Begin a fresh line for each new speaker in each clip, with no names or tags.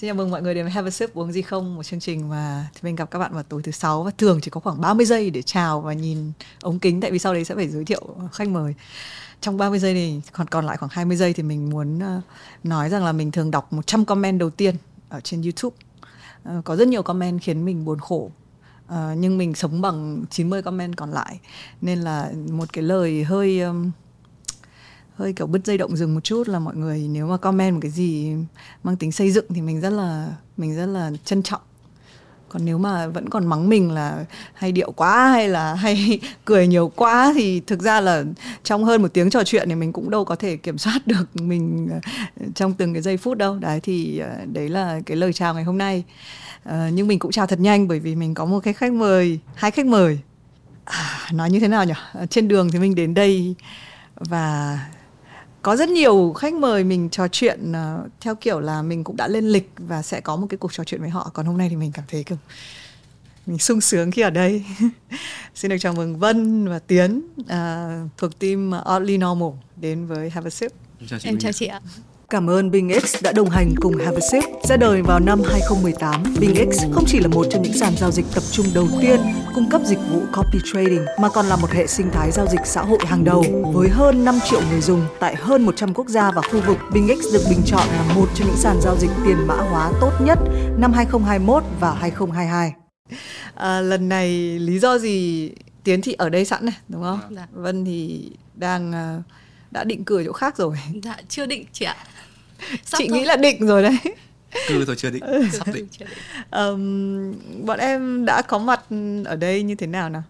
Xin chào mừng mọi người đến với Have a Sip, uống gì không? Một chương trình mà thì mình gặp các bạn vào tối thứ sáu Và thường chỉ có khoảng 30 giây để chào và nhìn ống kính, Tại vì sau đấy sẽ phải giới thiệu khách mời. Trong 30 giây này, còn còn lại khoảng 20 giây Thì mình muốn ờ, nói rằng là mình thường đọc 100 comment đầu tiên Ở trên YouTube. Ờ, có rất nhiều comment khiến mình buồn khổ. Ờ, nhưng mình sống bằng 90 comment còn lại. Nên là một cái lời hơi... Hơi kiểu bứt dây động dừng một chút là mọi người nếu mà comment một cái gì mang tính xây dựng thì mình rất là mình rất là trân trọng. Còn nếu mà vẫn còn mắng mình là hay điệu quá hay là hay cười nhiều quá thì thực ra là trong hơn một tiếng trò chuyện thì mình cũng đâu có thể kiểm soát được mình ờ, trong từng cái giây phút đâu. Đấy thì ờ, đấy là cái lời chào ngày hôm nay. À, nhưng mình cũng chào thật nhanh bởi vì mình có một cái khách mời hai khách mời. À, nói như thế nào nhỉ? Trên đường thì mình đến đây và có rất nhiều khách mời mình trò chuyện uh, theo kiểu là mình cũng đã lên lịch và sẽ có một cái cuộc trò chuyện với họ. Còn hôm nay thì mình cảm thấy kiểu mình sung sướng khi ở đây. Xin được chào mừng Vân và Tiến uh, thuộc team Oddly Normal đến với Have a Sip.
Em chào chị,
em chào chị ạ
Cảm ơn Bing X đã đồng hành cùng Have a Sip. Ra đời vào năm 2018, Bing X không chỉ là một trong những sàn giao dịch tập trung đầu tiên cung cấp dịch vụ copy trading mà còn là một hệ sinh thái giao dịch xã hội hàng đầu với hơn 5 triệu người dùng tại hơn 100 quốc gia và khu vực. Bing X được bình chọn là một trong những sàn giao dịch tiền mã hóa tốt nhất năm 2021 và 2022. À, lần này lý do gì Tiến thì ở đây sẵn này đúng không? Dạ. Vân thì đang uh, đã định cử chỗ khác rồi.
Dạ chưa định chị ạ.
Sắp chị thôi. nghĩ là định rồi đấy.
Cư thôi chưa định. Sắp định.
Um, bọn em đã có mặt ở đây như thế nào nào?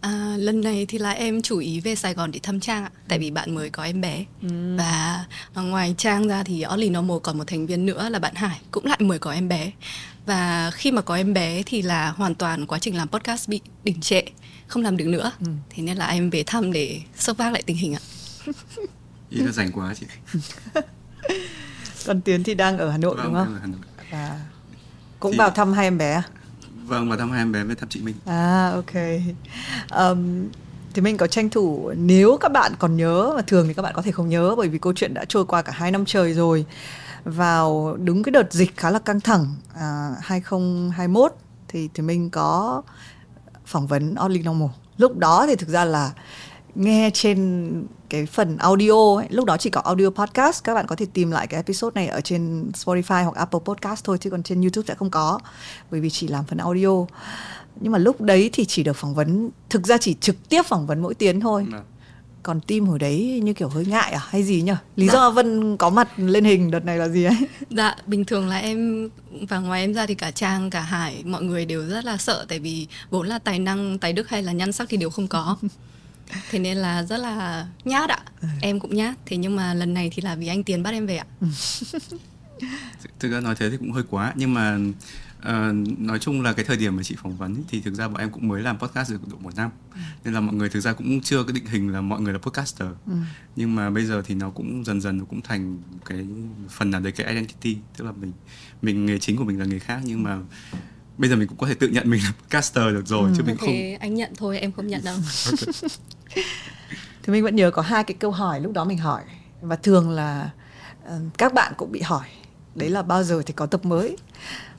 À, lần này thì là em chủ ý về Sài Gòn để thăm Trang ạ. Tại vì bạn mới có em bé. Ừ. Và ngoài Trang ra thì Ollie Normal còn một thành viên nữa là bạn Hải Cũng lại mới có em bé. Và khi mà có em bé thì là hoàn toàn quá trình làm podcast bị đình trệ Không làm được nữa. Ừ. Thế nên là em về thăm để sốc vác lại tình hình ạ.
Ý là rảnh quá chị
còn Tiến thì đang ở Hà Nội vâng, đúng không? Ở Hà Nội. Và cũng thì... vào thăm hai em bé à?
Vâng, vào thăm hai em bé với thăm chị Minh.
À, ok. Um, thì mình có tranh thủ nếu các bạn còn nhớ và thường thì các bạn có thể không nhớ bởi vì câu chuyện đã trôi qua cả hai năm trời rồi vào đúng cái đợt dịch khá là căng thẳng à, 2021 thì thì mình có phỏng vấn Only Normal lúc đó thì thực ra là nghe trên cái phần audio ấy, lúc đó chỉ có audio podcast. Các bạn có thể tìm lại cái episode này ở trên Spotify hoặc Apple Podcast thôi chứ còn trên YouTube sẽ không có bởi vì chỉ làm phần audio. Nhưng mà lúc đấy thì chỉ được phỏng vấn thực ra chỉ trực tiếp phỏng vấn mỗi tiếng thôi. À. còn team hồi đấy như kiểu hơi ngại à? Hay gì nhỉ? Lý dạ. do vân có mặt lên hình đợt này là gì ấy?
Dạ bình thường là em và ngoài em ra thì cả trang cả hải mọi người đều rất là sợ. Tại vì vốn là tài năng tài đức hay là nhan sắc thì đều không có thế nên là rất là nhát ạ. Ừ. em cũng nhát. Thế nhưng mà lần này thì là vì anh tiến bắt em về ạ.
Thực ra nói thế thì cũng hơi quá. Nhưng mà uh, nói chung là cái thời điểm mà chị phỏng vấn thì thực ra bọn em cũng mới làm podcast được độ một năm. Ừ. nên là mọi người thực ra cũng chưa cái định hình là mọi người là podcaster. Ừ. nhưng mà bây giờ thì nó cũng dần dần nó cũng thành cái phần nào đấy cái identity. Tức là mình mình nghề chính của mình là nghề khác. Nhưng mà bây giờ mình cũng có thể tự nhận mình là caster được rồi ừ. chứ mình
thế không. anh nhận thôi em không nhận đâu.
Thì mình vẫn nhớ có hai cái câu hỏi lúc đó mình hỏi. Và thường là uh, các bạn cũng bị hỏi. Đấy là bao giờ thì có tập mới?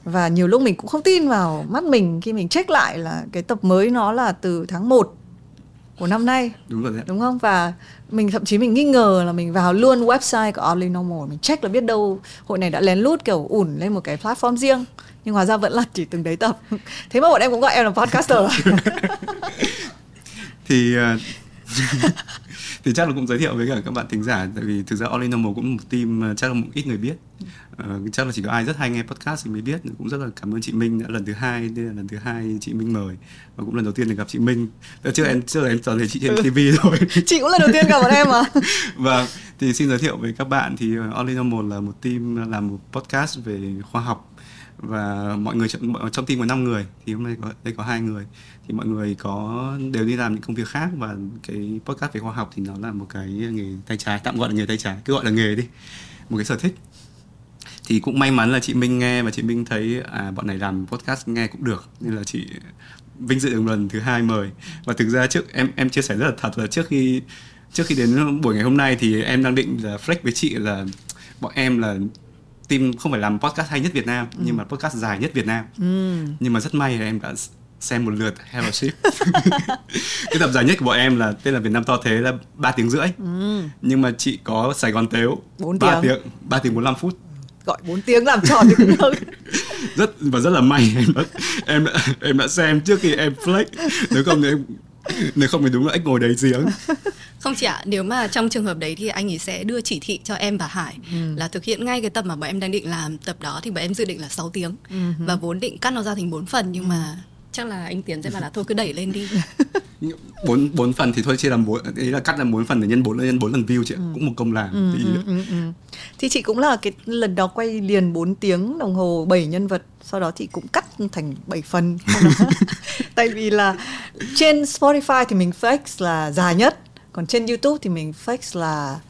Và nhiều lúc mình cũng không tin vào mắt mình khi mình check lại là cái tập mới nó là từ tháng 1 của năm nay.
Đúng rồi đấy.
đúng không? Và mình thậm chí mình nghi ngờ là mình vào luôn website của Only Normal. Mình check là biết đâu hội này đã lén lút kiểu ủn lên một cái platform riêng. Nhưng hóa ra vẫn là chỉ từng đấy tập. Thế mà bọn em cũng gọi em là podcaster
thì uh, thì chắc là cũng giới thiệu với cả các bạn thính giả tại vì thực ra All Normal cũng một team ờ, chắc là một ít người biết. Uh, chắc là chỉ có ai rất hay nghe podcast thì mới biết. Cũng rất là cảm ơn chị Minh đã lần thứ hai đây là lần thứ hai chị Minh mời. Và cũng lần đầu tiên được gặp chị Minh. Trước em trước là em toàn thấy chị trên TV rồi
chị cũng lần đầu tiên gặp bọn em mà
vâng thì xin giới thiệu với các bạn thì All Normal là một team làm một podcast về khoa học và mọi người trong team có 5 người, thì hôm nay có, đây có hai người. Thì mọi người có, đều đi làm những công việc khác và cái podcast về khoa học thì nó là một cái nghề tay trái, tạm gọi là nghề tay trái, cứ gọi là nghề đi. Một cái sở thích. Thì cũng may mắn là chị Minh nghe và chị Minh thấy à bọn này làm podcast nghe cũng được, nên là chị vinh dự được lần thứ hai mời. Và thực ra trước, em em chia sẻ rất là thật là trước khi trước khi đến buổi ngày hôm nay thì em đang định là flex với chị là bọn em là team không phải làm podcast hay nhất Việt Nam ừ. nhưng mà podcast dài nhất Việt Nam. Ừ. nhưng mà rất may là em đã xem một lượt Hello Ship cái tập dài nhất của bọn em là tên là Việt Nam to thế là 3 tiếng rưỡi. Ừ. nhưng mà chị có Sài Gòn Tếu
4 3
tiếng. 3 tiếng 45 phút.
Gọi 4 tiếng làm tròn thì cũng được
rất và rất là may em đã, em đã, em đã xem trước khi em flex. Nếu không thì em nếu không thì đúng là anh ngồi đầy giếng
không chị ạ nếu mà trong trường hợp đấy thì anh ấy sẽ đưa chỉ thị cho em và Hải ừ. là thực hiện ngay cái tập mà bọn em đang định làm tập đó thì bọn em dự định là 6 tiếng ừ. và vốn định cắt nó ra thành 4 phần nhưng ừ. mà chắc là anh Tiến sẽ bảo là thôi cứ đẩy lên đi
bốn bốn phần thì thôi chia làm bốn ý là cắt làm bốn phần để nhân bốn nhân bốn lần view chị ừ. cũng một công làm
ừ, thì... Ừ, ừ, ừ. thì chị cũng là cái lần đó quay liền 4 tiếng đồng hồ 7 nhân vật sau đó chị cũng cắt thành 7 phần tại vì là trên Spotify thì mình fix là dài nhất còn trên YouTube thì mình fix là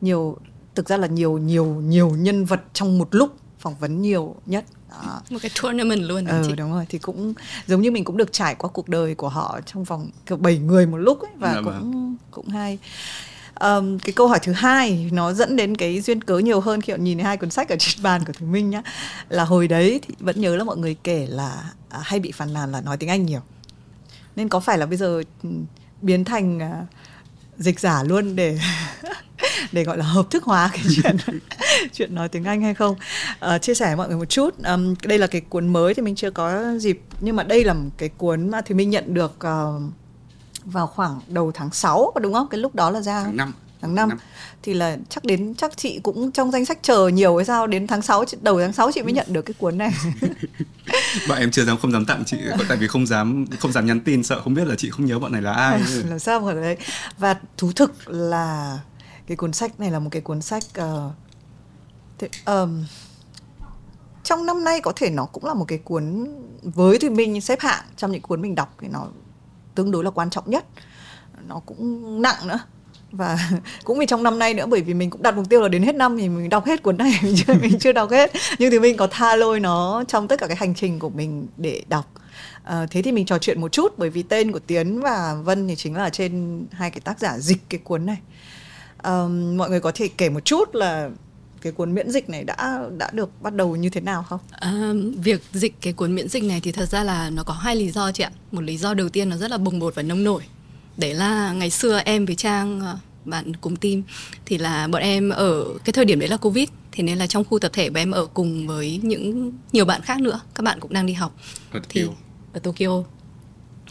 nhiều thực ra là nhiều nhiều nhiều nhân vật trong một lúc phỏng vấn nhiều nhất
đó. một cái tournament luôn
ừ, chị đúng rồi thì cũng giống như mình cũng được trải qua cuộc đời của họ trong vòng kiểu 7 người một lúc ấy và Đã dạ cũng mà. cũng hay um, cái câu hỏi thứ hai nó dẫn đến cái duyên cớ nhiều hơn khi họ nhìn hai cuốn sách ở trên bàn của thùy minh nhá là hồi đấy thì vẫn nhớ là mọi người kể là à, hay bị phàn nàn là nói tiếng anh nhiều nên có phải là bây giờ ừ, biến thành uh, dịch giả luôn để để gọi là hợp thức hóa cái chuyện chuyện nói tiếng Anh hay không. À, chia sẻ với mọi người một chút. Um, đây là cái cuốn mới thì mình chưa có dịp nhưng mà đây là một cái cuốn mà thì mình nhận được uh, vào khoảng đầu tháng 6 đúng không? Cái lúc đó là ra.
Tháng 5
tháng 5. 5 thì là chắc đến chắc chị cũng trong danh sách chờ nhiều hay sao? Đến tháng 6 đầu tháng 6 chị mới nhận được cái cuốn này.
Bọn em chưa dám không dám tặng chị tại vì không dám không dám nhắn tin sợ không biết là chị không nhớ bọn này là ai.
Làm sao mà đấy. Và thú thực là cái cuốn sách này là một cái cuốn sách uh, thế, um, trong năm nay có thể nó cũng là một cái cuốn với thì mình xếp hạng trong những cuốn mình đọc thì nó tương đối là quan trọng nhất. Nó cũng nặng nữa và cũng vì trong năm nay nữa bởi vì mình cũng đặt mục tiêu là đến hết năm thì mình đọc hết cuốn này mình chưa mình chưa đọc hết nhưng thì mình có tha lôi nó trong tất cả cái hành trình của mình để đọc à, thế thì mình trò chuyện một chút bởi vì tên của tiến và vân thì chính là trên hai cái tác giả dịch cái cuốn này à, mọi người có thể kể một chút là cái cuốn miễn dịch này đã đã được bắt đầu như thế nào không?
À, việc dịch cái cuốn miễn dịch này thì thật ra là nó có hai lý do chị ạ. Một lý do đầu tiên nó rất là bùng bột và nông nổi. Đấy là ngày xưa em với Trang ờ, bạn cùng team thì là bọn em ở cái thời điểm đấy là covid thế nên là trong khu tập thể bọn em ở cùng với những nhiều bạn khác nữa các bạn cũng đang đi học.
Ở thì
ở Tokyo.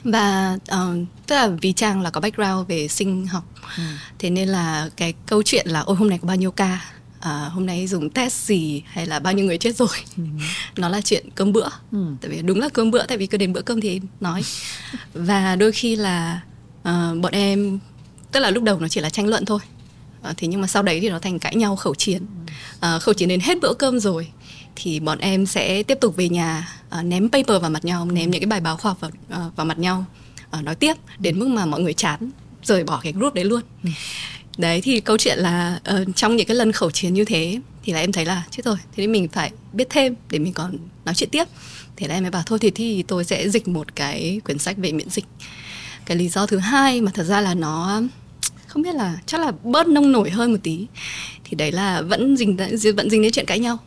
Và uh, tức là vì trang là có background về sinh học ừ. thế nên là cái câu chuyện là ôi hôm nay có bao nhiêu ca? À, hôm nay dùng test gì? Hay là bao nhiêu người chết rồi? Ừ. nó là chuyện cơm bữa. Ừ. tại vì đúng là cơm bữa tại vì cứ đến bữa cơm thì nói. Và đôi khi là Ờ, bọn em tức là lúc đầu nó chỉ là tranh luận thôi. À, thế nhưng mà sau đấy thì nó thành cãi nhau khẩu chiến. À, khẩu chiến đến hết bữa cơm rồi thì bọn em sẽ tiếp tục về nhà à, ném paper vào mặt nhau ném những cái bài báo khoa học vào, à, vào mặt nhau à, nói tiếp đến mức mà mọi người chán rời bỏ cái group đấy luôn. Đấy thì câu chuyện là uh, trong những cái lần khẩu chiến như thế thì là em thấy là chết rồi thế thì mình phải biết thêm để mình còn nói chuyện tiếp. Thế là em mới bảo thôi thì thì tôi sẽ dịch một cái quyển sách về miễn dịch cái lý do thứ hai mà thật ra là nó không biết là chắc là bớt nông nổi hơn một tí. Thì đấy là vẫn dính vẫn dính đến chuyện cãi nhau.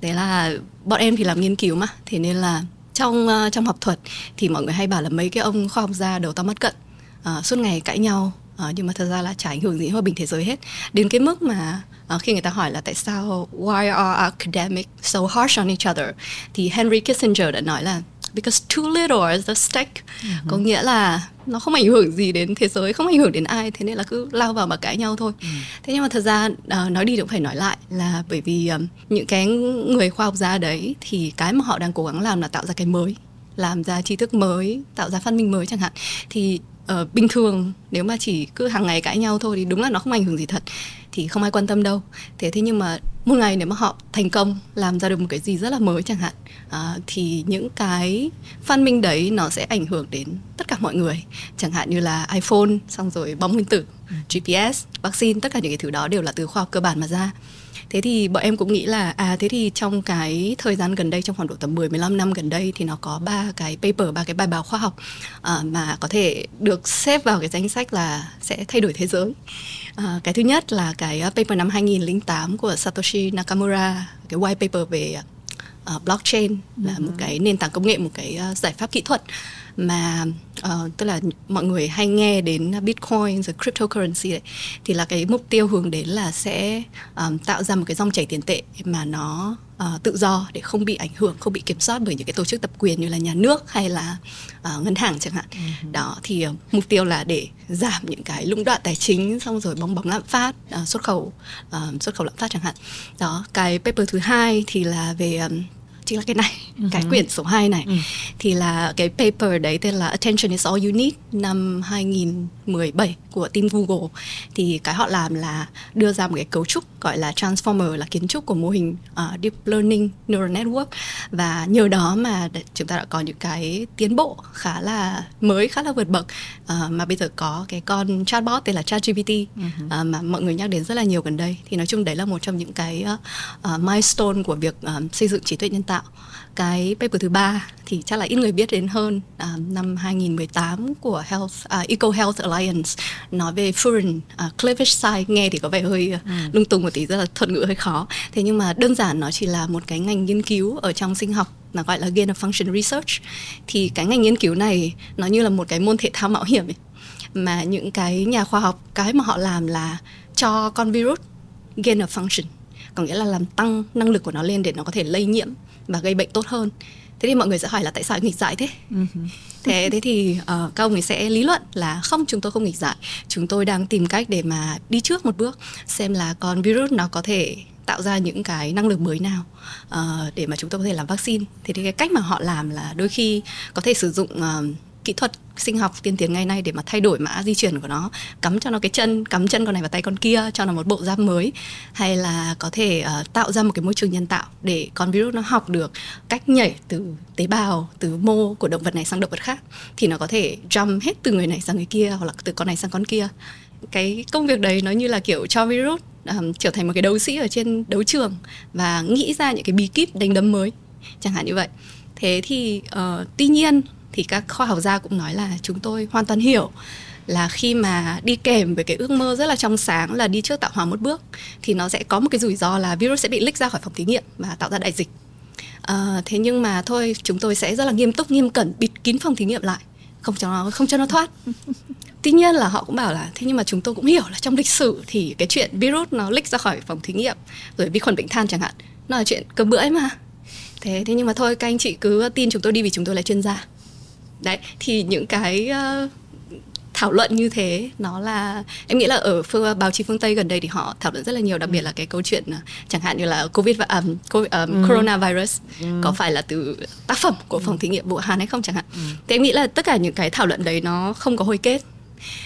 Đấy là bọn em thì làm nghiên cứu mà. Thế nên là trong ờ, trong học thuật thì mọi người hay bảo là mấy cái ông khoa học gia đầu to mắt cận uh, suốt ngày cãi nhau uh, nhưng mà thật ra là chả ảnh hưởng gì hòa bình thế giới hết. Đến cái mức mà uh, khi người ta hỏi là tại sao why are academics so harsh on each other thì Henry Kissinger đã nói là because too little is the stake uh-huh. có nghĩa là nó không ảnh hưởng gì đến thế giới không ảnh hưởng đến ai thế nên là cứ lao vào mà cãi nhau thôi. Uh thế nhưng mà thật ra uh, nói đi cũng phải nói lại là bởi vì um, những cái người khoa học gia đấy thì cái mà họ đang cố gắng làm là tạo ra cái mới làm ra tri thức mới tạo ra phát minh mới chẳng hạn. Thì uh, bình thường nếu mà chỉ cứ hàng ngày cãi nhau thôi thì đúng là nó không ảnh hưởng gì thật thì không ai quan tâm đâu. Thế thế nhưng mà một ngày nếu mà họ thành công làm ra được một cái gì rất là mới chẳng hạn à, thì những cái phát minh đấy nó sẽ ảnh hưởng đến tất cả mọi người. Chẳng hạn như là iphone xong rồi bóng nguyên tử ừ. gps vaccine tất cả những cái thứ đó đều là từ khoa học cơ bản mà ra thế thì bọn em cũng nghĩ là à thế thì trong cái thời gian gần đây trong khoảng độ tầm 10 15 năm gần đây thì nó có ba cái paper ba cái bài báo khoa học à, mà có thể được xếp vào cái danh sách là sẽ thay đổi thế giới. À, cái thứ nhất là cái à, paper năm 2008 của Satoshi Nakamura cái white paper về à, uh, blockchain là một cái nền tảng công nghệ một cái uh, giải pháp kỹ thuật mà uh, tức là mọi người hay nghe đến Bitcoin rồi cryptocurrency đấy thì là cái mục tiêu hướng đến là sẽ um, tạo ra một cái dòng chảy tiền tệ mà nó uh, tự do để không bị ảnh hưởng không bị kiểm soát bởi những cái tổ chức tập quyền như là nhà nước hay là uh, ngân hàng chẳng hạn. Uh-huh. đó thì uh, mục tiêu là để giảm những cái lũng đoạn tài chính xong rồi bong bóng lạm phát uh, xuất khẩu uh, xuất khẩu lạm phát chẳng hạn. Đó cái paper thứ hai thì là về um, chính là cái này uh-huh. cái quyển số 2 này uh-huh. thì là cái paper đấy tên là Attention is all you need năm 2017 của team Google thì cái họ làm là đưa ra một cái cấu trúc gọi là transformer là kiến trúc của mô hình uh, deep learning neural network và nhờ đó mà chúng ta đã có những cái tiến bộ khá là mới khá là vượt bậc uh, mà bây giờ có cái con chatbot tên là ChatGPT uh-huh. uh, mà mọi người nhắc đến rất là nhiều gần đây thì nói chung đấy là một trong những cái uh, milestone của việc uh, xây dựng trí tuệ nhân tạo cái paper thứ ba thì chắc là ít người biết đến hơn à, năm 2018 của Health uh, Eco Health Alliance nói về furin uh, cleavage side nghe thì có vẻ hơi ừ. lung tung một tí rất là thuật ngữ hơi khó thế nhưng mà đơn giản nó chỉ là một cái ngành nghiên cứu ở trong sinh học nó gọi là gain of function research thì cái ngành nghiên cứu này nó như là một cái môn thể thao mạo hiểm ấy. mà những cái nhà khoa học cái mà họ làm là cho con virus gain of function có nghĩa là làm tăng năng lực của nó lên để nó có thể lây nhiễm và gây bệnh tốt hơn. Thế thì mọi người sẽ hỏi là tại sao nghịch dại thế? Uh-huh. thế thế thì uh, các ông ấy sẽ lý luận là không chúng tôi không nghịch dại chúng tôi đang tìm cách để mà đi trước một bước xem là con virus nó có thể tạo ra những cái năng lực mới nào uh, để mà chúng tôi có thể làm vaccine. Thì cái cách mà họ làm là đôi khi có thể sử dụng uh, kỹ thuật sinh học tiên tiến ngày nay để mà thay đổi mã di chuyển của nó cắm cho nó cái chân cắm chân con này vào tay con kia cho nó một bộ giáp mới hay là có thể uh, tạo ra một cái môi trường nhân tạo để con virus nó học được cách nhảy từ tế bào từ mô của động vật này sang động vật khác. Thì nó có thể jump hết từ người này sang người kia hoặc là từ con này sang con kia. Cái công việc đấy nó như là kiểu cho virus um, trở thành một cái đấu sĩ ở trên đấu trường và nghĩ ra những cái bí kíp đánh đấm mới. Chẳng hạn như vậy. Thế thì uh, tuy nhiên thì các khoa học gia cũng nói là chúng tôi hoàn toàn hiểu là khi mà đi kèm với cái ước mơ rất là trong sáng là đi trước tạo hóa một bước thì nó sẽ có một cái rủi ro là virus sẽ bị lích ra khỏi phòng thí nghiệm và tạo ra đại dịch. À, thế nhưng mà thôi chúng tôi sẽ rất là nghiêm túc nghiêm cẩn bịt kín phòng thí nghiệm lại không cho nó không cho nó thoát. Tuy nhiên là họ cũng bảo là thế nhưng mà chúng tôi cũng hiểu là trong lịch sử thì cái chuyện virus nó lích ra khỏi phòng thí nghiệm rồi vi khuẩn bệnh than chẳng hạn nó là chuyện cơm bữa ấy mà. Thế thế nhưng mà thôi các anh chị cứ tin chúng tôi đi vì chúng tôi là chuyên gia đấy thì những cái uh, thảo luận như thế nó là em nghĩ là ở phương báo chí phương tây gần đây thì họ thảo luận rất là nhiều đặc biệt là cái câu chuyện uh, chẳng hạn như là covid và um, COVID, um, ừ. coronavirus ừ. có phải là từ tác phẩm của phòng thí nghiệm vũ hàn hay không chẳng hạn ừ. thì em nghĩ là tất cả những cái thảo luận đấy nó không có hồi kết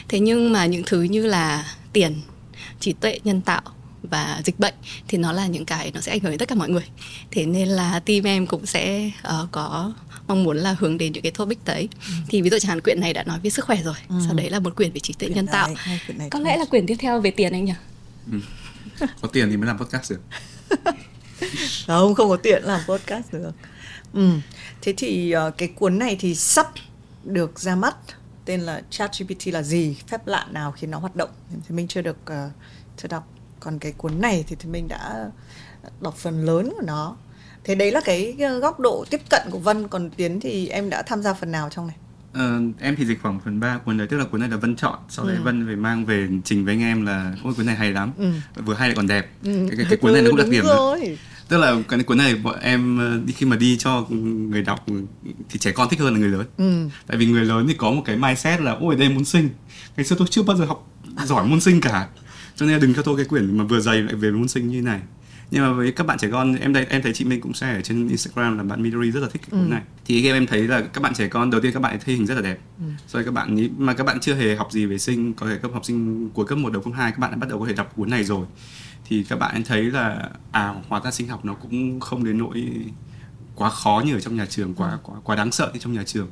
thế nhưng mà những thứ như là tiền trí tuệ nhân tạo và dịch bệnh thì nó là những cái nó sẽ ảnh hưởng đến tất cả mọi người thế nên là team em cũng sẽ uh, có mong muốn là hướng đến những cái topic đấy. Ừ. thì ví dụ chẳng hạn quyển này đã nói về sức khỏe rồi ừ. sau đấy là một quyển về trí tuệ nhân tạo. này, này có lẽ là quyển tiếp theo về tiền anh nhỉ?
Ừ. có tiền thì mới làm podcast được.
Không không có tiền làm podcast được. Ừ. thế thì uh, cái cuốn này thì sắp được ra mắt. Tên là ChatGPT là gì? Phép lạ nào khiến nó hoạt động? Thì mình chưa được uh, chưa đọc. Còn cái cuốn này thì, thì mình đã đọc phần lớn của nó thế đấy là cái góc độ tiếp cận của Vân còn Tiến thì em đã tham gia phần nào trong này
Ờ, em thì dịch khoảng phần 3 cuốn đấy tức là cuốn này là Vân chọn sau đấy ừ. Vân về mang về trình với anh em là ôi cuốn này hay lắm ừ. vừa hay lại còn đẹp ừ. cái, cái, cái cuốn này nó cũng đặc điểm rồi. tức là cái cuốn này bọn em ờ, đi khi mà đi cho người đọc thì trẻ con thích hơn là người lớn ừ. tại vì người lớn thì có một cái mindset là ôi đây môn sinh ngày xưa tôi chưa bao giờ học giỏi môn sinh cả cho nên đừng cho tôi cái quyển mà vừa dày lại về môn sinh như này nhưng mà với các bạn trẻ con em đây em thấy chị Minh cũng share ở trên Instagram là bạn Midori rất là thích cái cuốn ừ. này. Thì em em thấy là các bạn trẻ con đầu tiên các bạn thấy hình rất là đẹp. Ừ. rồi các bạn mà các bạn chưa hề học gì về sinh có thể cấp học sinh cuối cấp 1 đầu cấp 2 các bạn đã bắt đầu có thể đọc cuốn này rồi. Thì các bạn thấy là à hóa ra sinh học nó cũng không đến nỗi quá khó như ở trong nhà trường quá quá quá đáng sợ như trong nhà trường.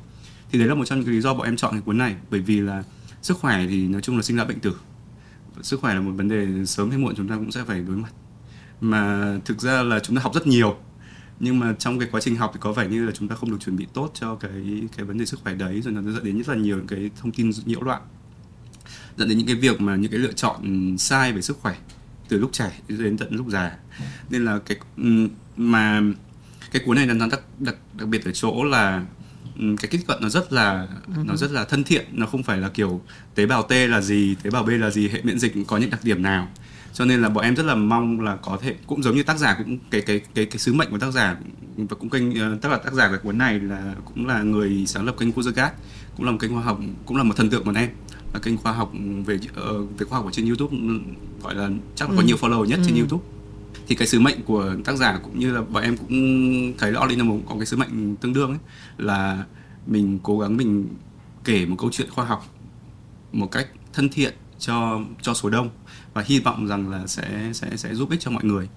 Thì đấy là một trong những lý do bọn em chọn cái cuốn này bởi vì là sức khỏe thì nói chung là sinh ra bệnh tử. Sức khỏe là một vấn đề sớm hay muộn chúng ta cũng sẽ phải đối mặt mà thực ra là chúng ta học rất nhiều. Nhưng mà trong cái quá trình học thì có vẻ như là chúng ta không được chuẩn bị tốt cho cái cái vấn đề sức khỏe đấy. Rồi nó dẫn đến rất là nhiều cái thông tin nhiễu loạn. Dẫn đến những cái việc mà những cái lựa chọn sai về sức khỏe từ lúc trẻ đến tận lúc già. Nên là cái mà cái cuốn này nó đặc đặc đặc biệt ở chỗ là cái tiếp cận nó rất là nó rất là thân thiện. Nó không phải là kiểu tế bào T là gì tế bào B là gì hệ miễn dịch có những đặc điểm nào cho nên là bọn em rất là mong là có thể cũng giống như tác giả cũng cái cái cái cái sứ mệnh của tác giả và cũng kênh ờ, tức là tác giả của cuốn này là cũng là người sáng lập kênh Kuzagat cũng là một kênh khoa học cũng là một thần tượng của em là kênh khoa học về uh, về khoa học ở trên YouTube gọi là chắc là có ừ. nhiều follow nhất ừ. trên YouTube thì cái sứ mệnh của tác giả cũng như là bọn em cũng thấy là Ordinable có cái sứ mệnh tương đương ấy là mình cố gắng mình kể một câu chuyện khoa học một cách thân thiện cho cho số đông và hy vọng rằng là sẽ sẽ sẽ giúp ích cho mọi người.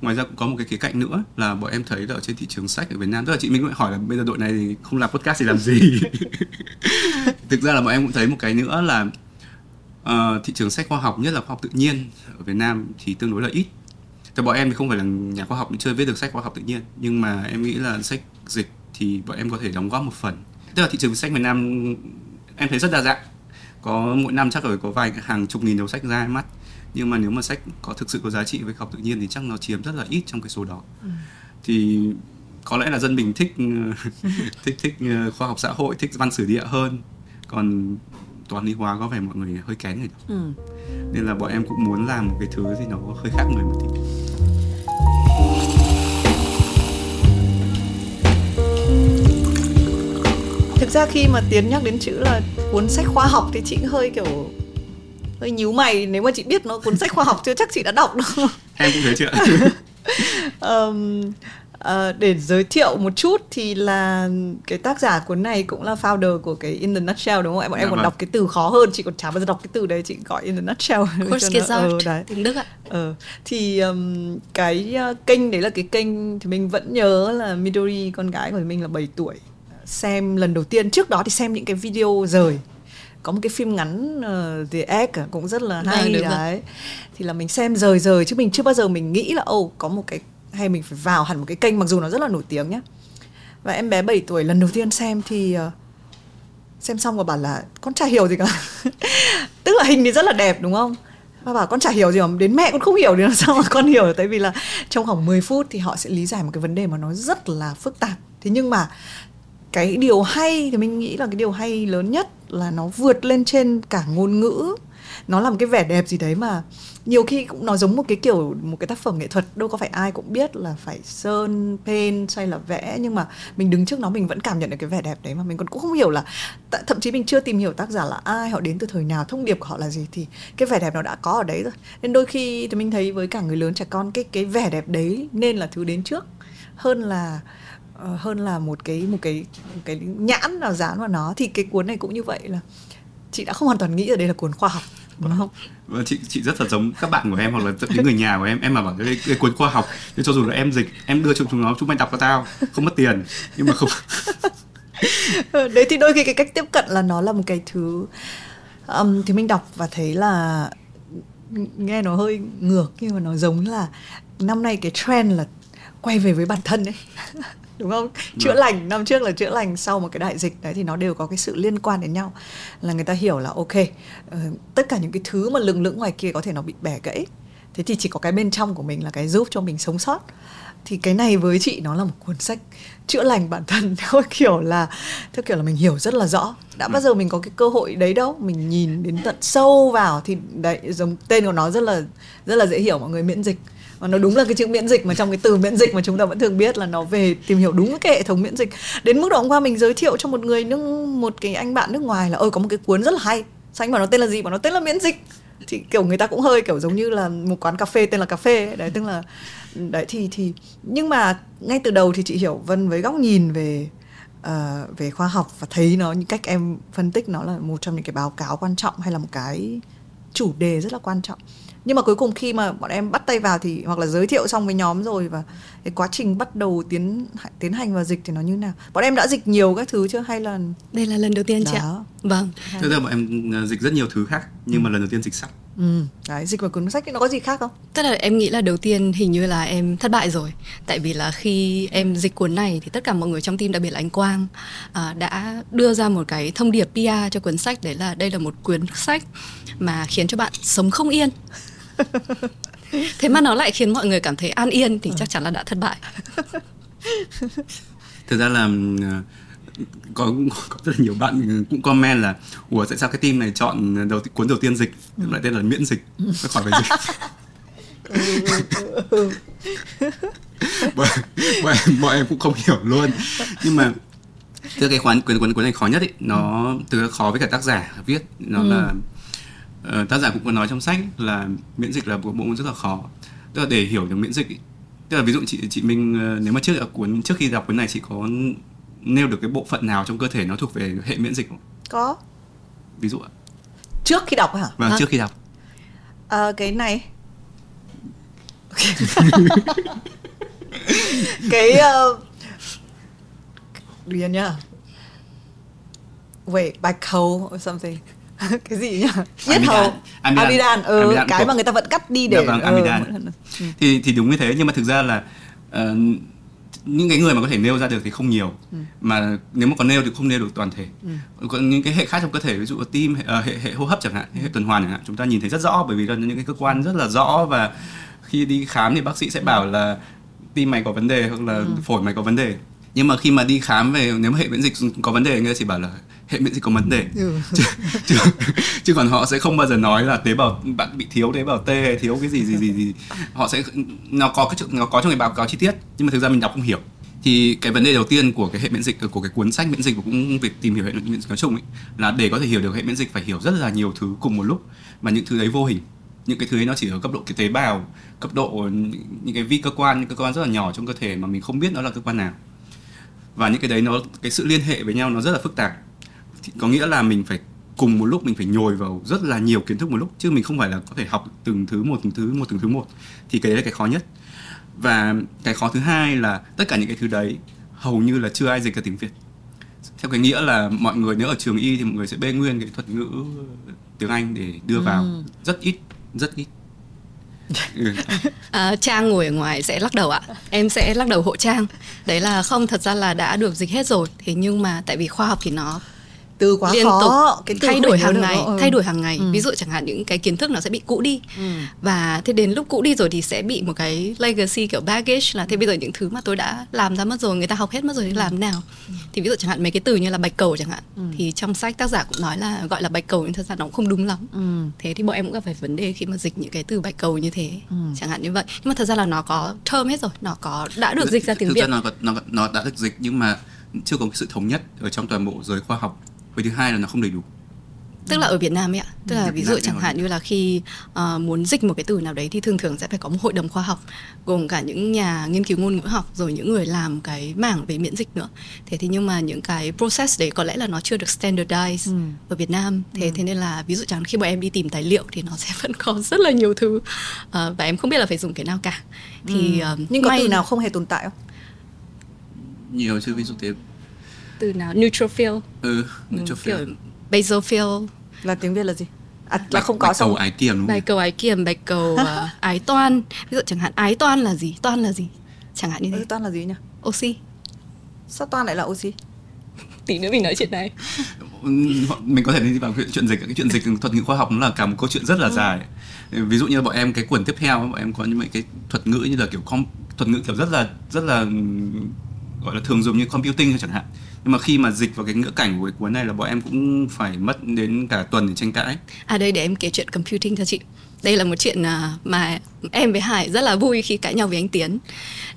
Ngoài ra cũng có một cái khía cạnh nữa là bọn em thấy là ở trên thị trường sách ở Việt Nam tức là chị Minh cũng hỏi là bây giờ đội này thì không làm podcast thì làm gì? Thực ra là bọn em cũng thấy một cái nữa là uh, thị trường sách khoa học nhất là khoa học tự nhiên ở Việt Nam thì tương đối là ít. Thì bọn em thì không phải là nhà khoa học chưa viết được sách khoa học tự nhiên nhưng mà em nghĩ là sách dịch thì bọn em có thể đóng góp một phần. Tức là thị trường sách Việt Nam em thấy rất đa dạng. Có mỗi năm chắc rồi có vài hàng chục nghìn đầu sách ra mắt nhưng mà nếu mà sách có thực sự có giá trị với học tự nhiên thì chắc nó chiếm rất là ít trong cái số đó ừ. thì có lẽ là dân mình thích thích thích ờ, khoa học xã hội thích văn sử địa hơn còn toán lý hóa có vẻ mọi người hơi kén rồi ừ. nên là bọn em cũng muốn làm một cái thứ gì nó hơi khác người một tí
thực ra khi mà tiến nhắc đến chữ là cuốn sách khoa học thì chị hơi kiểu hơi nhíu mày nếu mà chị biết nó cuốn sách khoa học chưa chắc chị đã đọc đâu
em cũng thế chưa
um, Uh, để giới thiệu một chút thì là cái tác giả cuốn này cũng là founder của cái In the Nutshell đúng không? Em bọn em dạ còn vâng. đọc cái từ khó hơn, chị còn chả bao giờ đọc cái từ đấy, chị gọi In the Nutshell.
Nó, ừ, đấy. tiếng Đức ạ.
Ờ, thì um, cái uh, kênh đấy là cái kênh thì mình vẫn nhớ là Midori con gái của mình là 7 tuổi xem lần đầu tiên trước đó thì xem những cái video rời có một cái phim ngắn uh, The Egg cũng rất là hay vâng, đấy. Rồi. thì là mình xem rời rời chứ mình chưa bao giờ mình nghĩ là ô oh, có một cái hay mình phải vào hẳn một cái kênh mặc dù nó rất là nổi tiếng nhé và em bé 7 tuổi lần đầu tiên xem thì uh, xem xong và bảo là con chả hiểu gì cả. Tức là hình thì rất là đẹp đúng không? Và bảo con chả hiểu gì mà đến mẹ con không hiểu thì làm sao mà con hiểu tại vì là trong khoảng 10 phút thì họ sẽ lý giải một cái vấn đề mà nó rất là phức tạp. Thế nhưng mà cái điều hay thì mình nghĩ là cái điều hay lớn nhất là nó vượt lên trên cả ngôn ngữ. Nó làm cái vẻ đẹp gì đấy mà nhiều khi cũng nó giống một cái kiểu, một cái tác phẩm nghệ thuật, đâu có phải ai cũng biết là phải sơn, paint hay là vẽ, nhưng mà mình đứng trước nó mình vẫn cảm nhận được cái vẻ đẹp đấy mà mình còn cũng không hiểu là thậm chí mình chưa tìm hiểu tác giả là ai, họ đến từ thời nào, thông điệp của họ là gì thì cái vẻ đẹp nó đã có ở đấy rồi. Nên đôi khi thì mình thấy với cả người lớn trẻ con, cái cái vẻ đẹp đấy nên là thứ đến trước hơn là hơn là một cái một cái một cái nhãn nào dán vào nó. Thì cái cuốn này cũng như vậy là chị đã không hoàn toàn nghĩ là đây là cuốn khoa học đúng không?
Vâng, chị chị rất là giống các bạn của em hoặc là những người nhà của em. Em mà bảo cái, cái cuốn khoa học thì cho dù là em dịch em đưa cho chúng nó chúng mày đọc cho tao không mất tiền. Nhưng mà không.
Ờ, đấy thì đôi khi cái cách tiếp cận là nó là một cái thứ um, thì mình đọc và thấy là nghe nó hơi ngược nhưng mà nó giống là năm nay cái trend là quay về với bản thân ấy đúng không? Chữa vâng. lành năm trước là chữa lành sau một cái đại dịch đấy thì nó đều có cái sự liên quan đến nhau. Là người ta hiểu là ok uh, tất cả những cái thứ mà lừng lững ngoài kia có thể nó bị bẻ gãy. Thế thì chỉ có cái bên trong của mình là cái giúp cho mình sống sót. Thì cái này với chị nó là một cuốn sách chữa lành bản thân. Theo kiểu là theo kiểu là mình hiểu rất là rõ. Đã bao giờ mình có cái cơ hội đấy đâu? Mình nhìn đến tận sâu vào thì đấy giống tên của nó rất là rất là dễ hiểu mọi người miễn dịch và nó đúng là cái chữ miễn dịch mà trong cái từ miễn dịch mà chúng ta vẫn thường biết là nó về tìm hiểu đúng cái hệ thống miễn dịch. Đến mức độ hôm qua mình giới thiệu cho một người nước một cái anh bạn nước ngoài là ơi có một cái cuốn rất là hay. Sao anh bảo nó tên là gì? Bảo nó tên là miễn dịch. Thì kiểu người ta cũng hơi kiểu giống như là một quán cà phê tên là cà phê ấy. đấy tức là đấy thì thì nhưng mà ngay từ đầu thì chị hiểu vân với góc nhìn về uh, về khoa học và thấy nó những cách em phân tích nó là một trong những cái báo cáo quan trọng hay là một cái chủ đề rất là quan trọng nhưng mà cuối cùng khi mà bọn em bắt tay vào thì hoặc là giới thiệu xong với nhóm rồi và cái quá trình bắt đầu tiến tiến hành và dịch thì nó như nào? Bọn em đã dịch nhiều các thứ chưa hay là
đây là lần đầu tiên chị ạ. Vâng.
Thực ra bọn em ờ, dịch rất nhiều thứ khác nhưng ừ. mà lần đầu tiên dịch sách
Ừ, đấy, dịch vào cuốn sách nó có gì khác không?
Tức là em nghĩ là đầu tiên hình như là em thất bại rồi. Tại vì là khi em dịch cuốn này thì tất cả mọi người trong team đặc biệt là anh Quang à, Đã đưa ra một cái thông điệp PR cho cuốn sách Đấy là đây là một cuốn sách mà khiến cho bạn sống không yên thế mà nó lại khiến mọi người cảm thấy an yên thì chắc chắn là đã thất bại.
Thực ra là ờ, có, có rất là nhiều bạn cũng comment là ủa tại sao cái team này chọn đầu cuốn đầu tiên dịch? Lại tên là miễn dịch. Nó khỏi phải dịch. Bọn, bọn, bọn em cũng không hiểu luôn. Nhưng mà từ cái khoán cuốn cuốn cuốn này khó nhất ý, nó từ khó với cả tác giả viết nó ừ. là uh, tác giả cũng có nói trong sách là miễn dịch là một bộ môn rất là khó tức là để hiểu được miễn dịch ý, tức là ví dụ chị chị Minh uh, nếu mà trước cuốn trước khi đọc cuốn này chị có nêu được cái bộ phận nào trong cơ thể nó thuộc về hệ miễn dịch không?
Có.
Ví dụ ạ.
Trước khi đọc hả?
Vâng, à. trước khi đọc.
À, cái này. cái uh, điền nhá. Wait, bạch cầu or something. cái gì nhá? Yết hầu. Amidan. Amidan. Ừ, amidan cái của... mà người ta vẫn cắt đi để.
Dạ vâng, amidan. Ừ. Thì thì đúng như thế nhưng mà thực ra là uh, những cái người mà có thể nêu ra được thì không nhiều ừ. mà nếu mà còn nêu thì không nêu được toàn thể ừ. còn những cái hệ khác trong cơ thể ví dụ tim hệ, uh, hệ, hệ hô hấp chẳng hạn hệ tuần hoàn chẳng hạn chúng ta nhìn thấy rất rõ bởi vì là những cái cơ quan rất là rõ và khi đi khám thì bác sĩ sẽ bảo là tim mày có vấn đề hoặc là ừ. phổi mày có vấn đề nhưng mà khi mà đi khám về nếu mà hệ miễn dịch có vấn đề người ta chỉ bảo là hệ miễn dịch có vấn đề. Ừ. chứ, chứ, chứ còn họ sẽ không bao giờ nói là tế bào bạn bị thiếu tế bào T hay thiếu cái gì gì gì gì. Họ sẽ nó có cái nó có trong cái báo cáo chi tiết nhưng mà thực ra mình đọc không hiểu. Thì cái vấn đề đầu tiên của cái hệ miễn dịch của cái cuốn sách miễn dịch và cũng việc tìm hiểu hệ miễn dịch nói chung ấy, là để có thể hiểu được hệ miễn dịch phải hiểu rất là nhiều thứ cùng một lúc. Mà những thứ đấy vô hình. Những cái thứ ấy nó chỉ ở cấp độ cái tế bào cấp độ những cái vi cơ quan những cơ quan rất là nhỏ trong cơ thể mà mình không biết nó là cơ quan nào. Và những cái đấy nó cái sự liên hệ với nhau nó rất là phức tạp thì có nghĩa là mình phải cùng một lúc mình phải nhồi vào rất là nhiều kiến thức một lúc chứ mình không phải là có thể học từng thứ một từng thứ một từng thứ một. Thì cái đấy là cái khó nhất. Và cái khó thứ hai là tất cả những cái thứ đấy hầu như là chưa ai dịch ra tiếng việt. Theo cái nghĩa là mọi người nếu ở trường y thì mọi người sẽ bê nguyên cái thuật ngữ tiếng anh để đưa vào. Ừ. rất ít rất ít.
À, trang ngồi ở ngoài sẽ lắc đầu ạ. Em sẽ lắc đầu hộ trang. Đấy là không thật ra là đã được dịch hết rồi. Thế nhưng mà tại vì khoa học thì nó
từ quá liên khó
tục cái thay đổi hàng ngày ừ. thay đổi hàng ngày ừ. ví dụ chẳng hạn những cái kiến thức nó sẽ bị cũ đi ừ. và thế đến lúc cũ đi rồi thì sẽ bị một cái legacy kiểu baggage là thế bây giờ những thứ mà tôi đã làm ra mất rồi người ta học hết mất rồi thì ừ. làm nào ừ. thì ví dụ chẳng hạn mấy cái từ như là bạch cầu chẳng hạn ừ. thì trong sách tác giả cũng nói là gọi là bạch cầu nhưng thật ra nó cũng không đúng lắm ừ. thế thì bọn em cũng gặp phải vấn đề khi mà dịch những cái từ bạch cầu như thế ừ. chẳng hạn như vậy nhưng mà thật ra là nó có term hết rồi nó có đã được dịch ra tiếng
thực
việt
ra nó, nó nó đã được dịch nhưng mà chưa có cái sự thống nhất ở trong toàn bộ giới khoa học với thứ hai là nó không đầy đủ.
Tức là ở Việt Nam ấy ạ. Tức là ví dụ chẳng hạn như là khi uh, muốn dịch một cái từ nào đấy thì thường thường sẽ phải có một hội đồng khoa học gồm cả những nhà nghiên cứu ngôn ngữ học rồi những người làm cái mảng về miễn dịch nữa. Thế thì nhưng mà những cái process đấy có lẽ là nó chưa được standardize ừ. ở Việt Nam. Thế ừ. thế nên là ví dụ chẳng khi bọn em đi tìm tài liệu thì nó sẽ vẫn có rất là nhiều thứ uh, và em không biết là phải dùng cái nào cả. Thì
ừ. uh, nhưng có từ nào không hề tồn tại không?
Nhiều chứ ví dụ thế
từ nào neutrophil
ừ neutrophil kiểu
basophil
là tiếng việt là gì
À, là không có bạch cầu ái kiềm đúng
không? Bạch cầu ái kiềm, bạch cầu uh, ái toan. Ví dụ chẳng hạn ái toan là gì? Toan là gì? Chẳng hạn như thế.
Ừ, toan là gì nhỉ?
Oxy.
Sao toan lại là oxy?
Tí nữa mình nói chuyện này.
mình có thể đi vào chuyện dịch cái chuyện dịch thuật ngữ khoa học nó là cả một câu chuyện rất là ừ. dài. Ví dụ như bọn em cái cuốn tiếp theo bọn em có những cái thuật ngữ như là kiểu com, thuật ngữ kiểu rất là rất là gọi là thường dùng như computing chẳng hạn nhưng mà khi mà dịch vào cái ngữ cảnh của cái cuốn này là bọn em cũng phải mất đến cả tuần để tranh cãi
à đây để em kể chuyện computing cho chị đây là một chuyện à, mà em với Hải rất là vui khi cãi nhau với anh Tiến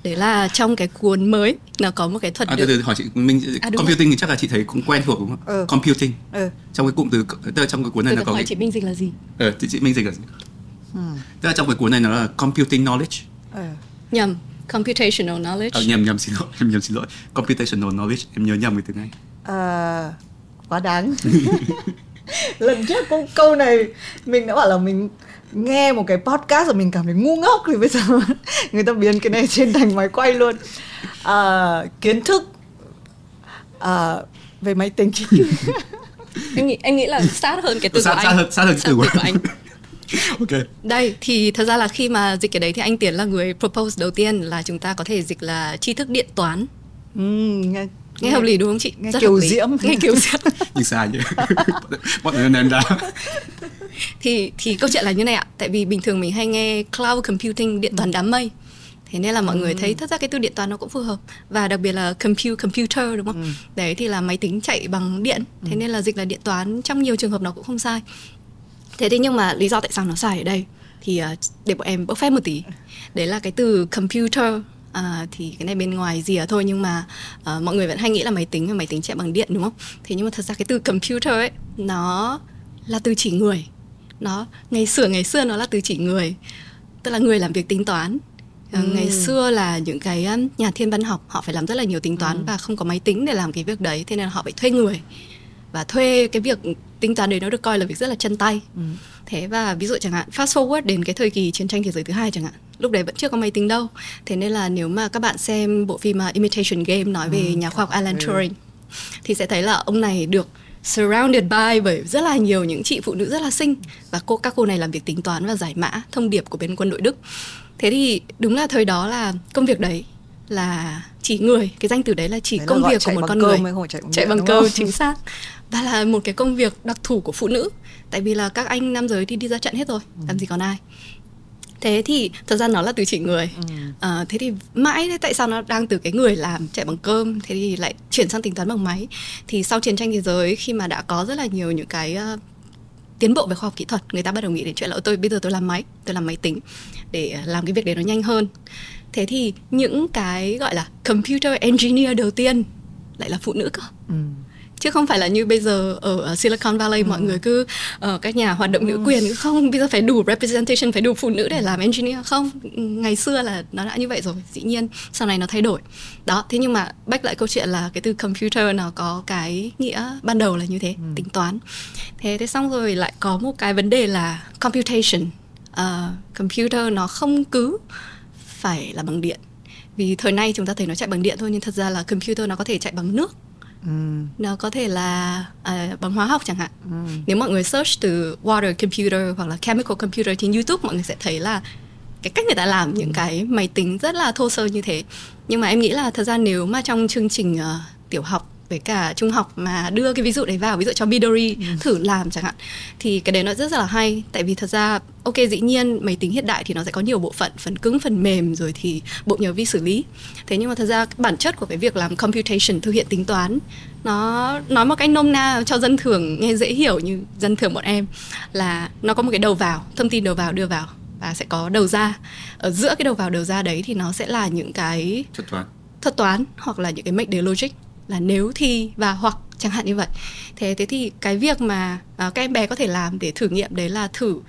đấy là trong cái cuốn mới nó có một cái thuật
à, từ từ hỏi chị mình à, computing rồi. thì chắc là chị thấy cũng quen thuộc đúng không ừ. computing ừ. trong cái cụm từ tức là trong cái cuốn này
từ
nó có
hỏi cái... chị Minh dịch là gì
ờ chị, chị Minh dịch là gì ừ. tức là trong cái cuốn này nó là computing knowledge
ừ. nhầm computational knowledge?
Ờ, nhầm nhầm xin lỗi em nhầm xin lỗi. Computational knowledge em nhớ nhầm cái từ này
à, quá đáng. Lần trước câu, câu này mình đã bảo là mình nghe một cái podcast rồi mình cảm thấy ngu ngốc thì bây giờ người ta biến cái này trên thành máy quay luôn. À, kiến thức à, về máy tính.
Anh nghĩ anh nghĩ là sát hơn cái từ
sát,
của
sát
anh.
hơn sát hơn cái từ của anh
ok. Đây thì thật ra là khi mà dịch cái đấy thì anh tiến là người propose đầu tiên là chúng ta có thể dịch là tri thức điện toán.
Ừ, nghe
nghe hợp lý đúng không chị?
nghe
Rất
kiều diễm.
nghe kiều diễm.
Nhưng sai chứ? Bọn người ném đá
thì thì câu chuyện là như này ạ. Tại vì bình thường mình hay nghe cloud computing điện toán đám mây. Thế nên là mọi người thấy thật ra cái từ điện toán nó cũng phù hợp. Và đặc biệt là compute computer đúng không? Đấy thì là máy tính chạy bằng điện. Thế nên là dịch là điện toán trong nhiều trường hợp nó cũng không sai thế thế nhưng mà lý do tại sao nó sai ở đây thì uh, để bọn em bốc phép một tí đấy là cái từ computer À, thì cái này bên ngoài gì thôi nhưng mà uh, mọi người vẫn hay nghĩ là máy tính và máy tính chạy bằng điện đúng không? Thế nhưng mà thật ra cái từ computer ấy nó là từ chỉ người. Nó ngày xưa ngày xưa nó là từ chỉ người. Tức là người làm việc tính toán. Ừ. Ngày xưa là những cái nhà thiên văn học họ phải làm rất là nhiều tính toán ừ. và không có máy tính để làm cái việc đấy thế nên là họ phải thuê người và thuê cái việc tính toán đấy nó được coi là việc rất là chân tay. Ừ. thế và ví dụ chẳng hạn fast forward đến cái thời kỳ chiến tranh thế giới thứ hai chẳng hạn lúc đấy vẫn chưa có máy tính đâu. Thế nên là nếu mà các bạn xem bộ phim uh, Imitation Game nói về ừ. nhà khoa học Alan Turing thì sẽ thấy là ông này được surrounded by bởi rất là nhiều những chị phụ nữ rất là xinh. Và cô các cô này làm việc tính toán và giải mã thông điệp của bên quân đội Đức. Thế thì đúng là thời đó là công việc đấy là chỉ người cái danh từ đấy là chỉ đấy công việc của một con người. chạy bằng, chạy bằng cơ chính xác và là một cái công việc đặc thù của phụ nữ. Tại vì là các anh nam giới thì đi ra trận hết rồi ừ. làm gì còn ai. Thế thì thật ra nó là từ chỉ người. Ừ. à, thế thì mãi tại sao nó đang từ cái người làm chạy bằng cơm thế thì lại chuyển sang tính toán bằng máy. Thì sau chiến tranh thế giới khi mà đã có rất là nhiều những cái uh, tiến bộ về khoa học kỹ thuật người ta bắt đầu nghĩ đến chuyện là tôi bây giờ tôi làm máy tôi làm máy tính để làm cái việc đấy nó nhanh hơn. Thế thì những cái gọi là computer engineer đầu tiên lại là phụ nữ cơ. Ừ chứ không phải là như bây giờ ở Silicon Valley ừ. mọi người cứ uh, các nhà hoạt động nữ ừ. quyền không bây giờ phải đủ representation phải đủ phụ nữ để làm engineer không ngày xưa là nó đã như vậy rồi dĩ nhiên sau này nó thay đổi đó thế nhưng mà back lại câu chuyện là cái từ computer nó có cái nghĩa ban đầu là như thế ừ. tính toán thế thế xong rồi lại có một cái vấn đề là computation uh, computer nó không cứ phải là bằng điện vì thời nay chúng ta thấy nó chạy bằng điện thôi nhưng thật ra là computer nó có thể chạy bằng nước Ừ. nó có thể là uh, bằng hóa học chẳng hạn ừ. nếu mọi người search từ water computer hoặc là chemical computer trên youtube mọi người sẽ thấy là cái cách người ta làm những cái máy tính rất là thô sơ như thế nhưng mà em nghĩ là thật ra nếu mà trong chương trình uh, tiểu học với cả trung học mà đưa cái ví dụ đấy vào ví dụ cho Midori ừ. thử làm chẳng hạn. Thì cái đấy nó rất, rất là hay tại vì thật ra ok dĩ nhiên máy tính hiện đại thì nó sẽ có nhiều bộ phận phần cứng phần mềm rồi thì bộ nhớ vi xử lý. Thế nhưng mà thật ra bản chất của cái việc làm computation thực hiện tính toán nó nói một cách nôm na cho dân thường nghe dễ hiểu như dân thường bọn em là nó có một cái đầu vào thông tin đầu vào đưa vào và sẽ có đầu ra. Ở giữa cái đầu vào đầu ra đấy thì nó sẽ là những cái
thuật toán.
thuật toán hoặc là những cái mệnh đề logic là nếu thì và hoặc chẳng hạn như vậy thế thế thì cái việc mà uh, các em bé có thể làm để thử nghiệm đấy là thử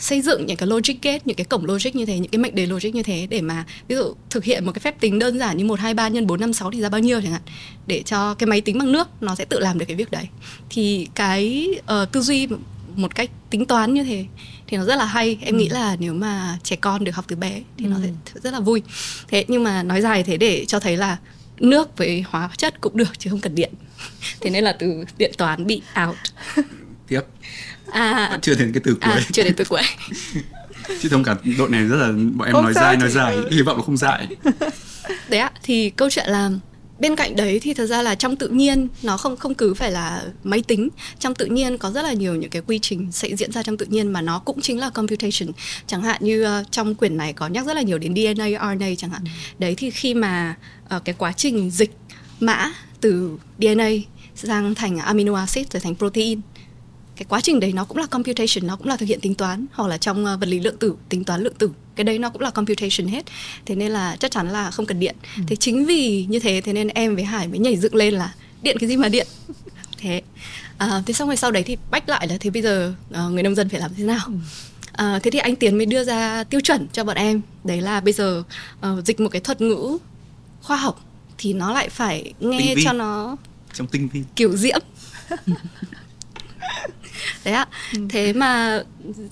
xây dựng những cái logic gate, những cái cổng logic như thế, những cái mệnh đề logic như thế để mà ví dụ thực hiện một cái phép tính đơn giản như 1 2 3 nhân 4 5 6 thì ra bao nhiêu chẳng hạn. Để cho cái máy tính bằng nước nó sẽ tự làm được cái việc đấy. Thì cái uh, tư duy một cách tính toán như thế thì nó rất là hay em ừ. nghĩ là nếu mà trẻ con được học từ bé thì ừ. nó sẽ rất là vui thế nhưng mà nói dài thế để cho thấy là nước với hóa chất cũng được chứ không cần điện. Thế nên là từ điện toán bị out.
Tiếp. À, Vẫn chưa đến cái từ cuối.
à, chưa đến từ cuối.
Chứ không cả đội này rất là bọn em không nói dài nói dài hy vọng là không dài
đấy ạ thì câu chuyện là bên cạnh đấy thì thật ra là trong tự nhiên nó không không cứ phải là máy tính. Trong tự nhiên có rất là nhiều những cái quy trình sẽ diễn ra trong tự nhiên mà nó cũng chính là computation. Chẳng hạn như uh, trong quyển này có nhắc rất là nhiều đến DNA RNA chẳng hạn. Ừ. đấy thì khi mà uh, cái quá trình dịch mã từ DNA sang thành amino acid rồi thành protein cái quá trình đấy nó cũng là computation nó cũng là thực hiện tính toán hoặc là trong uh, vật lý lượng tử tính toán lượng tử. Cái đấy nó cũng là computation hết. Thế nên là chắc chắn là không cần điện. Ừ. thế chính vì như thế thế nên em với hải mới nhảy dựng lên là điện cái gì mà điện. Thế à, thế xong rồi sau đấy thì bách lại là thế bây giờ uh, người nông dân phải làm thế nào? Ừ. À, thế thì anh Tiến mới đưa ra tiêu chuẩn cho bọn em. Đấy là bây giờ uh, dịch một cái thuật ngữ khoa học thì nó lại phải nghe cho nó
trong tinh vi.
kiểu diễm đấy ạ ừ. thế mà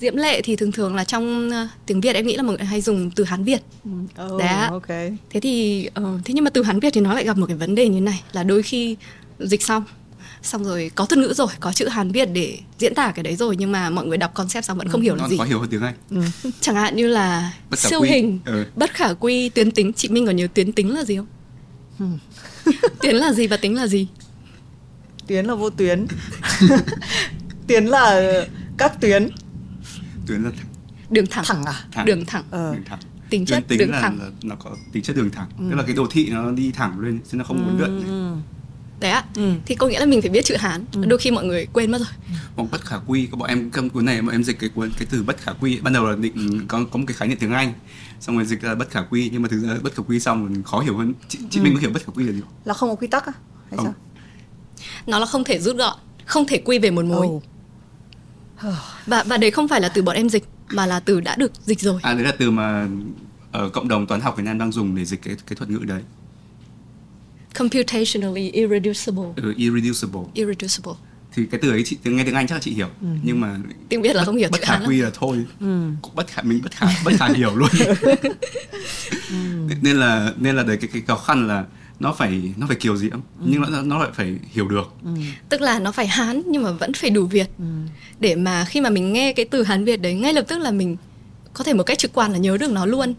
diễm lệ thì thường thường là trong uh, tiếng việt em nghĩ là mọi người hay dùng từ hán việt
ừ. oh, đấy ạ okay.
thế thì uh, thế nhưng mà từ hán việt thì nó lại gặp một cái vấn đề như này là đôi khi dịch xong xong rồi có thuật ngữ rồi có chữ hán việt để diễn tả cái đấy rồi nhưng mà mọi người đọc concept xong vẫn ừ. không hiểu là gì
có hiểu hơn tiếng anh
ừ. chẳng hạn như là siêu quy. hình ừ. bất khả quy tuyến tính chị minh còn nhớ tuyến tính là gì không
ừ.
tuyến là gì và tính là gì
tuyến là vô tuyến tuyến là các tuyến.
Tuyến là thẳng
đường thẳng.
Thẳng à?
Thẳng.
Đường thẳng.
Ờ.
Đường thẳng.
Tính chất
tính
đường
là,
thẳng.
là nó có tính chất đường thẳng. Tức là cái đồ thị nó đi thẳng lên chứ nó không muốn lượn
ừ.
đấy ạ.
Ừ.
thì có nghĩa là mình phải biết chữ hán. Đôi khi mọi người quên mất rồi.
Hoặc bất khả quy. Có bọn em cầm cuốn này bọn em dịch cái cuốn cái từ bất khả quy. Ban đầu là định có có một cái khái niệm tiếng anh. Xong rồi dịch ra bất khả quy. Nhưng mà thực ra bất khả quy xong rồi khó hiểu hơn. Chị, chị mình có hiểu bất khả quy là gì không?
là không có quy tắc à hay
Không.
sao?
Nó là không thể rút gọn không thể quy về một mối.
Ồ.
và và đấy không phải là từ bọn em dịch mà là từ đã được dịch rồi.
À đấy là từ mà ở cộng đồng toán học Việt Nam đang dùng để dịch cái cái thuật ngữ đấy.
Computationally irreducible.
Ừ, irreducible.
Irreducible.
Thì cái từ ấy chị tiếng nghe tiếng Anh chắc là chị hiểu nhưng mà
tiếng biết là không hiểu
bất khả quy là thôi. Cũng bất khả mình bất khả bất khả hiểu luôn. Nên là nên là đấy cái cái khó khăn là nó phải nó phải kiều diễm nhưng nó nó lại phải hiểu được.
Tức là nó phải hán nhưng mà vẫn phải đủ việt. Để mà khi mà mình nghe cái từ hán việt đấy ngay lập tức là mình có thể một cách trực quan là nhớ được nó luôn.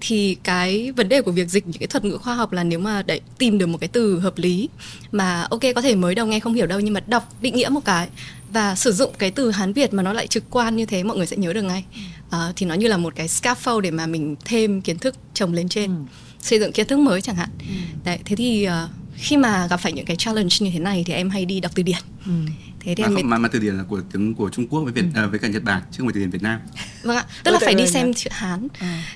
Thì cái vấn đề của việc dịch những cái thuật ngữ khoa học là nếu mà để tìm được một cái từ hợp lý mà ok có thể mới đầu nghe không hiểu đâu nhưng mà đọc định nghĩa một cái và sử dụng cái từ hán việt mà nó lại trực quan như thế mọi người sẽ nhớ được ngay. Ờ, thì nó như là một cái scaffold để mà mình thêm kiến thức chồng lên trên xây dựng kiến thức mới chẳng hạn. Đấy thế thì ờ, khi mà gặp phải những cái challenge như thế này thì em hay đi đọc từ điển. Thế thì
mà,
em
không, mà, mà từ điển là của tiếng của Trung Quốc với Việt à, với cả Nhật Bản chứ không phải từ điển Việt Nam.
Vâng ạ tức là phải đi xem chữ hán.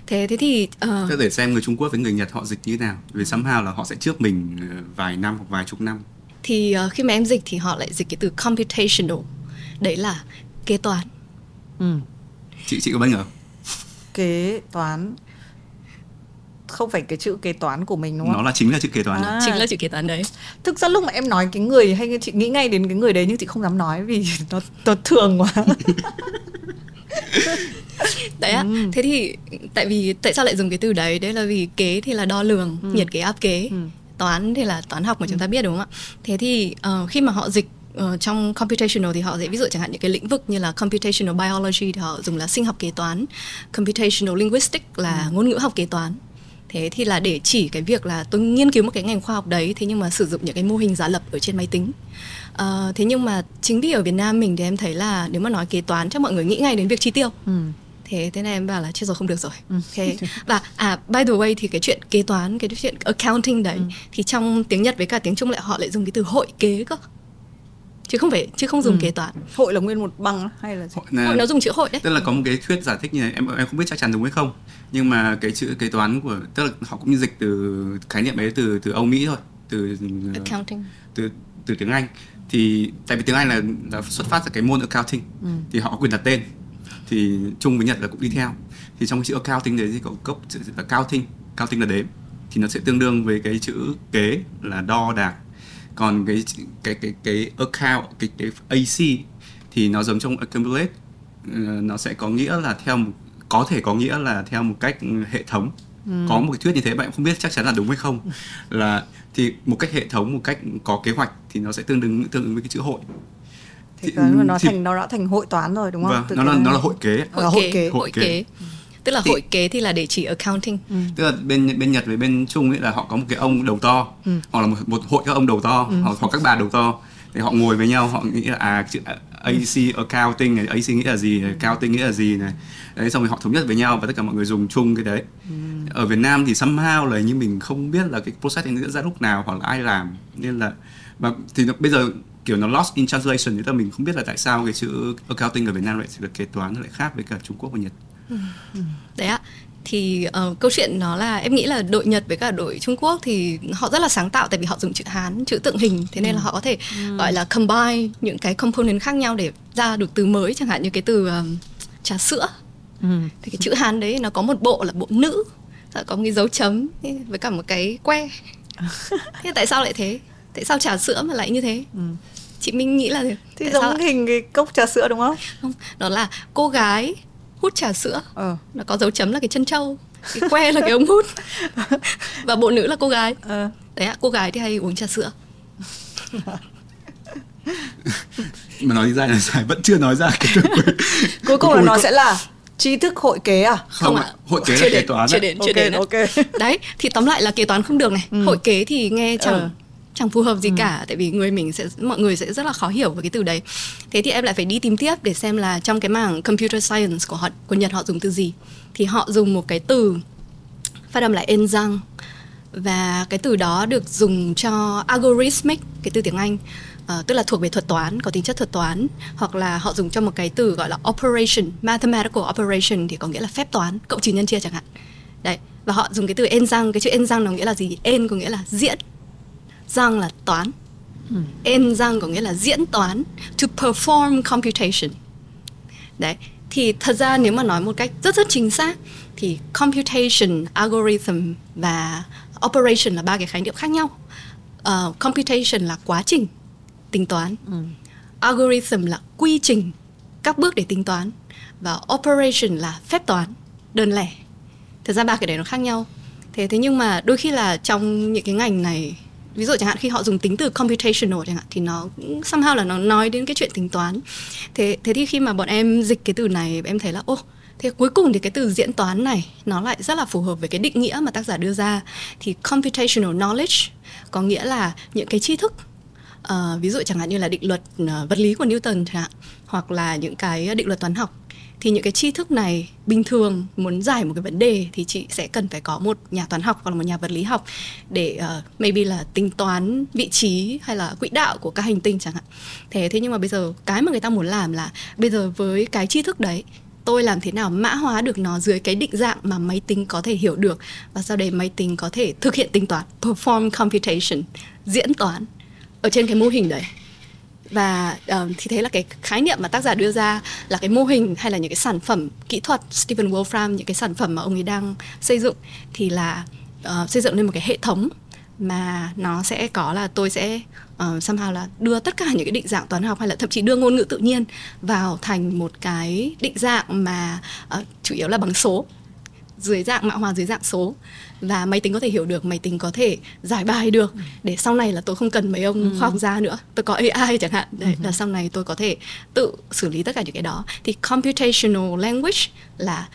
Thế thế thì ờ,
Tức để xem người Trung Quốc với người Nhật họ dịch như thế nào vì somehow là họ sẽ trước mình vài năm hoặc vài chục năm.
Thì ờ, khi mà em dịch thì họ lại dịch cái từ computational. Đấy là kế toán.
Ừ.
chị chị có bất ngờ không?
kế toán không phải cái chữ kế toán của mình đúng không?
Nó là chính là chữ kế toán. Đấy.
À.
chính là chữ kế toán đấy.
Thực ra lúc mà em nói cái người hay chị nghĩ ngay đến cái người đấy nhưng chị không dám nói vì nó nó thường quá.
Đấy ạ. Thế thì tại vì tại sao lại dùng cái từ đấy? Đấy là vì kế thì là đo lường nhiệt kế áp kế. Toán thì là toán học mà chúng ta biết đúng không ạ? Thế thì ờ, khi mà họ dịch ờ, trong computational thì họ sẽ ví dụ chẳng hạn những cái lĩnh vực như là computational biology thì họ dùng là sinh học kế toán computational linguistics là ngôn ngữ học kế toán thế thì là để chỉ cái việc là tôi nghiên cứu một cái ngành khoa học đấy thế nhưng mà sử dụng những cái mô hình giả lập ở trên máy tính. Ờ, thế nhưng mà chính vì ở Việt Nam mình thì em thấy là nếu mà nói kế toán chắc mọi người nghĩ ngay đến việc chi tiêu.
Ừ.
thế thế này em bảo là chết rồi không được rồi. Thế và à by the way thì cái chuyện kế toán cái chuyện accounting đấy thì trong tiếng Nhật với cả tiếng Trung lại họ lại dùng cái từ hội kế cơ chứ không phải chứ không dùng kế toán.
Hội là nguyên một băng á, hay là gì?
Hội là-
hội nó dùng chữ hội đấy.
Tức là có một cái thuyết giải thích như này. Em em không biết chắc chắn đúng hay không. Nhưng mà cái chữ kế toán của tức là họ cũng dịch từ khái niệm ấy từ từ Âu Mỹ thôi. Từ
accounting.
từ từ tiếng Anh. Thì tại vì tiếng Anh là, là xuất phát từ cái môn accounting. Thì họ có quyền đặt tên. Thì chung với Nhật là cũng đi theo. Thì trong cái chữ accounting đấy thì có gốc chữ là counting. Counting là đếm. Thì nó sẽ tương đương với cái chữ kế là đo đạc còn cái cái cái cái account cái cái AC thì nó giống trong accumulate. Ờ, nó sẽ có nghĩa là theo một, có thể có nghĩa là theo một cách hệ thống. Có một cái thuyết như thế bạn không biết chắc chắn là đúng hay không. Là thì một cách hệ thống một cách có kế hoạch thì nó sẽ tương ứng tương ứng với cái chữ hội.
Thì
Thì-
nó
thì-
thành nó đã thành hội toán rồi đúng không?
Vâng
Từ
nó là nó là hội kế.
Ờ, hội kế.
hội
Hội
kế.
kế.
Tức là
Thì-
hội kế thì là để chỉ accounting.
Tức là bên bên Nhật với bên Trung ấy là họ có một cái ông đầu to. Hoặc là một, một hội các ông đầu to hoặc, hoặc các bà đầu to. Thì họ ngồi với nhau họ nghĩ là à chữ AC accounting này AC nghĩa là gì này, accounting nghĩa là gì này. Đấy xong rồi họ thống nhất với nhau và tất cả mọi người dùng chung cái đấy. Ở Việt Nam thì somehow là như mình không biết là cái process này diễn ra lúc nào hoặc là ai làm. Nên là và thì nó, bây giờ kiểu nó lost in translation thì là mình không biết là tại sao cái chữ accounting ở Việt Nam lại được kế toán lại khác với cả Trung Quốc và Nhật
đấy ạ. Thì ờ, câu chuyện nó là em nghĩ là đội Nhật với cả đội Trung Quốc thì họ rất là sáng tạo tại vì họ dùng chữ Hán chữ tượng hình. Thế nên là họ có thể gọi là combine những cái component khác nhau để ra được từ mới. Chẳng hạn như cái từ ờm, trà sữa.
Ừ.
thì cái chữ Hán đấy nó có một bộ là bộ nữ có một cái dấu chấm với cả một cái que. Thế tại sao lại thế? Tại sao trà sữa mà lại như thế? Chị Minh nghĩ là
thì giống hình cái cốc trà sữa đúng không?
Không đó là cô gái hút trà sữa
ờ
nó có dấu chấm là cái chân trâu cái que là cái ống hút và bộ nữ là cô gái
ờ
đấy ạ cô gái thì hay uống trà sữa
mà nói đi ra là dài vẫn chưa nói ra cái từ cuối
cuối cùng là nó sẽ là tri thức hội kế à
không,
Không
ạ
ạ.
hội kế
Chưa
là kế
đến,
toán
chưa
ạ.
đến. chưa
ok
đến ạ.
ok
đấy thì tóm lại là kế toán không được này
Ừ.
hội kế thì nghe chẳng
Ờ.
chẳng phù hợp gì cả tại vì người mình sẽ mọi người sẽ rất là khó hiểu với cái từ đấy. Thế thì em lại phải đi tìm tiếp để xem là trong cái mảng computer science của họ của nhật họ dùng từ gì. Thì họ dùng một cái từ phát âm là enzyme. Và cái từ đó được dùng cho algorithmic cái từ tiếng Anh ờ, tức là thuộc về thuật toán có tính chất thuật toán. Hoặc là họ dùng cho một cái từ gọi là operation mathematical operation thì có nghĩa là phép toán cộng trừ nhân chia chẳng hạn. Đấy và họ dùng cái từ enzyme cái chữ enzyme nó nghĩa là gì? En có nghĩa là diễn răng là toán. Enzyme có nghĩa là diễn toán to perform computation. Đấy thì thật ra nếu mà nói một cách rất rất chính xác thì computation algorithm và operation là ba cái khái niệm khác nhau. Ờ, computation là quá trình tính toán. Algorithm là quy trình các bước để tính toán. Và operation là phép toán đơn lẻ. Thật ra ba cái đấy nó khác nhau. Thế thế nhưng mà đôi khi là trong những cái ngành này ví dụ chẳng hạn khi họ dùng tính từ computational chẳng hạn thì nó cũng somehow là nó nói đến cái chuyện tính toán. Thế thế thì khi mà bọn em dịch cái từ này em thấy là ô thế cuối cùng thì cái từ diễn toán này nó lại rất là phù hợp với cái định nghĩa mà tác giả đưa ra. Thì computational knowledge có nghĩa là những cái tri thức uh, ví dụ chẳng hạn như là định luật uh, vật lý của Newton chẳng hạn hoặc là những cái định luật toán học thì những cái tri thức này bình thường muốn giải một cái vấn đề thì chị sẽ cần phải có một nhà toán học hoặc là một nhà vật lý học để uh, maybe là tính toán vị trí hay là quỹ đạo của các hành tinh chẳng hạn. Thế thế nhưng mà bây giờ cái mà người ta muốn làm là bây giờ với cái tri thức đấy tôi làm thế nào mã hóa được nó dưới cái định dạng mà máy tính có thể hiểu được và sau đấy máy tính có thể thực hiện tính toán perform computation diễn toán ở trên cái mô hình đấy và uh, thì thế là cái khái niệm mà tác giả đưa ra là cái mô hình hay là những cái sản phẩm kỹ thuật Stephen Wolfram những cái sản phẩm mà ông ấy đang xây dựng thì là uh, xây dựng lên một cái hệ thống mà nó sẽ có là tôi sẽ uh, somehow là đưa tất cả những cái định dạng toán học hay là thậm chí đưa ngôn ngữ tự nhiên vào thành một cái định dạng mà uh, chủ yếu là bằng số dưới dạng mã hóa dưới dạng số. Và máy tính có thể hiểu được máy tính có thể giải bài được. Để sau này là tôi không cần mấy ông khoa học gia nữa. Tôi có AI chẳng hạn. Đấy là sau này tôi có thể tự xử lý tất cả những cái đó. Thì computational language là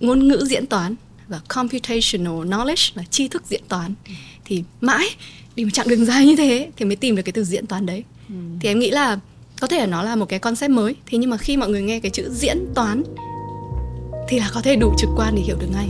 ngôn ngữ diễn toán và computational knowledge là tri thức diễn toán. Thì mãi đi một chặng đường dài như thế thì mới tìm được cái từ diễn toán đấy. Thì em nghĩ là có thể là nó là một cái concept mới. Thế nhưng mà khi mọi người nghe cái chữ diễn toán thì là có thể đủ trực quan để hiểu được ngay.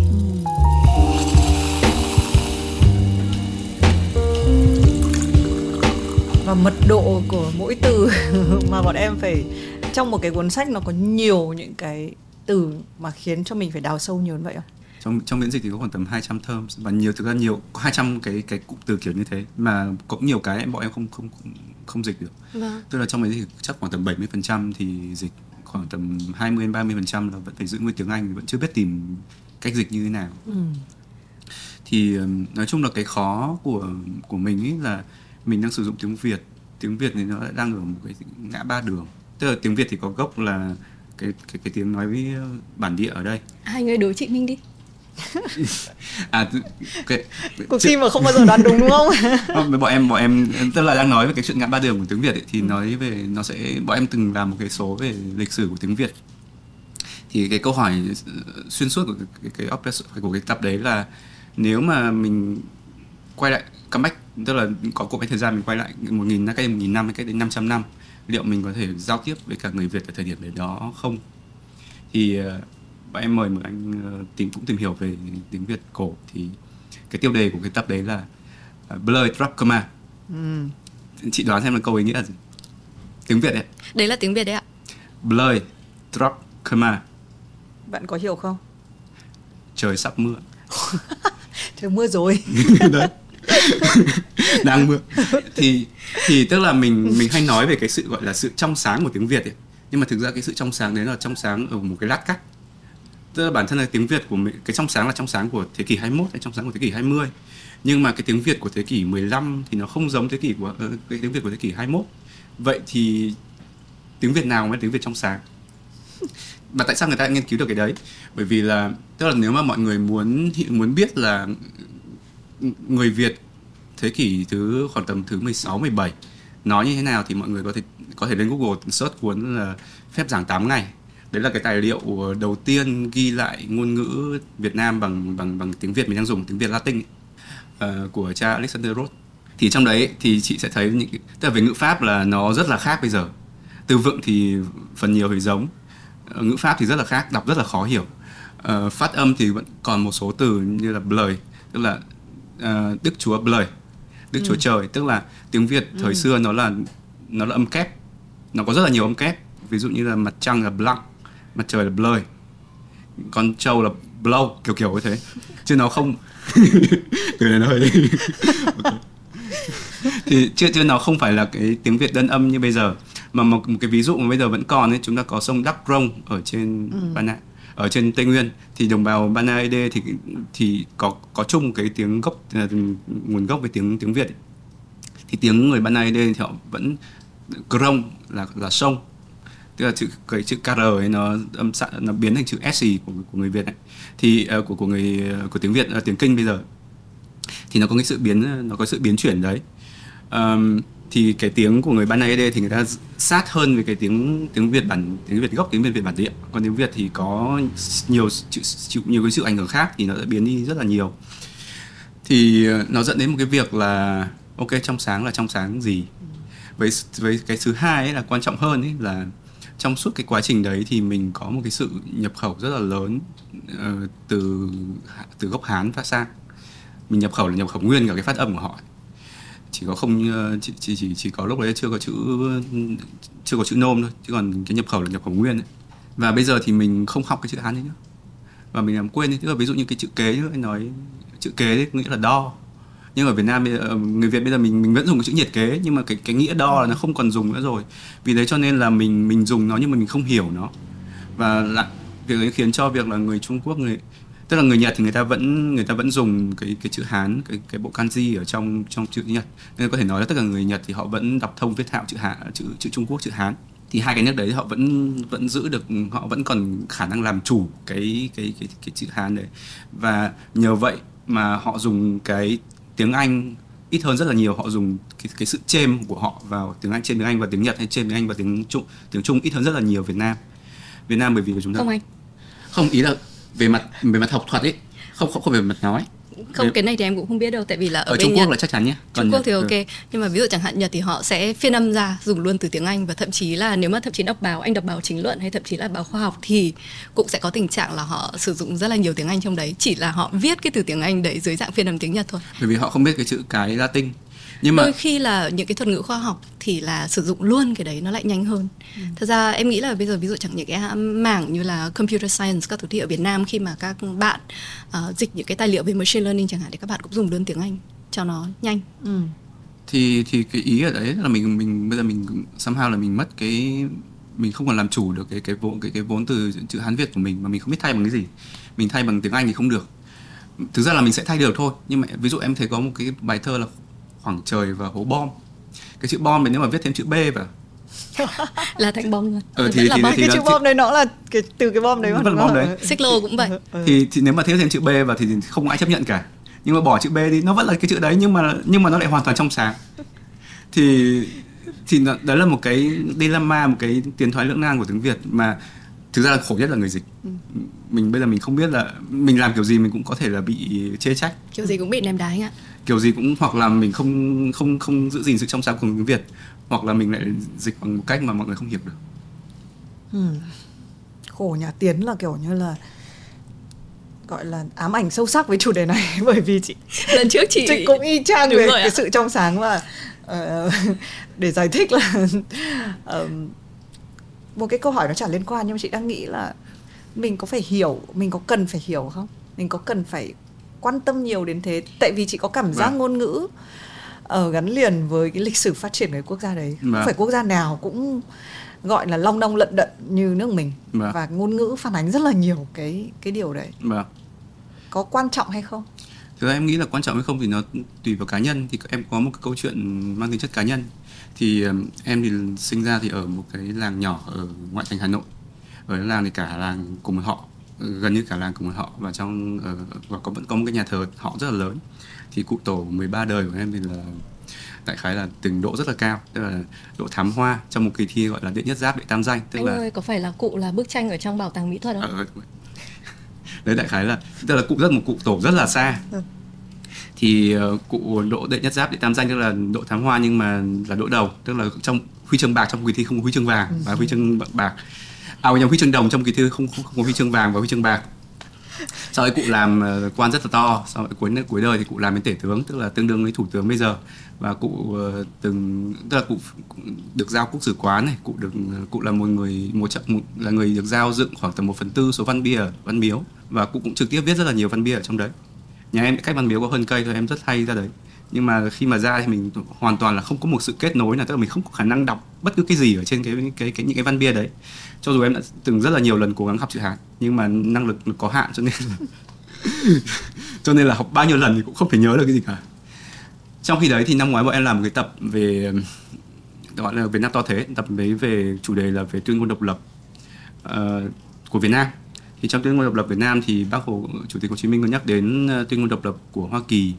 Và mật độ của mỗi từ mà bọn em phải trong một cái cuốn sách nó có nhiều những cái từ mà khiến cho mình phải đào sâu nhiều như vậy không?
trong trong miễn dịch thì có khoảng tầm 200 terms và nhiều thực ra nhiều có 200 cái cái cụm từ kiểu như thế mà cũng nhiều cái bọn em không không không, không dịch được.
Vâng.
Tức là trong đấy thì chắc khoảng tầm 70% thì dịch khoảng tầm 20 đến 30% là vẫn phải giữ nguyên tiếng Anh vẫn chưa biết tìm cách dịch như thế nào. Thì ừm, nói chung là cái khó của của mình ấy là mình đang sử dụng tiếng Việt tiếng Việt thì nó lại đang ở một cái ngã ba đường. Tức là tiếng Việt thì có gốc là cái cái cái tiếng nói với bản địa ở đây.
Hai người đối chị Minh đi
à cái,
cuộc thi mà không bao giờ đoán đúng đúng không?
Không, bọn em bọn em tức là đang nói về cái chuyện ngã ba đường của tiếng Việt ấy, thì nói về nó sẽ bọn em từng làm một cái số về lịch sử của tiếng Việt. Thì cái câu hỏi xuyên suốt của cái cái, cái của cái tập đấy là nếu mà mình quay lại comeback tức là có cái thời gian mình quay lại một nghìn cách một nghìn năm hay cách đến 500 năm liệu mình có thể giao tiếp với cả người Việt ở thời điểm đấy đó không? Thì ờ, bọn em mời một anh ờ, tìm cũng tìm hiểu về tiếng Việt cổ. Thì cái tiêu đề của cái tập đấy là uh, Blur Drop Comma.
Ừ.
chị đoán xem là câu ấy nghĩa là gì? Tiếng Việt đấy
đấy là tiếng Việt đấy ạ.
Blur Drop Comma.
Bạn có hiểu không?
Trời sắp mưa.
Trời mưa rồi.
Đấy. Đang mưa. Thì thì tức là mình mình hay nói về cái sự gọi là sự trong sáng của tiếng Việt ấy. Nhưng mà thực ra cái sự trong sáng đấy là trong sáng ở một cái lát cắt tức là bản thân là tiếng Việt của mình cái trong sáng là trong sáng của thế kỷ 21 hay trong sáng của thế kỷ 20 nhưng mà cái tiếng Việt của thế kỷ 15 thì nó không giống thế kỷ của ờ, cái tiếng Việt của thế kỷ 21 vậy thì tiếng Việt nào mới tiếng Việt trong sáng? Và tại sao người ta nghiên cứu được cái đấy? Bởi vì là, tức là nếu mà mọi người muốn muốn biết là người Việt thế kỷ thứ khoảng tầm thứ 16 17 nói như thế nào thì mọi người có thể có thể lên Google search cuốn là phép giảng 8 ngày đấy là cái tài liệu đầu tiên ghi lại ngôn ngữ Việt Nam bằng bằng bằng tiếng Việt mình đang dùng tiếng Việt Latin ấy, uh, của cha Alexander Roth thì trong đấy thì chị sẽ thấy những tức là về ngữ pháp là nó rất là khác bây giờ từ vựng thì phần nhiều thì giống uh, ngữ pháp thì rất là khác đọc rất là khó hiểu uh, phát âm thì vẫn còn một số từ như là lời tức là uh, đức chúa lời đức ừ. chúa trời tức là tiếng việt thời ừ. xưa nó là nó là âm kép nó có rất là nhiều âm kép ví dụ như là mặt trăng là blanc mặt trời là blơi con trâu là blow kiểu kiểu như thế. Chứ nó không từ này nó hơi thì chưa chưa nó không phải là cái tiếng việt đơn âm như bây giờ. Mà một, một cái ví dụ mà bây giờ vẫn còn ấy chúng ta có sông Đắk Rông ở trên ừ. Bana ở trên Tây Nguyên. Thì đồng bào Bana Ede thì thì có có chung cái tiếng gốc nguồn gốc về tiếng tiếng Việt. Ấy. thì tiếng người Bana Ede thì họ vẫn Krong là là sông tức là chữ cái chữ kr ấy nó âm nó biến thành chữ s của của người việt ấy. Thì uh, của của người ờ, của tiếng việt uh, tiếng kinh bây giờ. Thì nó có cái sự biến nó có sự biến chuyển đấy. Um, thì cái tiếng của người ban thì người ta sát hơn với cái tiếng tiếng Việt bản tiếng Việt gốc tiếng Việt Việt bản địa. Còn tiếng Việt thì có nhiều chịu nhiều cái sự ảnh hưởng khác thì nó đã biến đi rất là nhiều. Thì ờ, nó dẫn đến một cái việc là ok trong sáng là trong sáng gì? Với với cái thứ hai ấy là quan trọng hơn ấy là trong suốt cái quá trình đấy thì mình có một cái sự nhập khẩu rất là lớn uh, từ từ gốc Hán phát sang. Mình nhập khẩu là nhập khẩu nguyên cả cái phát âm của họ. Chỉ có không ờ, chỉ chỉ chỉ, chỉ có lúc đấy chưa có chữ chưa có chữ nôm thôi chứ còn cái nhập khẩu là nhập khẩu nguyên ấy. và bây giờ thì mình không học cái chữ hán đấy nữa. Và mình làm quên đấy tức là ví dụ như cái chữ kế ấy, anh nói chữ kế đấy nghĩa là đo nhưng ở Việt Nam ờ, người Việt bây giờ mình mình vẫn dùng cái chữ nhiệt kế, nhưng mà cái cái nghĩa đo là nó không còn dùng nữa rồi. Vì thế cho nên là mình mình dùng nó nhưng mà mình không hiểu nó. Và lại, việc ấy khiến cho việc là người Trung Quốc, người, tức là người Nhật thì người ta vẫn, người ta vẫn dùng cái cái chữ Hán, cái cái bộ kanji ở trong trong chữ Nhật. Nên có thể nói là tất cả người Nhật thì họ vẫn đọc thông viết thạo chữ Hán chữ chữ Trung Quốc, chữ Hán. Thì hai cái nước đấy họ vẫn vẫn giữ được, họ vẫn còn khả năng làm chủ cái cái cái cái chữ Hán đấy. Và nhờ vậy mà họ dùng cái tiếng Anh ít hơn rất là nhiều họ dùng cái, cái sự chêm của họ vào tiếng Anh trên tiếng Anh và tiếng Nhật hay trên tiếng Anh và tiếng Trung tiếng Trung ít hơn rất là nhiều Việt Nam. Việt Nam bởi vì chúng ta
không anh.
Không ý là về mặt về mặt học thuật ấy không không không về mặt nói
không cái này thì em cũng không biết đâu tại vì là ở,
ở
bên
Trung Quốc
Nhật,
là chắc chắn nhé
Trung Quốc thì ok ừ. nhưng mà ví dụ chẳng hạn Nhật thì họ sẽ phiên âm ra dùng luôn từ tiếng Anh và thậm chí là nếu mà thậm chí đọc báo anh đọc báo chính luận hay thậm chí là báo khoa học thì cũng sẽ có tình trạng là họ sử dụng rất là nhiều tiếng Anh trong đấy chỉ là họ viết cái từ tiếng Anh đấy dưới dạng phiên âm tiếng Nhật thôi.
Bởi vì họ không biết cái chữ cái Latin nhưng mà
đôi khi là những cái thuật ngữ khoa học thì là sử dụng luôn cái đấy nó lại nhanh hơn. Ừ. thật ra em nghĩ là bây giờ ví dụ chẳng những cái mảng như là computer science các thứ thì ở Việt Nam khi mà các bạn uh, dịch những cái tài liệu về machine learning chẳng hạn thì các bạn cũng dùng luôn tiếng Anh cho nó nhanh. Ừ.
thì thì cái ý ở đấy là mình mình bây giờ mình somehow là mình mất cái mình không còn làm chủ được cái cái vốn cái cái vốn từ chữ Hán Việt của mình mà mình không biết thay bằng cái gì. Mình thay bằng tiếng Anh thì không được. Thực ra là mình sẽ thay được thôi. Nhưng mà ví dụ em thấy có một cái bài thơ là khoảng trời và hố bom. Cái chữ bom nếu mà viết thêm chữ b vào.
Là thành bom luôn.
Ờ, thì,
là
thì,
thì, cái chữ bom đấy nó là cái từ cái bom đấy
mà vẫn bom đấy.
Xích lô cũng vậy.
Ừ. thì, thì nếu mà thêm thêm chữ b vào thì không ai chấp nhận cả. Nhưng mà bỏ chữ b đi nó vẫn là cái chữ đấy nhưng mà nhưng mà nó lại hoàn toàn trong sáng. Thì thì đấy là một cái dilemma một cái tiến thoái lưỡng nan của tiếng việt mà thực ra là khổ nhất là người dịch. Ừ. mình bây giờ mình không biết là mình làm kiểu gì mình cũng có thể là bị chê trách.
Kiểu gì cũng bị ném đá anh ạ
kiểu gì cũng hoặc là mình không không không giữ gìn sự trong sáng của tiếng Việt hoặc là mình lại dịch bằng một cách mà mọi người không hiểu được.
Ừ. Khổ nhà Tiến là kiểu như là gọi là ám ảnh sâu sắc với chủ đề này bởi vì chị
lần trước chị,
chị cũng y chang về cái sự trong sáng và uh, để giải thích là uh, một cái câu hỏi nó chả liên quan nhưng mà chị đang nghĩ là mình có phải hiểu mình có cần phải hiểu không mình có cần phải quan tâm nhiều đến thế. Tại vì chị có cảm giác vâng. ngôn ngữ ở ờ, gắn liền với cái lịch sử phát triển của quốc gia đấy. Vâng. không phải quốc gia nào cũng gọi là long đong lận đận như nước mình. Vâng. và ngôn ngữ phản ánh rất là nhiều cái cái điều đấy.
Vâng.
có quan trọng hay không?
Thực ra em nghĩ là quan trọng hay không thì nó tùy vào cá nhân. Thì em có một cái câu chuyện mang tính chất cá nhân. Thì em thì sinh ra thì ở một cái làng nhỏ ở ngoại thành hà nội. Ở làng thì cả làng cùng họ gần như cả làng cùng họ. Và trong uh, và có vẫn có một cái nhà thờ họ rất là lớn. Thì cụ tổ 13 đời của em thì là đại khái là từng độ rất là cao. Tức là độ thám hoa trong một kỳ thi gọi là đệ nhất giáp đệ tam danh tức
anh
là
ơi có phải là cụ là bức tranh ở trong bảo tàng mỹ thuật không?
Ờ, đấy đại khái là tức là cụ rất một cụ tổ rất là xa.
Ừ.
thì ờ, cụ độ đệ nhất giáp đệ tam danh tức là độ thám hoa nhưng mà là độ đầu. Tức là trong huy chương bạc trong kỳ thi không có huy chương vàng và huy chương bạc à nhầm huy chương đồng trong kỳ thi không, không, không có huy chương vàng và huy chương bạc. Sau đấy cụ làm ờ, quan rất là to sau đấy cuối cuối đời thì cụ làm đến tể tướng tức là tương đương với thủ tướng bây giờ. Và cụ ờ, từng tức là cụ được giao quốc sử quán này cụ được ờ, cụ là một người một, trận một là người được giao dựng khoảng tầm một phần tư số văn bia ở văn miếu. Và cụ cũng trực tiếp viết rất là nhiều văn bia ở trong đấy. Nhà em cách văn miếu có hơn cây thôi em rất hay ra đấy nhưng mà khi mà ra thì mình hoàn toàn là không có một sự kết nối nào tức là mình không có khả năng đọc bất cứ cái gì ở trên cái cái, cái những cái văn bia đấy. Cho dù em đã từng rất là nhiều lần cố gắng học chữ hán nhưng mà năng lực có hạn cho nên là cho nên là học bao nhiêu lần thì cũng không thể nhớ được cái gì cả. Trong khi đấy thì năm ngoái bọn em làm một cái tập về gọi là Việt Nam to thế tập đấy về chủ đề là về tuyên ngôn độc lập uh, của Việt Nam thì trong tuyên ngôn độc lập Việt Nam thì bác Hồ chủ tịch Hồ Chí Minh có nhắc đến ờ, tuyên ngôn độc lập của Hoa Kỳ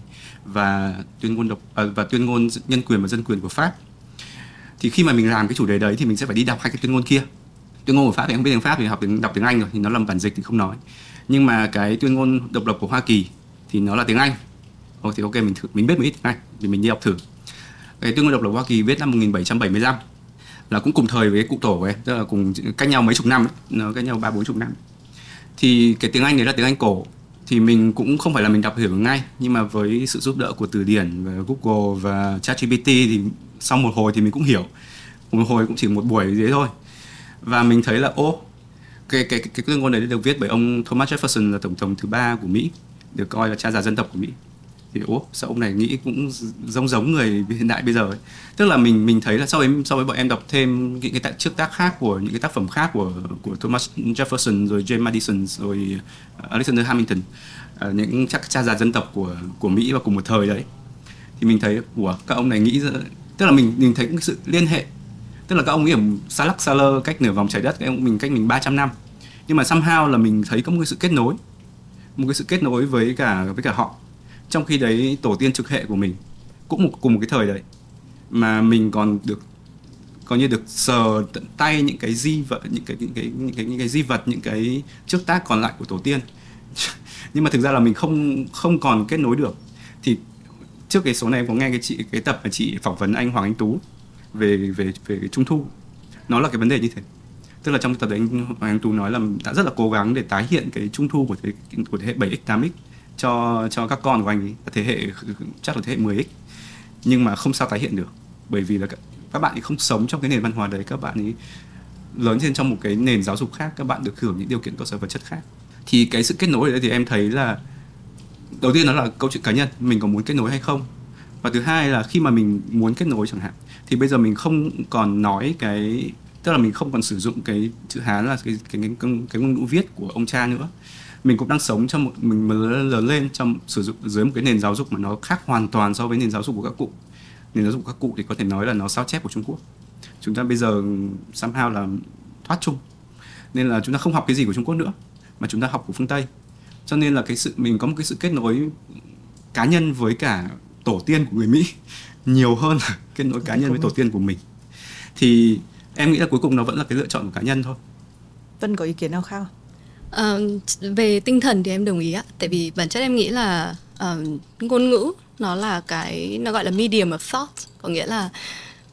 và tuyên ngôn độc à, và tuyên ngôn nhân quyền và dân quyền của Pháp. Thì khi mà mình làm cái chủ đề đấy thì mình sẽ phải đi đọc hai cái tuyên ngôn kia. Tuyên ngôn của Pháp thì không biết tiếng Pháp thì học tiếng đọc tiếng Anh rồi thì nó làm bản dịch thì không nói. Nhưng mà cái tuyên ngôn độc lập của Hoa Kỳ thì nó là tiếng Anh. Ồ, thì ok mình thử mình biết một ít tiếng Anh thì mình đi học thử. Cái tuyên ngôn độc lập Hoa Kỳ viết năm 1775 là cũng cùng thời với cụ tổ ấy tức là cùng cách nhau mấy chục năm ấy, nó cách nhau ba bốn chục năm thì cái tiếng Anh đấy là tiếng Anh cổ. Thì mình cũng không phải là mình đọc hiểu ngay nhưng mà với sự giúp đỡ của từ điển và Google và ChatGPT thì sau một hồi thì mình cũng hiểu. Một hồi cũng chỉ một buổi thế thôi. Và mình thấy là ô cái cái cái, cái tuyên ngôn đấy được viết bởi ông Thomas Jefferson là tổng thống thứ ba của Mỹ được coi là cha già dân tộc của Mỹ thì ố sao ông này nghĩ cũng giống giống người hiện đại bây giờ ấy. tức là mình mình thấy là sau ấy sau ấy bọn em đọc thêm những cái tác trước tác khác của những cái tác phẩm khác của của Thomas Jefferson rồi James Madison rồi ờ, Alexander Hamilton à, những chắc cha già dân tộc của của Mỹ vào cùng một thời đấy. Thì mình thấy của các ông này nghĩ tức là mình mình thấy cái sự liên hệ. Tức là các ông ấy ở xa lắc xa lơ cách nửa vòng trái đất các ông mình cách mình 300 năm. Nhưng mà somehow là mình thấy có một cái sự kết nối. Một cái sự kết nối với cả với cả họ trong khi đấy tổ tiên trực hệ của mình cũng một, cùng một cái thời đấy mà mình còn được coi như được sờ tận tay những cái di vật những cái những cái những cái những cái di vật những cái trước tác còn lại của tổ tiên. Nhưng mà thực ra là mình không không còn kết nối được. Thì trước cái số này em có nghe cái chị cái tập mà chị phỏng vấn anh Hoàng Anh Tú về về về cái trung thu. Nó là cái vấn đề như thế. Tức là trong cái tập đấy anh Hoàng Anh Tú nói là đã rất là cố gắng để tái hiện cái trung thu của thế của thế hệ 7x 8x cho cho các con của anh ấy thế hệ chắc là thế hệ 10x nhưng mà không sao tái hiện được bởi vì là các, các bạn ấy không sống trong cái nền văn hóa đấy các bạn ấy lớn lên trong một cái nền giáo dục khác các bạn được hưởng những điều kiện cơ sở vật chất khác. Thì cái sự kết nối ở đây thì em thấy là đầu tiên nó là câu chuyện cá nhân mình có muốn kết nối hay không? Và thứ hai là khi mà mình muốn kết nối chẳng hạn thì bây giờ mình không còn nói cái tức là mình không còn sử dụng cái chữ hán là cái cái cái, cái, cái ngôn ngữ viết của ông cha nữa mình cũng đang sống trong một mình mà lớn, lớn lên trong sử dụng dưới một cái nền giáo dục mà nó khác hoàn toàn so với nền giáo dục của các cụ. Nền giáo dục của các cụ thì có thể nói là nó sao chép của Trung Quốc. Chúng ta bây giờ somehow là thoát chung. Nên là chúng ta không học cái gì của Trung Quốc nữa mà chúng ta học của phương Tây. Cho nên là cái sự mình có một cái sự kết nối cá nhân với cả tổ tiên của người Mỹ nhiều hơn là kết nối cá nhân với tổ tiên của mình. Thì em nghĩ là cuối cùng nó vẫn là cái lựa chọn của cá nhân thôi.
Vân có ý kiến nào khác không?
Ờ, về tinh thần thì em đồng ý ạ. Tại vì bản chất em nghĩ là um, ngôn ngữ nó là cái nó gọi là medium of thought. Có nghĩa là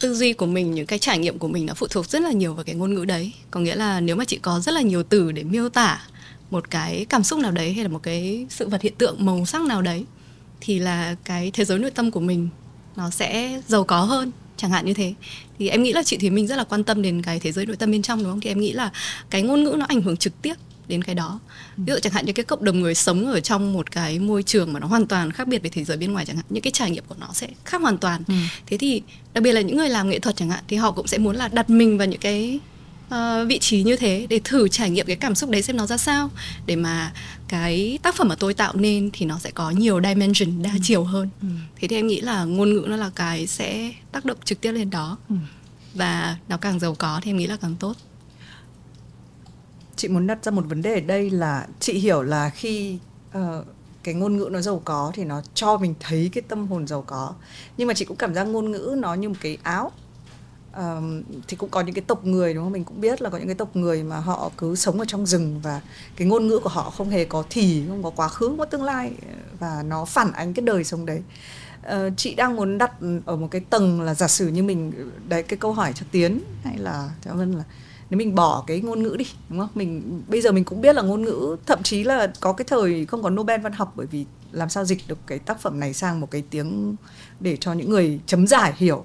tư duy của mình những cái trải nghiệm của mình nó phụ thuộc rất là nhiều vào cái ngôn ngữ đấy. Có nghĩa là nếu mà chị có rất là nhiều từ để miêu tả một cái cảm xúc nào đấy hay là một cái sự vật hiện tượng màu sắc nào đấy thì là cái thế giới nội tâm của mình nó sẽ giàu có hơn chẳng hạn như thế. Thì em nghĩ là chị thì mình rất là quan tâm đến cái thế giới nội tâm bên trong đúng không? Thì em nghĩ là cái ngôn ngữ nó ảnh hưởng trực tiếp đến cái đó. Ví dụ chẳng hạn như cái cộng đồng người sống ở trong một cái môi trường mà nó hoàn toàn khác biệt với thế giới bên ngoài chẳng hạn những cái trải nghiệm của nó sẽ khác hoàn toàn.
Ừ.
thế thì đặc biệt là những người làm nghệ thuật chẳng hạn thì họ cũng sẽ muốn là đặt mình vào những cái ờ, vị trí như thế để thử trải nghiệm cái cảm xúc đấy xem nó ra sao. Để mà cái tác phẩm mà tôi tạo nên thì nó sẽ có nhiều dimension đa chiều hơn.
Ừ.
thế thì em nghĩ là ngôn ngữ nó là cái sẽ tác động trực tiếp lên đó.
Ừ.
và nó càng giàu có thì em nghĩ là càng tốt
chị muốn đặt ra một vấn đề ở đây là chị hiểu là khi uh, cái ngôn ngữ nó giàu có thì nó cho mình thấy cái tâm hồn giàu có. Nhưng mà chị cũng cảm giác ngôn ngữ nó như một cái áo. Um, thì cũng có những cái tộc người đúng không? Mình cũng biết là có những cái tộc người mà họ cứ sống ở trong rừng và cái ngôn ngữ của họ không hề có thì không có quá khứ không có tương lai và nó phản ánh cái đời sống đấy. Uh, chị đang muốn đặt ở một cái tầng là giả sử như mình đấy cái câu hỏi cho tiến hay là cho vân là nếu mình bỏ cái ngôn ngữ đi đúng không? Mình bây giờ mình cũng biết là ngôn ngữ thậm chí là có cái thời không có Nobel văn học bởi vì làm sao dịch được cái tác phẩm này sang một cái tiếng để cho những người chấm giải hiểu.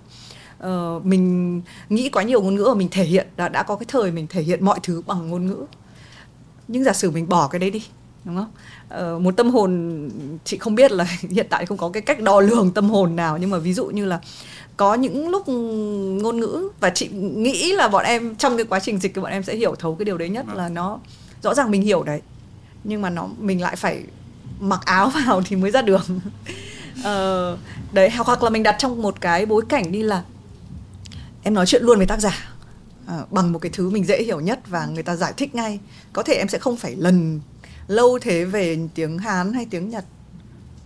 Ờ, mình nghĩ quá nhiều ngôn ngữ và mình thể hiện đã đã có cái thời mình thể hiện mọi thứ bằng ngôn ngữ. Nhưng giả sử mình bỏ cái đấy đi đúng không? Ờ, một tâm hồn chị không biết là hiện tại không có cái cách đo lường tâm hồn nào nhưng mà ví dụ như là có những lúc ngôn ngữ và chị nghĩ là bọn em trong cái quá trình dịch thì bọn em sẽ hiểu thấu cái điều đấy nhất vâng. là nó rõ ràng mình hiểu đấy. Nhưng mà nó mình lại phải mặc áo vào thì mới ra đường. Ờ, đấy hoặc là mình đặt trong một cái bối cảnh đi là em nói chuyện luôn với tác giả à, bằng một cái thứ mình dễ hiểu nhất và người ta giải thích ngay. Có thể em sẽ không phải lần lâu thế về tiếng hán hay tiếng nhật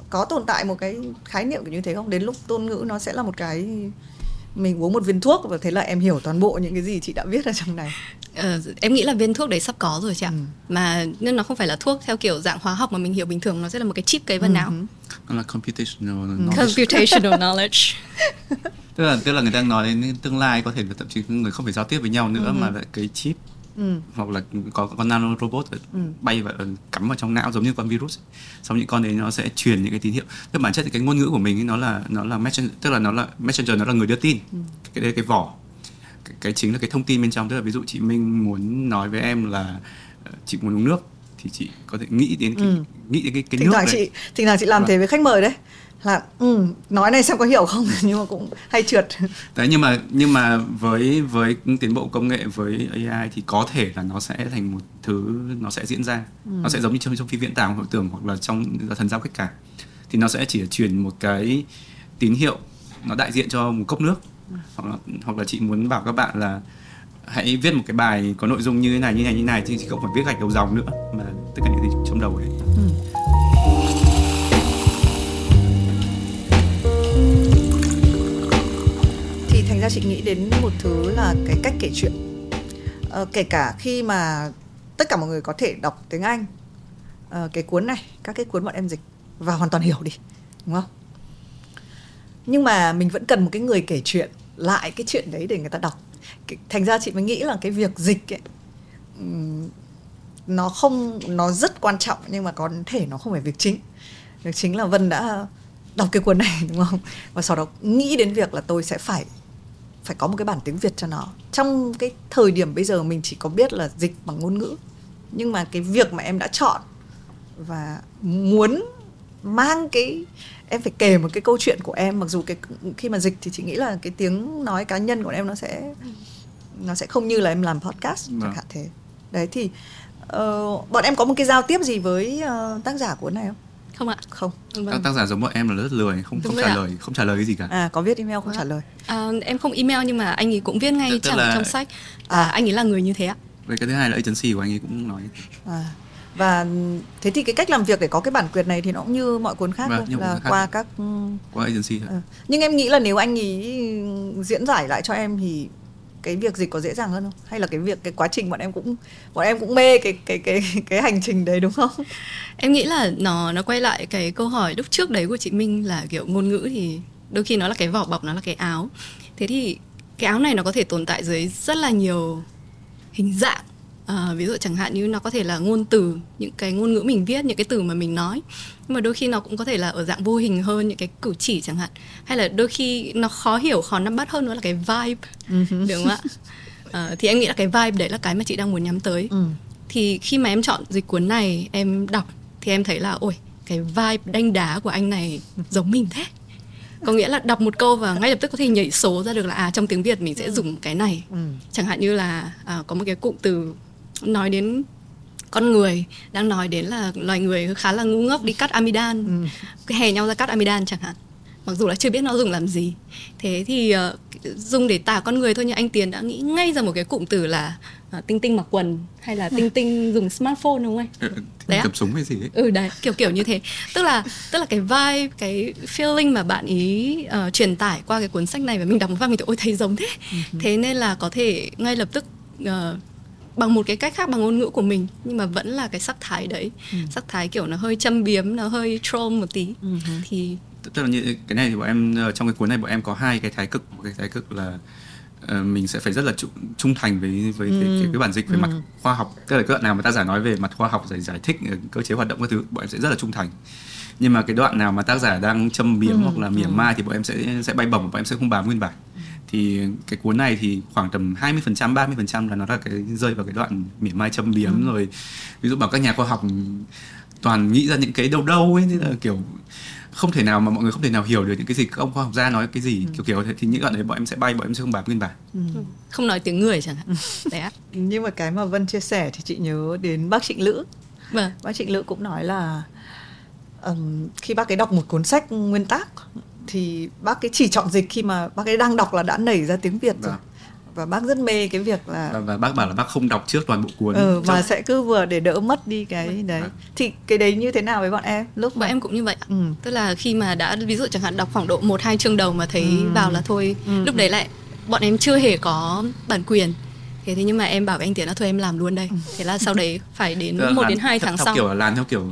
có tồn tại một cái khái niệm kiểu như thế không đến lúc ngôn ngữ nó sẽ là một cái mình uống một viên thuốc và thế là em hiểu toàn bộ những cái gì chị đã viết ở trong này
ờ, em nghĩ là viên thuốc đấy sắp có rồi chị ạ ừ. mà nhưng nó không phải là thuốc theo kiểu dạng hóa học mà mình hiểu bình thường nó sẽ là một cái chip cấy vào ừ. não
nó là computational
ừ. knowledge computational knowledge
tức là tức là người ta nói đến tương lai có thể là thậm chí người không phải giao tiếp với nhau nữa ừ. mà lại cái chip ừ. hoặc là có con nano robot ừ. bay và cắm vào trong não giống như con virus xong những con đấy nó sẽ truyền những cái tín hiệu tức bản chất thì cái ngôn ngữ của mình ấy, nó là nó là messenger tức là nó là messenger nó là người đưa tin ừ. cái đây cái vỏ cái, cái chính là cái thông tin bên trong tức là ví dụ chị Minh muốn nói với em là ờ, chị muốn uống nước thì chị có thể nghĩ đến cái, ừ. nghĩ đến cái cái thỉnh
nước thoảng đấy. chị thỉnh thoảng chị làm vâng. thế với khách mời đấy là ừ, nói này xem có hiểu không nhưng mà cũng hay trượt
đấy nhưng mà nhưng mà với với tiến bộ công nghệ với AI thì có thể là nó sẽ thành một thứ nó sẽ diễn ra ừ. nó sẽ giống như trong trong phim viễn tưởng hội tưởng hoặc là trong thần giao cách cả thì nó sẽ chỉ truyền một cái tín hiệu nó đại diện cho một cốc nước ừ. hoặc là hoặc là chị muốn bảo các bạn là hãy viết một cái bài có nội dung như thế này như này như này thì chị không phải viết gạch đầu dòng nữa mà tất cả những gì trong đầu đấy ừ.
Thành ra chị nghĩ đến một thứ là cái cách kể chuyện. Ờ, kể cả khi mà tất cả mọi người có thể đọc tiếng anh ờ, cái cuốn này các cái cuốn bọn em dịch và hoàn toàn hiểu đi đúng không? Nhưng mà mình vẫn cần một cái người kể chuyện lại cái chuyện đấy để người ta đọc. Thành ra chị mới nghĩ là cái việc dịch ấy nó không nó rất quan trọng nhưng mà có thể nó không phải việc chính. Việc chính là vân đã đọc cái cuốn này đúng không? Và sau đó nghĩ đến việc là tôi sẽ phải phải có một cái bản tiếng Việt cho nó. Trong cái thời điểm bây giờ mình chỉ có biết là dịch bằng ngôn ngữ. Nhưng mà cái việc mà em đã chọn và muốn mang cái em phải kể một cái câu chuyện của em mặc dù cái khi mà dịch thì chị nghĩ là cái tiếng nói cá nhân của em nó sẽ nó sẽ không như là em làm podcast chẳng vâng. hạn thế. Đấy thì uh, bọn em có một cái giao tiếp gì với uh, tác giả cuốn này không
không ạ
không
vâng. các tác giả giống bọn em là rất lười không Đúng không trả ạ. lời không trả lời cái gì cả
à có viết email không à. trả lời
à, em không email nhưng mà anh ấy cũng viết ngay chẳng là... trong sách à, à anh ấy là người như thế ạ
về cái thứ hai là agency của anh ấy cũng nói
à và thế thì cái cách làm việc để có cái bản quyền này thì nó cũng như mọi cuốn khác vâng, thôi, là khác qua các
qua agency thôi. À.
nhưng em nghĩ là nếu anh ấy diễn giải lại cho em thì cái việc dịch có dễ dàng hơn không? Hay là cái việc, cái quá trình bọn em cũng, bọn em cũng mê cái cái cái cái hành trình đấy đúng không?
Em nghĩ là nó nó quay lại cái câu hỏi lúc trước đấy của chị Minh là kiểu ngôn ngữ thì đôi khi nó là cái vỏ bọc, nó là cái áo. Thế thì cái áo này nó có thể tồn tại dưới rất là nhiều hình dạng à, ví dụ chẳng hạn như nó có thể là ngôn từ những cái ngôn ngữ mình viết những cái từ mà mình nói nhưng mà đôi khi nó cũng có thể là ở dạng vô hình hơn những cái cử chỉ chẳng hạn hay là đôi khi nó khó hiểu khó nắm bắt hơn nữa là cái vibe uh-huh. đúng không ạ à, thì em nghĩ là cái vibe đấy là cái mà chị đang muốn nhắm tới uh. thì khi mà em chọn dịch cuốn này em đọc thì em thấy là ôi cái vibe đanh đá của anh này giống mình thế có nghĩa là đọc một câu và ngay lập tức có thể nhảy số ra được là à trong tiếng việt mình sẽ ừ. dùng cái này ừ. chẳng hạn như là à, có một cái cụm từ nói đến con người đang nói đến là loài người khá là ngu ngốc đi cắt amidan ừ. cái hè nhau ra cắt amidan chẳng hạn mặc dù là chưa biết nó dùng làm gì thế thì uh, dùng để tả con người thôi nhưng anh Tiến đã nghĩ ngay ra một cái cụm từ là uh, tinh tinh mặc quần hay là tinh tinh dùng smartphone đúng không anh?
Ừ, đấy cầm súng hay gì ấy.
Ừ đấy, kiểu kiểu như thế. Tức là tức là cái vibe, cái feeling mà bạn ý uh, truyền tải qua cái cuốn sách này và mình đọc một phát mình thấy ôi thấy giống thế. Uh-huh. Thế nên là có thể ngay lập tức uh, bằng một cái cách khác bằng ngôn ngữ của mình nhưng mà vẫn là cái sắc thái đấy ừ. sắc thái kiểu nó hơi châm biếm nó hơi troll một tí ừ. thì
tức là như cái này thì bọn em ờ, trong cái cuốn này bọn em có hai cái thái cực một cái thái cực là uh, mình sẽ phải rất là trung, trung thành với với ừ. cái, cái, cái bản dịch về ừ. mặt khoa học tức là cái đoạn nào mà ta giả nói về mặt khoa học giải giải thích ờ, cơ chế hoạt động các thứ bọn em sẽ rất là trung thành nhưng mà cái đoạn nào mà tác giả đang châm biếm ừ. hoặc là mỉa ừ. mai thì bọn em sẽ sẽ bay bổng bọn em sẽ không bám nguyên bản ừ. Thì cái cuốn này thì khoảng tầm 20% 30% là nó là cái rơi vào cái đoạn mỉa mai châm biếm ừ. rồi ví dụ bảo các nhà khoa học toàn nghĩ ra những cái đâu đâu ấy như là kiểu không thể nào mà mọi người không thể nào hiểu được những cái gì các ông khoa học gia nói cái gì ừ. kiểu kiểu thế thì những đoạn đấy bọn em sẽ bay bọn em sẽ không bám nguyên bản ừ.
ừ. không nói tiếng người chẳng hạn
đấy nhưng mà cái mà vân chia sẻ thì chị nhớ đến bác trịnh lữ vâng. bác trịnh lữ cũng nói là um, khi bác ấy đọc một cuốn sách nguyên tác thì bác ấy chỉ chọn dịch khi mà bác ấy đang đọc là đã nảy ra tiếng việt rồi vâng và bác rất mê cái việc là
và, và bác bảo là bác không đọc trước toàn bộ cuốn
ừ, mà sẽ cứ vừa để đỡ mất đi cái vâng. đấy à. thì cái đấy như thế nào với bọn em
lúc bọn mà... em cũng như vậy ừ. tức là khi mà đã ví dụ chẳng hạn đọc khoảng độ một hai chương đầu mà thấy ừ. vào là thôi ừ. lúc đấy lại bọn em chưa hề có bản quyền thế thế nhưng mà em bảo với anh tiến là thôi em làm luôn đây ừ. thế là sau đấy phải đến một đến hai tháng sau
kiểu là làm theo kiểu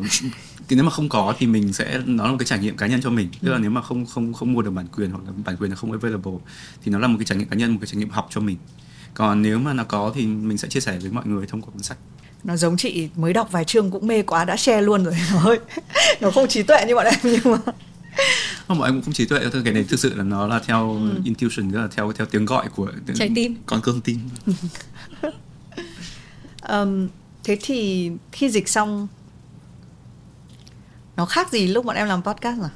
thì nếu mà không có thì mình sẽ nó là một cái trải nghiệm cá nhân cho mình. Tức là ừ. nếu mà không không không mua được bản quyền hoặc là bản quyền là không available thì nó là một cái trải nghiệm cá nhân một cái trải nghiệm học cho mình. Còn nếu mà nó có thì mình sẽ chia sẻ với mọi người thông qua cuốn sách.
Nó giống chị mới đọc vài chương cũng mê quá đã share luôn rồi. Nó hơi nó không trí tuệ như bọn em nhưng mà.
Không bọn em cũng không trí tuệ thôi cái này thực sự là nó là theo ừ. intuition tức là theo theo tiếng gọi của
trái tim.
con cơn tim
um, thế thì khi dịch xong nó khác gì lúc bọn em làm podcast à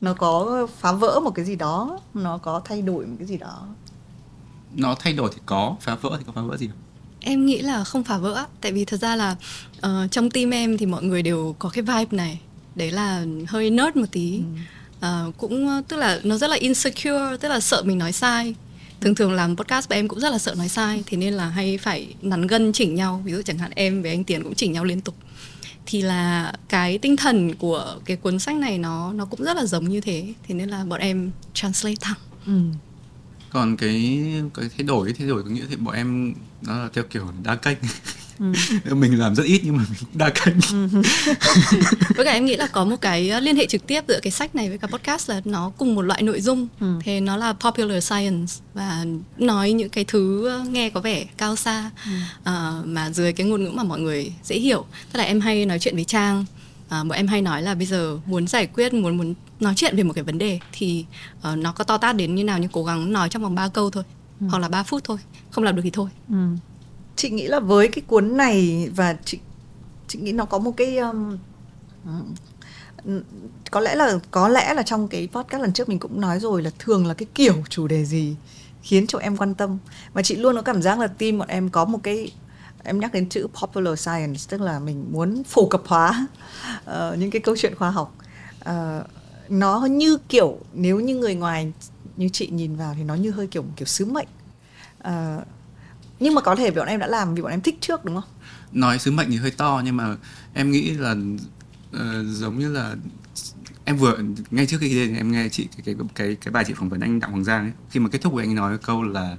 nó có phá vỡ một cái gì đó nó có thay đổi một cái gì đó.
Nó thay đổi thì có phá vỡ thì có phá vỡ gì không?
Em nghĩ là không phá vỡ tại vì thật ra là uh, trong team em thì mọi người đều có cái vibe này. Đấy là hơi nerd một tí. Ừ. uh, cũng tức là nó rất là insecure tức là sợ mình nói sai. Thường thường làm podcast và em cũng rất là sợ nói sai thế nên là hay phải nắn gân chỉnh nhau. Ví dụ chẳng hạn em với anh tiền cũng chỉnh nhau liên tục thì là cái tinh thần của cái cuốn sách này nó nó cũng rất là giống như thế. Thế nên là bọn em translate thẳng. Ừ.
còn cái cái thay đổi thay đổi có nghĩa thì bọn em nó là theo kiểu đa kênh ừ. mình làm rất ít nhưng mà mình cũng đa kênh ừ.
với cả em nghĩ là có một cái ờ, liên hệ trực tiếp giữa cái sách này với cả podcast là nó cùng một loại nội dung ừ. thế nó là popular science và nói những cái thứ ờ, nghe có vẻ cao xa ừ. uh, mà dưới cái ngôn ngữ mà mọi người dễ hiểu tức là em hay nói chuyện với trang à, bọn em hay nói là bây giờ muốn giải quyết muốn muốn nói chuyện về một cái vấn đề thì uh, nó có to tát đến như nào nhưng cố gắng nói trong vòng 3 câu thôi ừ. hoặc là 3 phút thôi không làm được thì thôi ừ
chị nghĩ là với cái cuốn này và chị chị nghĩ nó có một cái um, có lẽ là có lẽ là trong cái podcast lần trước mình cũng nói rồi là thường là cái kiểu chủ đề gì khiến cho em quan tâm. Và chị luôn có cảm giác là team bọn em có một cái em nhắc đến chữ popular science tức là mình muốn phổ cập hóa uh, những cái câu chuyện khoa học. Uh, nó như kiểu nếu như người ngoài như chị nhìn vào thì nó như hơi kiểu kiểu sứ mệnh. Uh, nhưng mà có thể bọn em đã làm vì bọn em thích trước đúng không?
Nói sứ mệnh thì hơi to nhưng mà em nghĩ là uh, giống như là em vừa ngay trước khi đến em nghe chị cái cái cái cái bài chị phỏng vấn anh đặng hoàng giang ấy. Khi mà kết thúc của anh nói câu là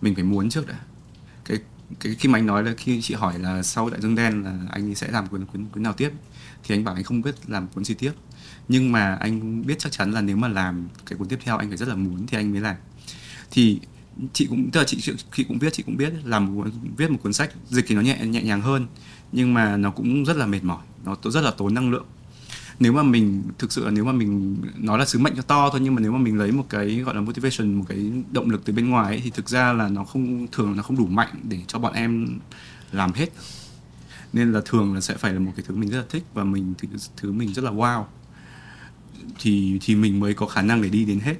mình phải muốn trước đã. Cái cái khi mà anh nói là khi chị hỏi là sau đại dương đen là anh sẽ làm cuốn cuốn cuốn nào tiếp thì anh bảo anh không biết làm cuốn gì tiếp. Nhưng mà anh biết chắc chắn là nếu mà làm cái cuốn tiếp theo anh phải rất là muốn thì anh mới làm. Thì chị cũng tức là chị chị cũng viết chị cũng biết làm viết một cuốn sách dịch thì nó nhẹ nhẹ nhàng hơn nhưng mà nó cũng rất là mệt mỏi nó rất là tốn năng lượng. Nếu mà mình thực sự là nếu mà mình nói là sứ mệnh cho to thôi nhưng mà nếu mà mình lấy một cái gọi là motivation một cái động lực từ bên ngoài ấy, thì thực ra là nó không thường là không đủ mạnh để cho bọn em làm hết. Nên là thường là sẽ phải là một cái thứ mình rất là thích và mình thứ mình rất là wow. Thì thì mình mới có khả năng để đi đến hết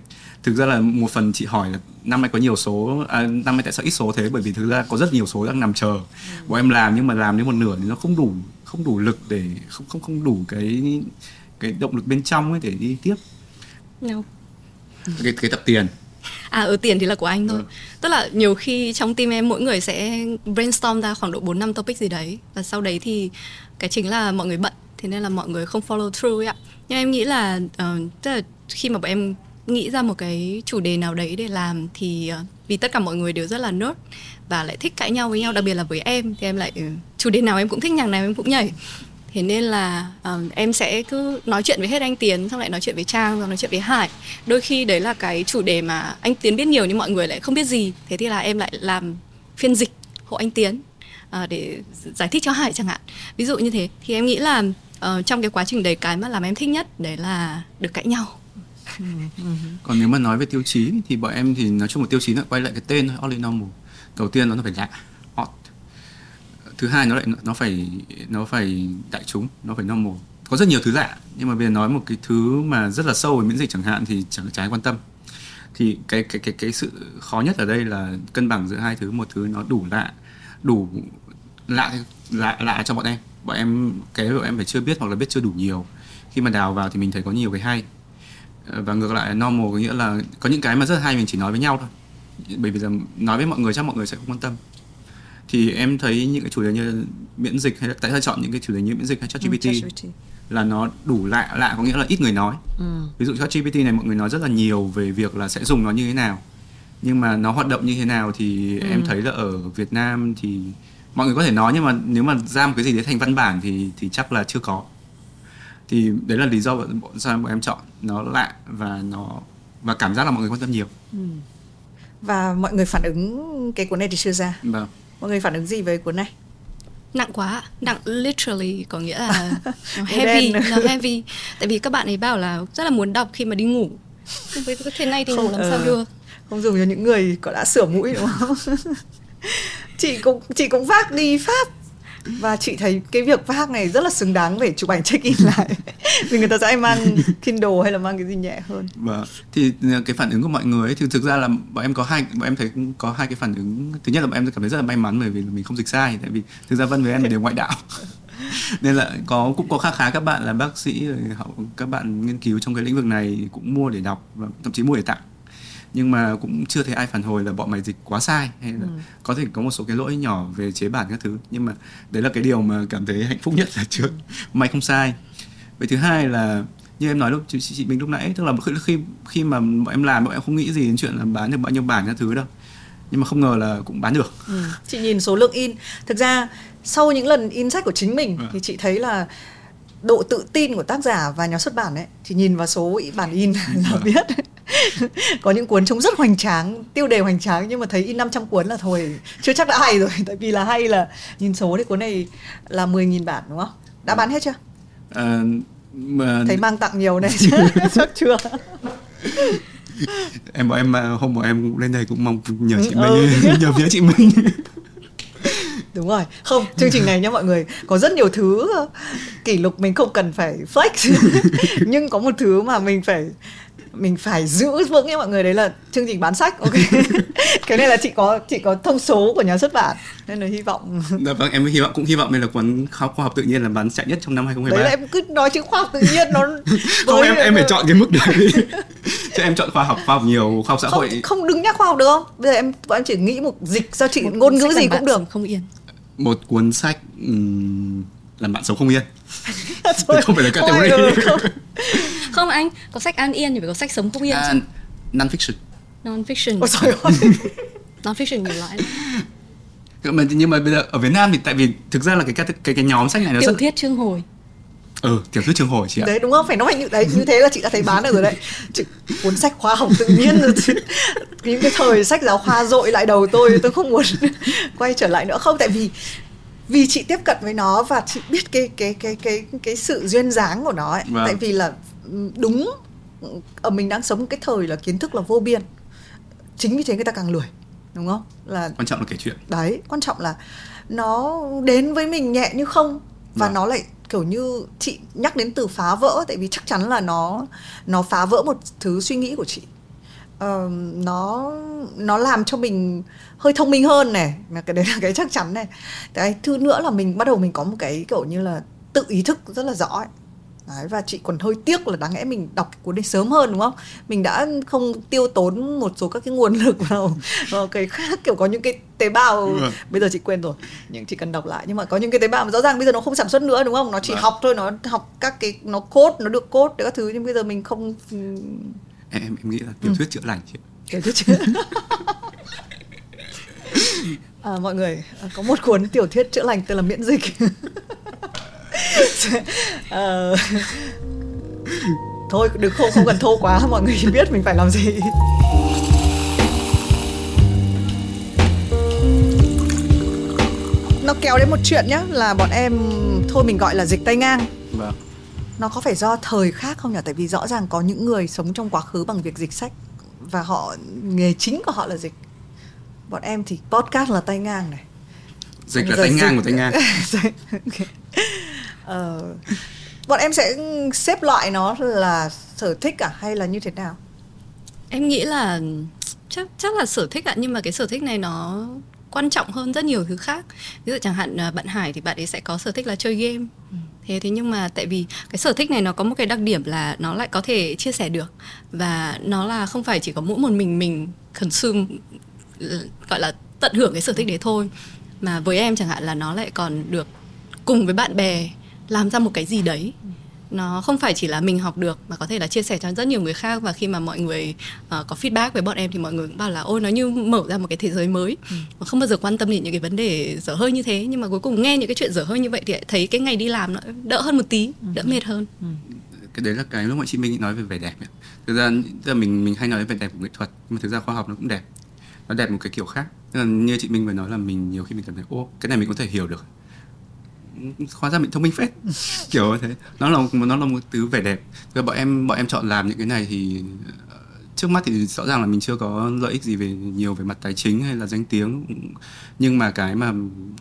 thực ra là một phần chị hỏi là năm nay có nhiều số à, năm nay tại sao ít số thế? Bởi vì thực ra có rất nhiều số đang nằm chờ. Ừ. bọn em làm nhưng mà làm đến một nửa thì nó không đủ không đủ lực để không không không đủ cái cái động lực bên trong ấy để đi tiếp.
No.
cái cái tập tiền.
À ở ừ, tiền thì là của anh thôi.
Ừ.
tức là nhiều khi trong team em mỗi người sẽ brainstorm ra khoảng độ 4 năm topic gì đấy. Và sau đấy thì cái chính là mọi người bận. Thế nên là mọi người không follow through ấy ạ. Nhưng em nghĩ là ờ, tức là khi mà bọn em nghĩ ra một cái chủ đề nào đấy để làm thì ờ, vì tất cả mọi người đều rất là nerd và lại thích cãi nhau với nhau đặc biệt là với em thì em lại ừ, chủ đề nào em cũng thích nhạc nào em cũng nhảy. Thế nên là um, em sẽ cứ nói chuyện với hết anh Tiến xong lại nói chuyện với Trang rồi nói chuyện với Hải. Đôi khi đấy là cái chủ đề mà anh Tiến biết nhiều nhưng mọi người lại không biết gì. Thế thì là em lại làm phiên dịch hộ anh Tiến uh, để giải thích cho Hải chẳng hạn. Ví dụ như thế. Thì em nghĩ là uh, trong cái quá trình đấy cái mà làm em thích nhất đấy là được cãi nhau
còn nếu mà nói về tiêu chí thì bọn em thì nói chung một tiêu chí là quay lại cái tên thôi only normal. Đầu tiên nó phải lạ, hot. Thứ hai nó lại, nó phải nó phải đại chúng, nó phải normal. Có rất nhiều thứ lạ, nhưng mà bây giờ nói một cái thứ mà rất là sâu về miễn dịch chẳng hạn thì chẳng trái quan tâm. Thì cái cái cái cái sự khó nhất ở đây là cân bằng giữa hai thứ, một thứ nó đủ lạ đủ lạ lạ lạ cho bọn em. Bọn em, cái bọn em phải chưa biết hoặc là biết chưa đủ nhiều. Khi mà đào vào thì mình thấy có nhiều cái hay và ngược lại normal có nghĩa là có những cái mà rất hay mình chỉ nói với nhau thôi. Bởi vì là nói với mọi người chắc mọi người sẽ không quan tâm. Thì em thấy những cái chủ đề như miễn dịch hay tại sao chọn những cái chủ đề như miễn dịch hay ChatGPT
ChatGPT.
là nó đủ lạ lạ có nghĩa là ít người nói.
Ừ.
ví dụ ChatGPT này mọi người nói rất là nhiều về việc là sẽ dùng nó như thế nào. Nhưng mà nó hoạt động như thế nào thì em thấy là ở Việt Nam thì mọi người có thể nói nhưng mà nếu mà ra một cái gì đấy thành văn bản thì thì chắc là chưa có thì đấy là lý do bọn bọn- sao bọn em chọn nó lạ và nó và cảm giác là mọi người quan tâm nhiều.
Và mọi người phản ứng cái cuốn này thì chưa ra.
Vâng.
Mọi người phản ứng gì về cuốn này?
Nặng quá nặng literally có nghĩa là nó heavy nó heavy. Tại vì các bạn ấy bảo là rất là muốn đọc khi mà đi ngủ. Với cái thế này thì ngủ
Không,
làm
ờ.
sao được?
không dùng cho những người có đã sửa mũi đúng không? Chị cũng chị cũng vác đi pháp và chị thấy cái việc vác này rất là xứng đáng để chụp ảnh check in lại vì người ta sẽ mang Kindle hay là mang cái gì nhẹ hơn
Vâng. Thì ừ, cái phản ứng của mọi người ấy, thì thực ra là bọn em có hai bọn em thấy có hai cái phản ứng. Thứ nhất là bọn em cảm thấy rất là may mắn bởi vì mình không dịch sai tại vì thực ra Vân với em là đều ngoại đạo. Nên là có cũng có khá khá các bạn là bác sĩ rồi họ các bạn nghiên cứu trong cái lĩnh vực này cũng mua để đọc và thậm chí mua để tặng. Nhưng mà cũng chưa thấy ai phản hồi là bọn mày dịch quá sai hay là có thể có một số cái lỗi nhỏ về chế bản các thứ. Nhưng mà đấy là cái điều mà cảm thấy hạnh phúc nhất là chưa may không sai. Vậy thứ hai là như em nói lúc chị, chị mình lúc nãy tức là khi khi mà bọn em làm bọn em không nghĩ gì đến chuyện là bán được bao nhiêu bản các thứ đâu. Nhưng mà không ngờ là cũng bán được.
Ừ. Chị nhìn số lượng in. Thực ra sau những lần in sách của chính mình
Vâng.
Thì chị thấy là độ tự tin của tác giả và nhà xuất bản ấy Chỉ nhìn vào số bản in là
Vâng.
biết Có những cuốn trông rất hoành tráng Tiêu đề hoành tráng Nhưng mà thấy in 500 cuốn là thôi Chưa chắc đã hay rồi Tại vì là hay là Nhìn số thì cuốn này là 10.000 bản đúng không? Đã bán hết chưa?
Ờ, mà
Thấy mang tặng nhiều này Chắc chưa?
em bọn em à, hôm bọn em cũng lên đây cũng mong nhờ chị
Ừ,
Minh nhờ phía chị Minh
Đúng rồi, không, chương trình này nha mọi người Có rất nhiều thứ ờ, kỷ lục mình không cần phải flex. Nhưng có một thứ mà mình phải mình phải giữ vững nha mọi người. Đấy là chương trình bán sách ok? Cái này là chị có chị có thông số của nhà xuất bản nên là hy vọng.
Dạ vâng em hy vọng cũng hy vọng đây là cuốn khoa khoa học tự nhiên là bán chạy nhất trong năm 2023
đấy là em cứ nói chữ khoa học tự nhiên nó
không em em phải chọn cái mức đấy. Chứ em chọn khoa học khoa học nhiều khoa học xã
không,
hội.
không đừng nhắc khoa học được không? Bây giờ em bọn em chỉ nghĩ một dịch cho chị ngôn ngữ gì cũng được.
không yên
một cuốn sách ừm, làm bạn sống không yên
Thôi,
không phải là category.
ừ, không.
không anh có sách an yên thì phải có sách sống không yên
à,
chứ
non fiction
non fiction
Ôi trời ơi.
non fiction nhiều loại lắm.
mà nhưng mà bây giờ ở Việt Nam thì tại vì thực ra là cái cái cái, cái nhóm sách này nó
tiểu
rất
thuyết trương hồi
ừ tiểu thuyết trường hồi chị ạ.
Đấy đúng không? Phải nói như đấy như thế là chị đã thấy bán được rồi đấy. Chị, cuốn sách khoa học tự nhiên rồi chị- những cái thời sách giáo khoa dội lại đầu tôi tôi không muốn quay trở lại nữa. Không tại vì vì chị tiếp cận với nó và chị biết cái cái cái cái cái sự duyên dáng của nó ấy.
Vâng.
tại vì là ừ, đúng ở mình đang sống cái thời là kiến thức là vô biên. Chính vì thế người ta càng lười đúng không? Là
quan trọng là kể chuyện.
Đấy quan trọng là nó đến với mình nhẹ như không và
Vâng.
nó lại kiểu như chị nhắc đến từ phá vỡ tại vì chắc chắn là nó nó phá vỡ một thứ suy nghĩ của chị Ờ, nó nó làm cho mình hơi thông minh hơn này cái đấy là cái chắc chắn này cái thứ nữa là mình bắt đầu mình có một cái kiểu như là tự ý thức rất là rõ ấy. Đấy, và chị còn hơi tiếc là đáng lẽ mình đọc cái cuốn này sớm hơn đúng không? Mình đã không tiêu tốn một số các cái nguồn lực vào, vào cái khác kiểu có những cái tế bào bây giờ chị quên rồi nhưng chị cần đọc lại nhưng mà có những cái tế bào mà rõ ràng bây giờ nó không sản xuất nữa đúng không? Nó chỉ
Vâng.
học thôi, nó học các cái nó code, nó được để các thứ nhưng bây giờ mình không
em em, em nghĩ là tiểu thuyết chữa lành chị ạ.
kiểu thứ chưa à, mọi người à, có một cuốn tiểu thuyết chữa lành tên là miễn dịch Ờ, thôi đừng không không cần thô quá mọi người biết mình phải làm gì nó kéo đến một chuyện nhá là bọn em thôi mình gọi là dịch tay ngang
vâng
nó có phải do thời khác không nhỉ? Tại vì rõ ràng có những người sống trong quá khứ bằng việc dịch sách và họ nghề chính của họ là dịch. Bọn em thì podcast là tay ngang này.
dịch
Bây
là tay ngang
dịch-
của tay ngang
Ok. Ờ, bọn em sẽ xếp loại nó là sở thích à hay là như thế nào?
em nghĩ là chắc chắc là sở thích ạ nhưng mà cái sở thích này nó quan trọng hơn rất nhiều thứ khác. Ví dụ chẳng hạn à, bạn Hải thì bạn ấy sẽ có sở thích là chơi game. Thế thế nhưng mà tại vì cái sở thích này nó có một cái đặc điểm là nó lại có thể chia sẻ được. Và nó là không phải chỉ có mỗi một mình mình consume gọi là tận hưởng cái sở thích đấy thôi. Mà với em chẳng hạn là nó lại còn được cùng với bạn bè làm ra một cái gì đấy. Nó không phải chỉ là mình học được mà có thể là chia sẻ cho rất nhiều người khác. Và khi mà mọi người ờ, có feedback với bọn em thì mọi người cũng bảo là ôi nó như mở ra một cái thế giới mới. Mà không bao giờ quan tâm đến những cái vấn đề dở hơi như thế. Nhưng mà cuối cùng nghe những cái chuyện dở hơi như vậy thì lại thấy cái ngày đi làm nó đỡ hơn một tí đỡ mệt hơn.
Cái đấy là cái lúc mà chị Minh nói về vẻ đẹp ấy. thực ra tức là mình mình hay nói về vẻ đẹp của nghệ thuật nhưng mà thực ra khoa học nó cũng đẹp. Nó đẹp một cái kiểu khác. Tức là như chị Minh vừa nói là mình nhiều khi mình cảm thấy ô cái này mình có thể hiểu được hóa ra mình thông minh phết. Kiểu như thế. Nó là nó là một thứ vẻ đẹp. Ra bọn em bọn em chọn làm những cái này thì ờ, trước mắt thì rõ ràng là mình chưa có lợi ích gì về nhiều về mặt tài chính hay là danh tiếng. Nhưng mà cái mà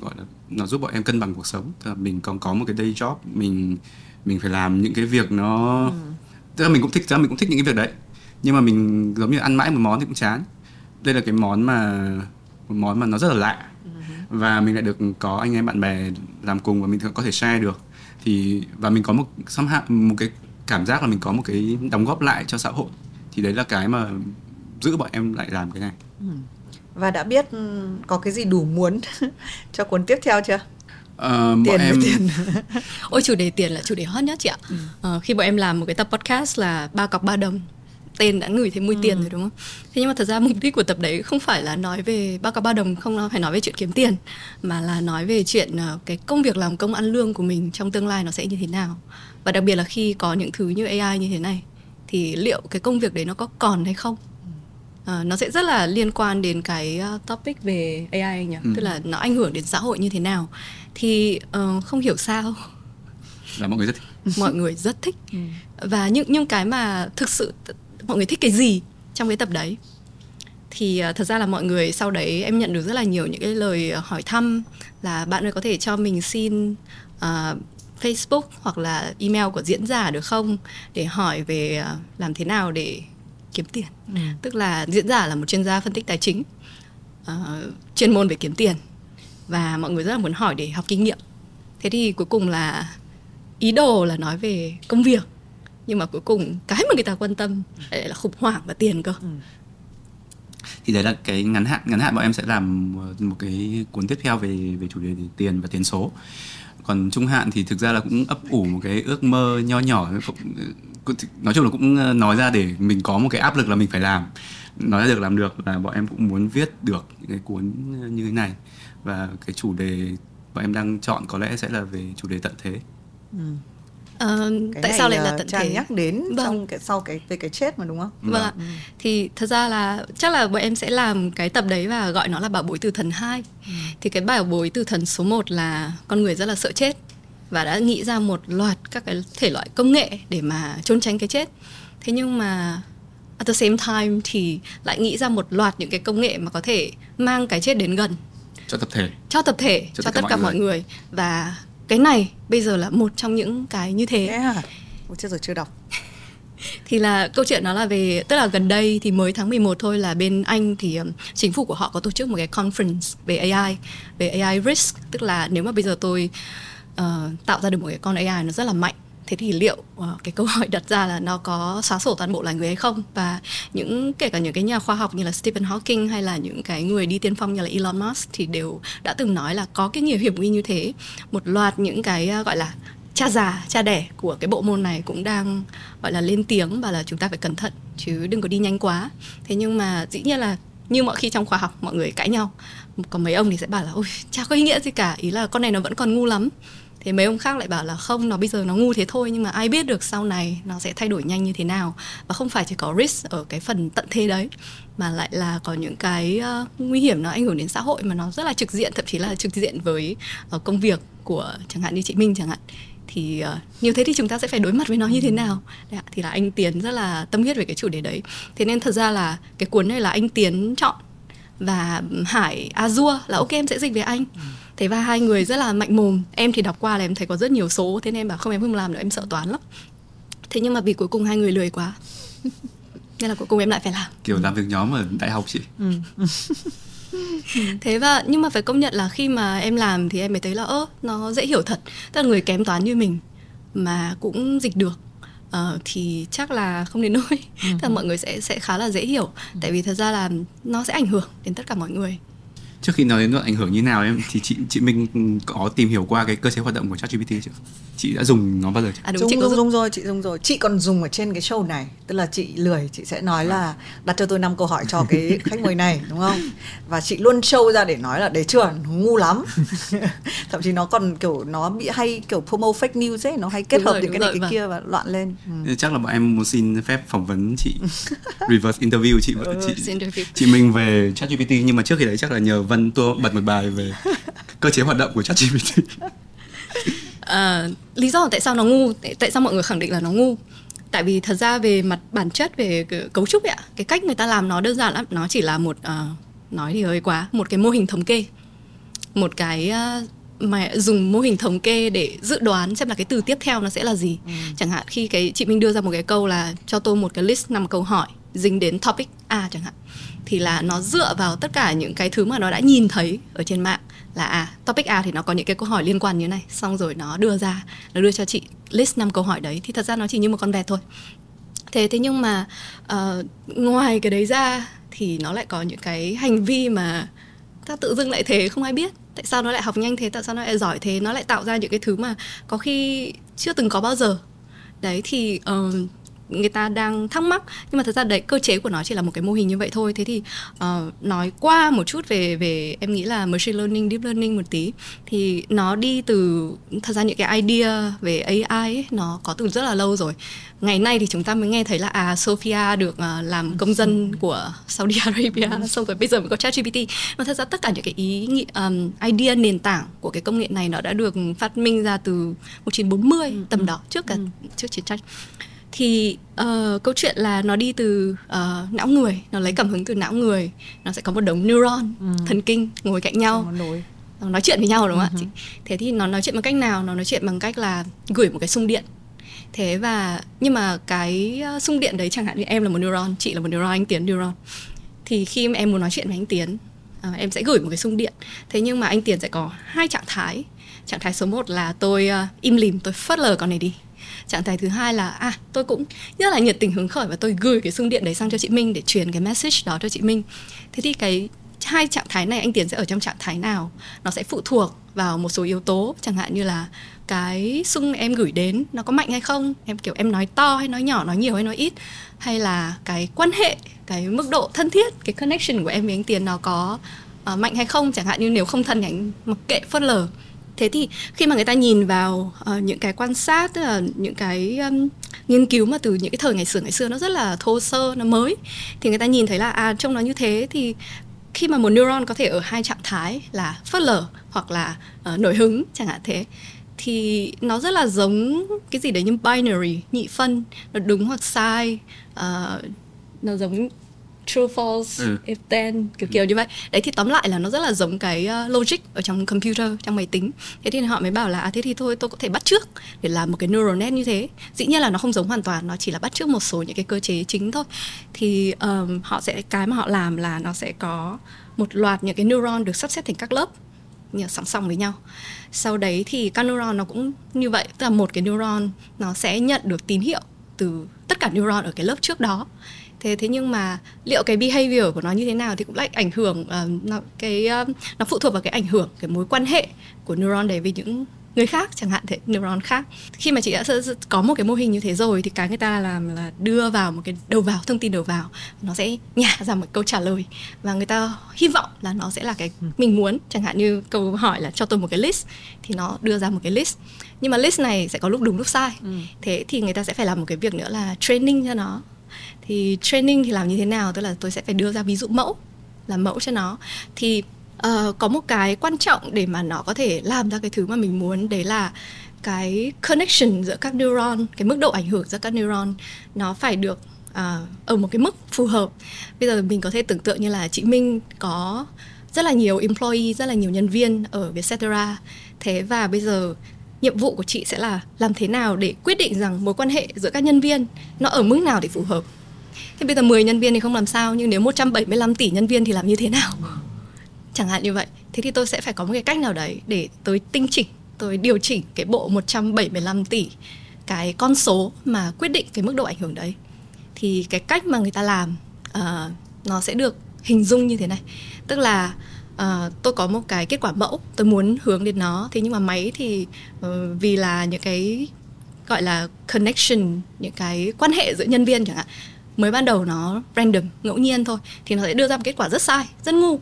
gọi là nó giúp bọn em cân bằng cuộc sống. Tức là mình còn có một cái day job mình mình phải làm những cái việc nó tức là mình cũng thích ra mình cũng thích những cái việc đấy. Nhưng mà mình giống như ăn mãi một món thì cũng chán. Đây là cái món mà một món mà nó rất là lạ và mình lại được có anh em bạn bè làm cùng và mình có thể share được. Thì và mình có một somehow một cái cảm giác là mình có một cái đóng góp lại cho xã hội. Thì đấy là cái mà giữ bọn em lại làm cái này.
Và đã biết ừ, có cái gì đủ muốn cho cuốn tiếp theo chưa?
Ờ, bọn
Tiền
em
tiền.
ôi chủ đề tiền là chủ đề hot nhất chị ạ. Ờ, khi bọn em làm một cái tập podcast là ba cọc ba đồng tên đã ngửi thấy mùi tiền rồi đúng không? Thế nhưng mà thật ra mục đích của tập đấy không phải là nói về ba cọc ba đồng không phải nói về chuyện kiếm tiền mà là nói về chuyện ờ, cái công việc làm công ăn lương của mình trong tương lai nó sẽ như thế nào. Và đặc biệt là khi có những thứ như AI như thế này thì liệu cái công việc đấy nó có còn hay không? Ờ, nó sẽ rất là liên quan đến cái ờ, topic về AI nhỉ?
Ừ.
tức là nó ảnh hưởng đến xã hội như thế nào? Thì ờ, không hiểu sao.
Là mọi người rất thích.
Mọi người rất thích. Và những những cái mà thực sự mọi người thích cái gì trong cái tập đấy? Thì uh, thật ra là mọi người sau đấy em nhận được rất là nhiều những cái lời ờ, hỏi thăm là bạn ơi có thể cho mình xin ờ, Facebook hoặc là email của diễn giả được không? Để hỏi về ờ, làm thế nào để kiếm tiền. Tức là diễn giả là một chuyên gia phân tích tài chính ờ, chuyên môn về kiếm tiền. Và mọi người rất là muốn hỏi để học kinh nghiệm. Thế thì cuối cùng là ý đồ là nói về công việc nhưng mà cuối cùng cái mà người ta quan tâm lại là khủng hoảng và tiền cơ. Ừ.
Thì đấy là cái ngắn hạn ngắn hạn bọn em sẽ làm ờ, một cái cuốn tiếp theo về về chủ đề tiền và tiền số. Còn trung hạn thì thực ra là cũng ấp ủ một cái ước mơ nho nhỏ cũng, ờ, nói chung là cũng ờ, nói ra để mình có một cái áp lực là mình phải làm. Nói ra được làm được là bọn em cũng muốn viết được những cái cuốn như thế này. Và cái chủ đề bọn em đang chọn có lẽ sẽ là về chủ đề tận thế. Ừ.
Ờ,
Cái
tại
này
sao lại là tận thế
nhắc đến
Vâng.
trong cái sau cái về cái chết mà đúng không?
Vâng ạ. Thì thật ra là chắc là bọn em sẽ làm cái tập đấy và gọi nó là bảo bối tử thần 2. Thì cái bảo bối tử thần số 1 là con người rất là sợ chết và đã nghĩ ra một loạt các cái thể loại công nghệ để mà trốn tránh cái chết. Thế nhưng mà at the same time thì lại nghĩ ra một loạt những cái công nghệ mà có thể mang cái chết đến gần
cho tập thể
cho tập thể,
Cho
cho,
tất cả
tất cả
mọi
mọi người và cái này bây giờ là một trong những cái như thế
Thế à? Ôi, chưa rồi chưa đọc.
thì là câu chuyện nó là về tức là gần đây thì mới tháng 11 thôi là bên Anh thì um, chính phủ của họ có tổ chức một cái conference về AI về AI risk tức là nếu mà bây giờ tôi ờ, tạo ra được một cái con AI nó rất là mạnh thế thì liệu uh, cái câu hỏi đặt ra là nó có xóa sổ toàn bộ loài người hay không? Và những kể cả những cái nhà khoa học như là Stephen Hawking hay là những cái người đi tiên phong như là Elon Musk thì đều đã từng nói là có cái nhiều hiểm nguy như thế. Một loạt những cái uh, gọi là cha già cha đẻ của cái bộ môn này cũng đang gọi là lên tiếng và là chúng ta phải cẩn thận chứ đừng có đi nhanh quá. Thế nhưng mà dĩ nhiên là như mọi khi trong khoa học mọi người cãi nhau. Còn mấy ông thì sẽ bảo là ôi chả có ý nghĩa gì cả ý là con này nó vẫn còn ngu lắm thế mấy ông khác lại bảo là không nó bây giờ nó ngu thế thôi nhưng mà ai biết được sau này nó sẽ thay đổi nhanh như thế nào. Và không phải chỉ có risk ở cái phần tận thế đấy mà lại là có những cái uh, nguy hiểm nó ảnh hưởng đến xã hội mà nó rất là trực diện thậm chí là trực diện với uh, công việc của chẳng hạn như chị Minh chẳng hạn. Thì uh, như thế thì chúng ta sẽ phải đối mặt với nó như thế nào? Đấy, thì là anh Tiến rất là tâm huyết về cái chủ đề đấy. Thế nên thật ra là cái cuốn này là anh Tiến chọn và Hải Azure là ok em sẽ dịch về anh thế và hai người rất là mạnh mồm. Em thì đọc qua là em thấy có rất nhiều số thế nên em bảo không em không làm nữa em sợ toán lắm. Thế nhưng mà vì cuối cùng hai người lười quá. Nên là cuối cùng em lại phải làm.
Kiểu làm việc nhóm ở đại học chị. Ừ.
thế và nhưng mà phải công nhận là khi mà em làm thì em mới thấy là ơ nó dễ hiểu thật. Tức là người kém toán như mình mà cũng dịch được uh, thì chắc là không đến nỗi. Ừ. tức là mọi người sẽ sẽ khá là dễ hiểu. Ừ. tại vì thật ra là nó sẽ ảnh hưởng đến tất cả mọi người
trước khi nói đến ảnh hưởng như nào em thì chị chị Minh có tìm hiểu qua cái cơ chế hoạt động của ChatGPT chưa? Chị đã dùng nó bao giờ chưa?
À đúng, dùng, chị dùng, dùng rồi, chị dùng rồi. Chị còn dùng ở trên cái show này, tức là chị lười, chị sẽ nói là đặt cho tôi 5 câu hỏi cho cái khách mời này, đúng không? Và chị luôn show ra để nói là để chưa ngu lắm. Thậm chí nó còn kiểu nó bị hay kiểu promo fake news ấy, nó hay kết đúng hợp rồi, những cái này rồi, cái vâng. kia và loạn lên.
Ừ. Chắc là bọn em muốn xin phép phỏng vấn chị reverse interview chị ừ, chị, chị Minh về ChatGPT nhưng mà trước khi đấy chắc là nhờ Vân tôi bật một bài về cơ chế hoạt động của ChatGPT.
À, lý do tại sao nó ngu, tại sao mọi người khẳng định là nó ngu? Tại vì thật ra về mặt bản chất về cấu trúc ấy ạ, cái cách người ta làm nó đơn giản lắm, nó chỉ là một uh, nói thì hơi quá, một cái mô hình thống kê. Một cái uh, mà dùng mô hình thống kê để dự đoán xem là cái từ tiếp theo nó sẽ là gì. Ừ. Chẳng hạn khi cái chị Minh đưa ra một cái câu là cho tôi một cái list năm câu hỏi dính đến topic A chẳng hạn thì là nó dựa vào tất cả những cái thứ mà nó đã nhìn thấy ở trên mạng. Là à topic A thì nó có những cái câu hỏi liên quan như này. Xong rồi nó đưa ra nó đưa cho chị list 5 câu hỏi đấy. Thì thật ra nó chỉ như một con vẹt thôi. Thế thế nhưng mà uh, ngoài cái đấy ra thì nó lại có những cái hành vi mà ta tự dưng lại thế không ai biết. Tại sao nó lại học nhanh thế? Tại sao nó lại giỏi thế? Nó lại tạo ra những cái thứ mà có khi chưa từng có bao giờ. Đấy thì uh, người ta đang thắc mắc. Nhưng mà thật ra đấy cơ chế của nó chỉ là một cái mô hình như vậy thôi. Thế thì uh, nói qua một chút về về em nghĩ là machine learning deep learning một tí. Thì nó đi từ thật ra những cái idea về AI ấy, nó có từ rất là lâu rồi. Ngày nay thì chúng ta mới nghe thấy là à Sophia được uh, làm công dân của Saudi Arabia. Xong rồi bây giờ mới có ChatGPT. Mà thật ra tất cả những cái ý nghĩ um, idea nền tảng của cái công nghệ này nó đã được phát minh ra từ 1940 ừ, tầm ừ. đó trước cả ừ. trước chiến tranh thì uh, câu chuyện là nó đi từ uh, não người nó lấy cảm hứng từ não người nó sẽ có một đống neuron ừ. thần kinh ngồi cạnh nhau. Nó nói chuyện với nhau đúng không ừ. ạ thế thì nó nói chuyện bằng cách nào? Nó nói chuyện bằng cách là gửi một cái xung điện. Thế và nhưng mà cái xung điện đấy chẳng hạn như em là một neuron chị là một neuron anh tiến neuron. Thì khi em muốn nói chuyện với anh tiến uh, em sẽ gửi một cái xung điện. Thế nhưng mà anh tiến sẽ có hai trạng thái. Trạng thái số 1 là tôi uh, im lìm tôi phớt lờ con này đi trạng thái thứ hai là à tôi cũng rất là nhiệt tình hứng khởi và tôi gửi cái xung điện đấy sang cho chị Minh để truyền cái message đó cho chị Minh. Thế thì cái hai trạng thái này anh Tiến sẽ ở trong trạng thái nào? Nó sẽ phụ thuộc vào một số yếu tố chẳng hạn như là cái xung em gửi đến nó có mạnh hay không? Em kiểu em nói to hay nói nhỏ nói nhiều hay nói ít? Hay là cái quan hệ cái mức độ thân thiết cái connection của em với anh Tiến nó có uh, mạnh hay không? Chẳng hạn như nếu không thân thì anh mặc kệ phớt lờ thế thì khi mà người ta nhìn vào uh, những cái quan sát tức là những cái um, nghiên cứu mà từ những cái thời ngày xưa ngày xưa nó rất là thô sơ nó mới thì người ta nhìn thấy là à trông nó như thế thì khi mà một neuron có thể ở hai trạng thái là phớt lờ hoặc là uh, nổi hứng chẳng hạn thế thì nó rất là giống cái gì đấy như binary nhị phân nó đúng hoặc sai uh, nó giống true false ừ. if then kiểu kiểu như vậy. Đấy thì tóm lại là nó rất là giống cái uh, logic ở trong computer trong máy tính. Thế thì họ mới bảo là à thế thì thôi tôi có thể bắt trước để làm một cái neural net như thế. Dĩ nhiên là nó không giống hoàn toàn nó chỉ là bắt trước một số những cái cơ chế chính thôi. Thì um, họ sẽ cái mà họ làm là nó sẽ có một loạt những cái neuron được sắp xếp thành các lớp như song song với nhau. Sau đấy thì các neuron nó cũng như vậy tức là một cái neuron nó sẽ nhận được tín hiệu từ tất cả neuron ở cái lớp trước đó thế thế nhưng mà liệu cái behavior của nó như thế nào thì cũng lại ảnh hưởng uh, nó cái uh, nó phụ thuộc vào cái ảnh hưởng cái mối quan hệ của neuron đấy với những người khác chẳng hạn thế neuron khác. Khi mà chị đã có một cái mô hình như thế rồi thì cái người ta làm là đưa vào một cái đầu vào thông tin đầu vào nó sẽ nhả ra một câu trả lời và người ta hy vọng là nó sẽ là cái ừ. mình muốn. Chẳng hạn như câu hỏi là cho tôi một cái list thì nó đưa ra một cái list. Nhưng mà list này sẽ có lúc đúng lúc sai. Ừ. thế thì người ta sẽ phải làm một cái việc nữa là training cho nó thì training thì làm như thế nào? Tức là tôi sẽ phải đưa ra ví dụ mẫu là mẫu cho nó. Thì uh, có một cái quan trọng để mà nó có thể làm ra cái thứ mà mình muốn đấy là cái connection giữa các neuron cái mức độ ảnh hưởng giữa các neuron nó phải được uh, ở một cái mức phù hợp. Bây giờ mình có thể tưởng tượng như là chị Minh có rất là nhiều employee rất là nhiều nhân viên ở Vietcetera. Thế và bây giờ nhiệm vụ của chị sẽ là làm thế nào để quyết định rằng mối quan hệ giữa các nhân viên nó ở mức nào để phù hợp? Thế bây giờ 10 nhân viên thì không làm sao nhưng nếu 175 tỷ nhân viên thì làm như thế nào? Chẳng hạn như vậy. Thế thì tôi sẽ phải có một cái cách nào đấy để tôi tinh chỉnh tôi điều chỉnh cái bộ 175 tỷ cái con số mà quyết định cái mức độ ảnh hưởng đấy. Thì cái cách mà người ta làm uh, nó sẽ được hình dung như thế này. Tức là uh, tôi có một cái kết quả mẫu tôi muốn hướng đến nó. Thế nhưng mà máy thì uh, vì là những cái gọi là connection những cái quan hệ giữa nhân viên chẳng hạn mới ban đầu nó random ngẫu nhiên thôi thì nó sẽ đưa ra một kết quả rất sai rất ngu.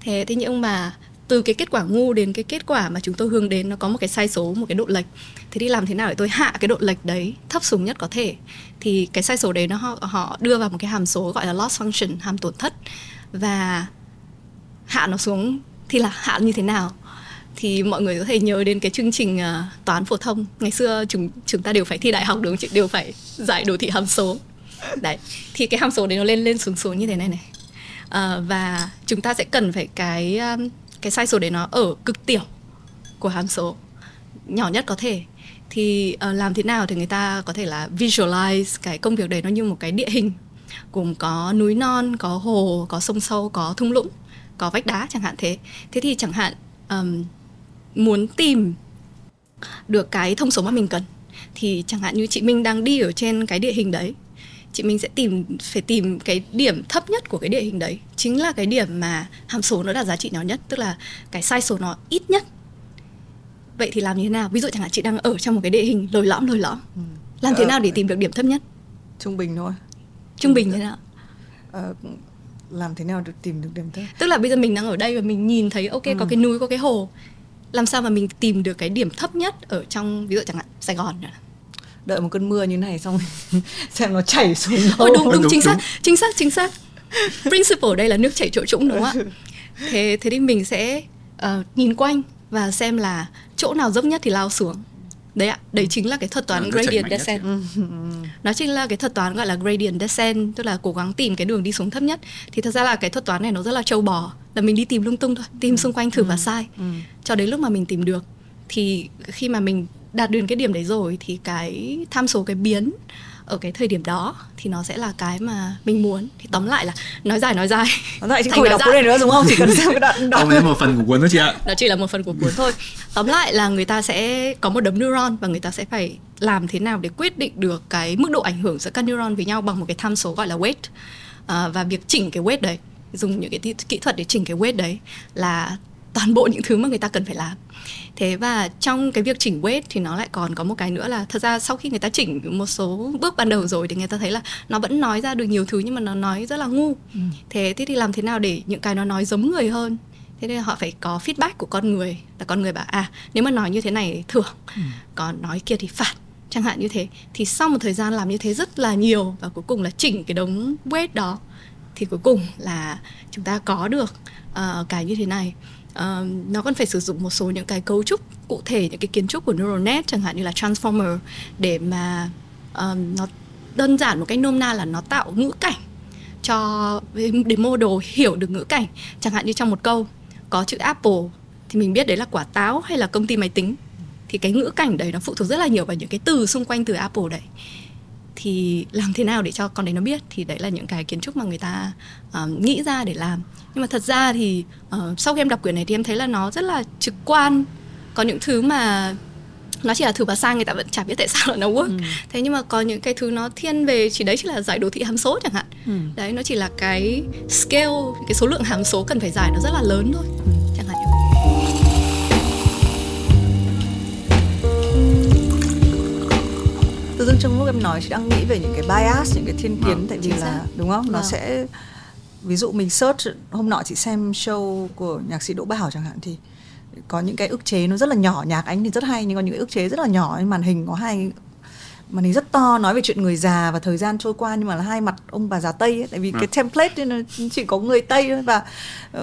Thế thế nhưng mà từ cái kết quả ngu đến cái kết quả mà chúng tôi hướng đến nó có một cái sai số một cái độ lệch. Thế thì làm thế nào để tôi hạ cái độ lệch đấy thấp xuống nhất có thể? Thì cái sai số đấy nó họ, họ đưa vào một cái hàm số gọi là loss function hàm tổn thất. Và hạ nó xuống thì là hạ như thế nào? Thì mọi người có thể nhớ đến cái chương trình uh, toán phổ thông. Ngày xưa chúng chúng ta đều phải thi đại học đúng không đều phải giải đồ thị hàm số đấy thì cái hàm số đấy nó lên lên xuống xuống như thế này này. À, và chúng ta sẽ cần phải cái um, cái sai số đấy nó ở cực tiểu của hàm số nhỏ nhất có thể. Thì uh, làm thế nào thì người ta có thể là visualize cái công việc đấy nó như một cái địa hình gồm có núi non có hồ có sông sâu có thung lũng có vách đá chẳng hạn thế. Thế thì chẳng hạn um, muốn tìm được cái thông số mà mình cần thì chẳng hạn như chị Minh đang đi ở trên cái địa hình đấy chị Minh sẽ tìm phải tìm cái điểm thấp nhất của cái địa hình đấy. Chính là cái điểm mà hàm số nó đạt giá trị nhỏ nhất tức là cái sai số nó ít nhất. Vậy thì làm như thế nào? Ví dụ chẳng hạn chị đang ở trong một cái địa hình lồi lõm lồi lõm. Ừ. làm thế ờ, nào để tìm được điểm thấp nhất?
Trung bình thôi.
Trung bình thế nào?
Ờ, làm thế nào được tìm được điểm thấp?
Tức là bây giờ mình đang ở đây và mình nhìn thấy ok ừ. có cái núi có cái hồ. Làm sao mà mình tìm được cái điểm thấp nhất ở trong ví dụ chẳng hạn Sài Gòn
đợi một cơn mưa như này xong xem nó chảy xuống đâu.
Ôi đúng, đúng, đúng, chính xác, chính xác, chính xác. Principle đây là nước chảy chỗ trũng đúng không ạ? Thế thế thì mình sẽ uh, nhìn quanh và xem là chỗ nào dốc nhất thì lao xuống. Đấy ạ đấy chính là cái thuật toán
nó
gradient descent. nó chính là cái thuật toán gọi là gradient descent tức là cố gắng tìm cái đường đi xuống thấp nhất. Thì thật ra là cái thuật toán này nó rất là trâu bò là mình đi tìm lung tung thôi tìm xung quanh thử và sai. Cho đến lúc mà mình tìm được thì khi mà mình đạt được cái điểm đấy rồi thì cái tham số cái biến ở cái thời điểm đó thì nó sẽ là cái mà mình muốn. Thì tóm lại là nói dài nói dài.
Nói dài chứ không phải đọc cuốn này nữa đúng không? Chỉ cần xem cái đoạn
đó là một phần của cuốn thôi chị ạ.
Nó chỉ là một phần của cuốn thôi. Tóm lại là người ta sẽ có một đống neuron và người ta sẽ phải làm thế nào để quyết định được cái mức độ ảnh hưởng giữa các neuron với nhau bằng một cái tham số gọi là weight. À, và việc chỉnh cái weight đấy dùng những cái kỹ thuật để chỉnh cái weight đấy là toàn bộ những thứ mà người ta cần phải làm. Thế và trong cái việc chỉnh weight thì nó lại còn có một cái nữa là thật ra sau khi người ta chỉnh một số bước ban đầu rồi thì người ta thấy là nó vẫn nói ra được nhiều thứ nhưng mà nó nói rất là ngu. Ừ. thế thế thì làm thế nào để những cái nó nói giống người hơn? Thế nên họ phải có feedback của con người là con người bảo à nếu mà nói như thế này thì thưởng ừ. còn nói kia thì phạt. Chẳng hạn như thế. Thì sau một thời gian làm như thế rất là nhiều và cuối cùng là chỉnh cái đống weight đó thì cuối cùng là chúng ta có được uh, cái như thế này uh, nó còn phải sử dụng một số những cái cấu trúc cụ thể những cái kiến trúc của neural net chẳng hạn như là transformer để mà um, nó đơn giản một cách nôm na là nó tạo ngữ cảnh cho để mô đồ hiểu được ngữ cảnh. Chẳng hạn như trong một câu có chữ apple thì mình biết đấy là quả táo hay là công ty máy tính. Thì cái ngữ cảnh đấy nó phụ thuộc rất là nhiều vào những cái từ xung quanh từ apple đấy thì làm thế nào để cho con đấy nó biết thì đấy là những cái kiến trúc mà người ta uh, nghĩ ra để làm nhưng mà thật ra thì uh, sau khi em đọc quyển này thì em thấy là nó rất là trực quan có những thứ mà nó chỉ là thử và sai người ta vẫn chả biết tại sao là nó work ừ. thế nhưng mà có những cái thứ nó thiên về chỉ đấy chỉ là giải đồ thị hàm số chẳng hạn ừ. đấy nó chỉ là cái scale cái số lượng hàm số cần phải giải nó rất là lớn thôi ừ. chẳng hạn
tự dưng trong lúc em nói chị đang nghĩ về những cái bias những cái thiên kiến à, tại vì là đúng không nó à. sẽ ví dụ mình search hôm nọ chị xem show của nhạc sĩ Đỗ Bảo chẳng hạn thì có những cái ức chế nó rất là nhỏ nhạc anh thì rất hay nhưng có những cái ức chế rất là nhỏ màn hình có hai màn hình rất to nói về chuyện người già và thời gian trôi qua nhưng mà là hai mặt ông bà già tây ấy. tại vì à. cái template nó chỉ có người tây thôi và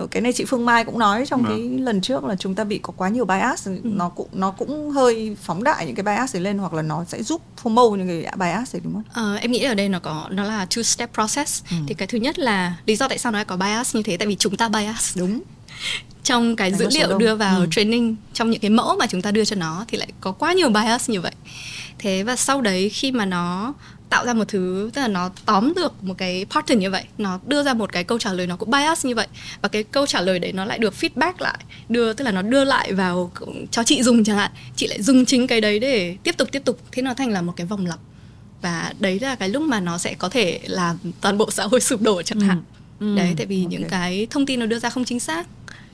uh, cái này chị phương mai cũng nói trong à. cái lần trước là chúng ta bị có quá nhiều bias ừ. nó cũng nó cũng hơi phóng đại những cái bias đấy lên hoặc là nó sẽ giúp promote những cái bias đấy đúng không?
À, em nghĩ ở đây nó có nó là two step process ừ. thì cái thứ nhất là lý do tại sao nó lại có bias như thế tại vì chúng ta bias
đúng
trong cái dữ liệu đưa vào ừ. training trong những cái mẫu mà chúng ta đưa cho nó thì lại có quá nhiều bias như vậy thế và sau đấy khi mà nó tạo ra một thứ tức là nó tóm được một cái pattern như vậy nó đưa ra một cái câu trả lời nó cũng bias như vậy và cái câu trả lời đấy nó lại được feedback lại đưa tức là nó đưa lại vào cho chị dùng chẳng hạn chị lại dùng chính cái đấy để tiếp tục tiếp tục thế nó thành là một cái vòng lặp và đấy là cái lúc mà nó sẽ có thể làm toàn bộ xã hội sụp đổ chẳng ừ. hạn ừ. đấy tại vì okay. những cái thông tin nó đưa ra không chính xác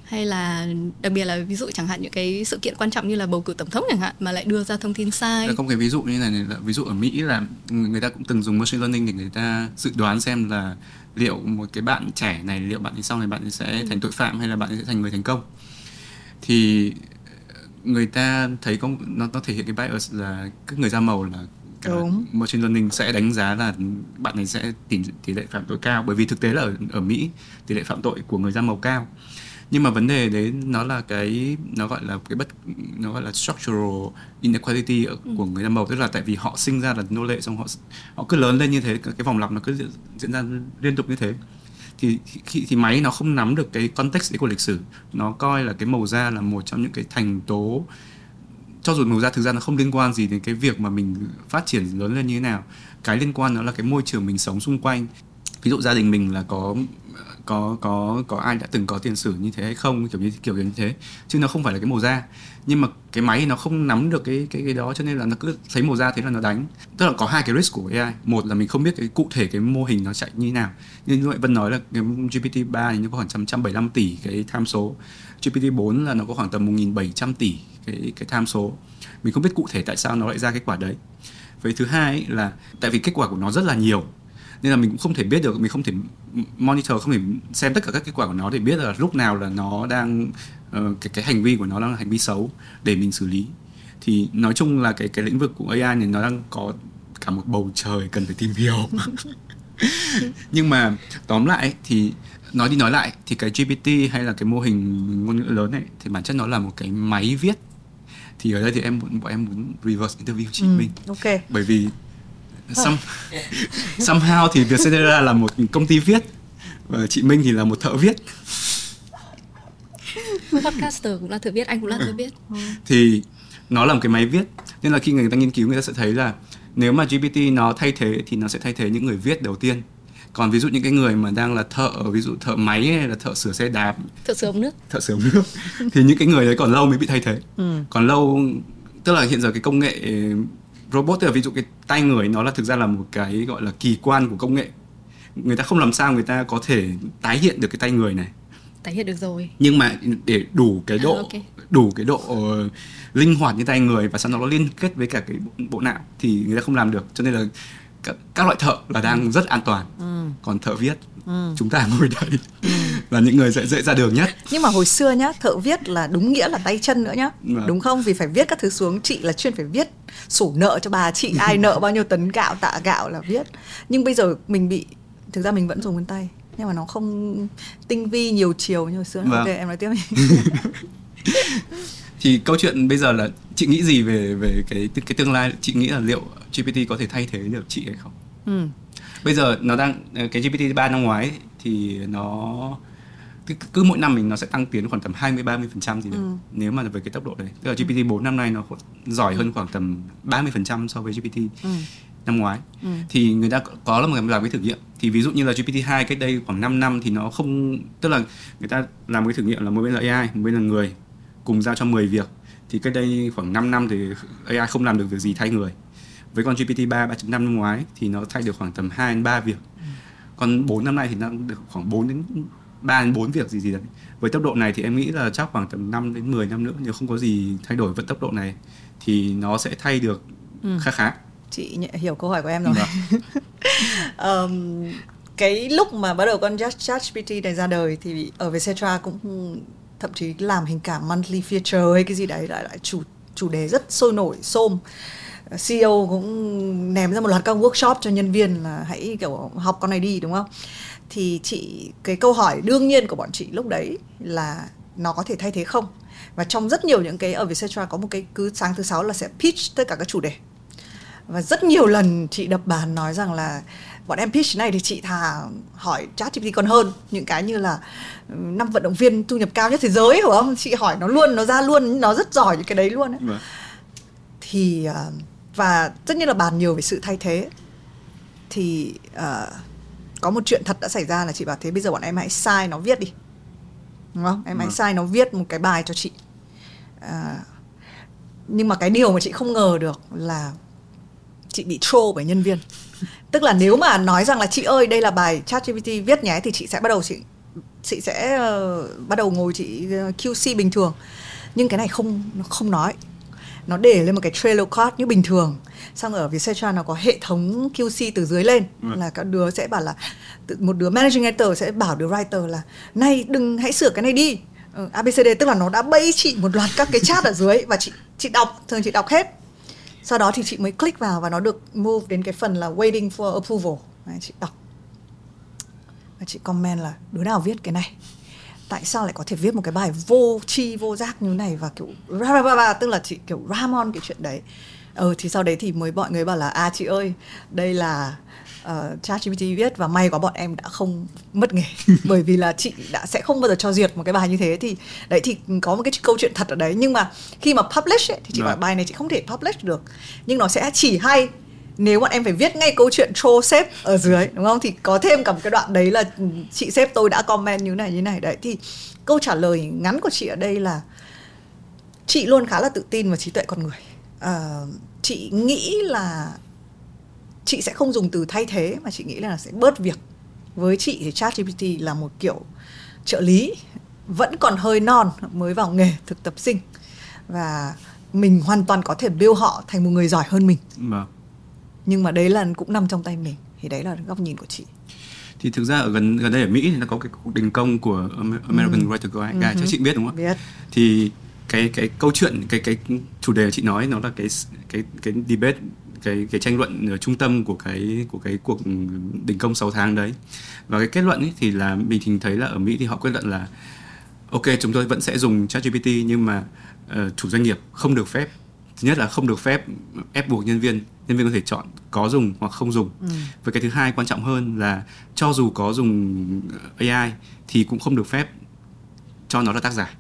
hay là đặc biệt là ví dụ chẳng hạn những cái sự kiện quan trọng như là bầu cử tổng thống chẳng hạn mà lại đưa ra thông tin sai.
Không cái ví dụ như này, là ví dụ ở Mỹ là người ta cũng từng dùng machine learning để người ta dự đoán xem là liệu một cái bạn trẻ này liệu bạn ấy sau này bạn ấy sẽ ừ. thành tội phạm hay là bạn ấy sẽ thành người thành công. Thì người ta thấy có nó nó thể hiện cái bias là các người da màu là cả Đúng. machine learning sẽ đánh giá là bạn này sẽ tỷ tỷ lệ phạm tội cao bởi vì thực tế là ở ở Mỹ tỷ lệ phạm tội của người da màu cao nhưng mà vấn đề đấy nó là cái nó gọi là cái bất nó gọi là structural inequality ừ. của người da màu tức là tại vì họ sinh ra là nô lệ xong họ họ cứ lớn lên như thế cái vòng lặp nó cứ diễn ra liên tục như thế. Thì khi thì máy nó không nắm được cái context đấy của lịch sử. Nó coi là cái màu da là một trong những cái thành tố. Cho dù màu da thực ra nó không liên quan gì đến cái việc mà mình phát triển lớn lên như thế nào cái liên quan đó là cái môi trường mình sống xung quanh. Ví dụ gia đình mình là có có có có ai đã từng có tiền sử như thế hay không, kiểu như kiểu như thế. Chứ nó không phải là cái màu da. Nhưng mà cái máy nó không nắm được cái cái cái đó cho nên là nó cứ thấy màu da thế là nó đánh. Tức là có hai cái risk của AI một là mình không biết cái cụ thể cái mô hình nó chạy như thế nào. Như vậy Vân nói là cái GPT 3 thì nó có khoảng 175 tỷ cái tham số. GPT 4 là nó có khoảng tầm 1.700 tỷ cái cái tham số. Mình không biết cụ thể tại sao nó lại ra kết quả đấy. Với thứ hai là, tại vì kết quả của nó rất là nhiều nên là mình cũng không thể biết được mình không thể monitor không thể xem tất cả các kết quả của nó để biết là lúc nào là nó đang uh, cái cái hành vi của nó đang là hành vi xấu để mình xử lý. Thì nói chung là cái cái lĩnh vực của AI này nó đang có cả một bầu trời cần phải tìm hiểu. Nhưng mà tóm lại thì nói đi nói lại thì cái GPT hay là cái mô hình ngôn ngữ lớn này thì bản chất nó là một cái máy viết. Thì ở đây thì em bọn em muốn reverse interview chị ừ, Minh.
ok.
Bởi vì Some, somehow thì Vietcetera là một công ty viết và chị Minh thì là một thợ viết.
Podcaster cũng là thợ viết anh cũng là thợ viết.
Ừ. thì nó là một cái máy viết nên là khi người ta nghiên cứu người ta sẽ thấy là nếu mà GPT nó thay thế thì nó sẽ thay thế những người viết đầu tiên. Còn ví dụ những cái người mà đang là thợ ví dụ thợ máy hay là thợ sửa xe đạp
thợ sửa ống nước.
thợ sửa ống nước thì những cái người đấy còn lâu mới bị thay thế. Ừ. còn lâu tức là hiện giờ cái công nghệ robot tức là ví dụ cái tay người nó là thực ra là một cái gọi là kỳ quan của công nghệ. Người ta không làm sao người ta có thể tái hiện được cái tay người này.
Tái hiện được rồi.
Nhưng mà để đủ cái độ à, okay. đủ cái độ uh, linh hoạt như tay người và sau đó nó liên kết với cả cái bộ, bộ não thì người ta không làm được. Cho nên là các, các loại thợ là đang ừ. rất an toàn ừ. còn thợ viết ừ. chúng ta ngồi đây ừ. là những người dễ dễ ra đường nhất
nhưng mà hồi xưa nhá thợ viết là đúng nghĩa là tay chân nữa nhá ừ. đúng không vì phải viết các thứ xuống chị là chuyên phải viết sổ nợ cho bà chị ai nợ bao nhiêu tấn gạo tạ gạo là viết nhưng bây giờ mình bị thực ra mình vẫn dùng vân tay nhưng mà nó không tinh vi nhiều chiều như hồi xưa vâng. ok em nói tiếp
thì câu chuyện bây giờ là chị nghĩ gì về về cái cái tương lai chị nghĩ là liệu GPT có thể thay thế được chị hay không ừ. bây giờ nó đang cái GPT 3 năm ngoái thì nó cứ, cứ mỗi năm mình nó sẽ tăng tiến khoảng tầm 20 30 phần trăm gì đấy ừ. nếu mà về cái tốc độ đấy tức là GPT 4 năm nay nó giỏi hơn khoảng tầm 30 phần trăm so với GPT ừ. năm ngoái ừ. thì người ta có là một làm cái thử nghiệm thì ví dụ như là GPT-2 cách đây khoảng 5 năm thì nó không tức là người ta làm cái thử nghiệm là một bên là AI một bên là người cùng giao cho 10 việc thì cách đây khoảng 5 năm thì AI không làm được việc gì thay người. Với con GPT 3 3.5 năm ngoái thì nó thay được khoảng tầm 2 đến 3 việc. Còn 4 năm nay thì nó được khoảng 4 đến 3 đến 4 việc gì gì đấy. Với tốc độ này thì em nghĩ là chắc khoảng tầm 5 đến 10 năm nữa nếu không có gì thay đổi vẫn tốc độ này thì nó sẽ thay được ừ. khá khá.
Chị hiểu câu hỏi của em rồi. Um, cái lúc mà bắt đầu con ChatGPT này ra đời thì ở Vietcetera cũng thậm chí làm hình cảm monthly feature hay cái gì đấy, lại lại chủ chủ đề rất sôi nổi, xôm. CEO cũng ném ra một loạt các workshop cho nhân viên là hãy, kiểu, học con này đi, đúng không? Thì chị, cái câu hỏi đương nhiên của bọn chị lúc đấy là nó có thể thay thế không? Và trong rất nhiều những cái, ở Vietcetera có một cái cứ sáng thứ sáu là sẽ pitch tất cả các chủ đề. Và rất nhiều lần chị đập bàn nói rằng là bọn em pitch này thì chị thà hỏi chat GPT còn hơn những cái như là ừ, năm vận động viên thu nhập cao nhất thế giới hiểu không chị hỏi nó luôn nó ra luôn nó rất giỏi những cái đấy luôn ấy. Vâng. thì ờ, và tất nhiên là bàn nhiều về sự thay thế thì uh, có một chuyện thật đã xảy ra là chị bảo thế bây giờ bọn em hãy sai nó viết đi đúng không em hãy vâng. sai nó viết một cái bài cho chị à, nhưng mà cái điều mà chị không ngờ được là chị bị troll bởi nhân viên tức là nếu mà nói rằng là chị ơi đây là bài chat gpt viết nhé thì chị sẽ bắt đầu chị chị sẽ uh, bắt đầu ngồi chị uh, QC bình thường. Nhưng cái này không nó không nói. Nó để lên một cái Trello card như bình thường. Xong ở Vietcetera nó có hệ thống QC từ dưới lên. Ừ. là các đứa sẽ bảo là một đứa managing editor sẽ bảo đứa writer là này đừng hãy sửa cái này đi. Ừ, ABCD tức là nó đã bẫy chị một loạt các cái chat ở dưới và chị chị đọc thường chị đọc hết sau đó thì chị mới click vào và nó được move đến cái phần là waiting for approval. Đấy, chị đọc. Và chị comment là đứa nào viết cái này? Tại sao lại có thể viết một cái bài vô chi vô giác như này? Và kiểu ra ra ra tức là chị kiểu ramon cái chuyện đấy. Ờ thì sau đấy thì mới mọi người bảo là à chị ơi đây là uh, ChatGPT viết và may quá bọn em đã không mất nghề. Bởi vì là chị đã sẽ không bao giờ cho duyệt một cái bài như thế thì đấy thì có một cái câu chuyện thật ở đấy. Nhưng mà khi mà publish ấy, thì chị bảo bài này chị không thể publish được. Nhưng nó sẽ chỉ hay nếu bọn em phải viết ngay câu chuyện troll sếp ở dưới đúng không? Thì có thêm cả một cái đoạn đấy là chị sếp tôi đã comment như này như này. Đấy thì câu trả lời ngắn của chị ở đây là chị luôn khá là tự tin vào trí tuệ con người. À, chị nghĩ là chị sẽ không dùng từ thay thế mà chị nghĩ là sẽ bớt việc với chị thì chat gpt là một kiểu trợ lý vẫn còn hơi non mới vào nghề thực tập sinh và mình hoàn toàn có thể build họ thành một người giỏi hơn mình vâng. nhưng mà đấy là cũng nằm trong tay mình thì đấy là góc nhìn của chị
thì thực ra ở gần gần đây ở Mỹ thì nó có cái cuộc đình công của American ừ. Writer Guide, chắc chị biết đúng không?
Biết.
Thì cái cái câu chuyện cái cái chủ đề chị nói nó là cái cái cái debate cái cái tranh luận ở trung tâm của cái của cái cuộc đình công 6 tháng đấy và cái kết luận ấy thì là mình thì thấy là ở Mỹ thì họ kết luận là ok chúng tôi vẫn sẽ dùng ChatGPT nhưng mà uh, chủ doanh nghiệp không được phép thứ nhất là không được phép ép buộc nhân viên nhân viên có thể chọn có dùng hoặc không dùng ừ. và cái thứ hai quan trọng hơn là cho dù có dùng AI thì cũng không được phép cho nó là tác giả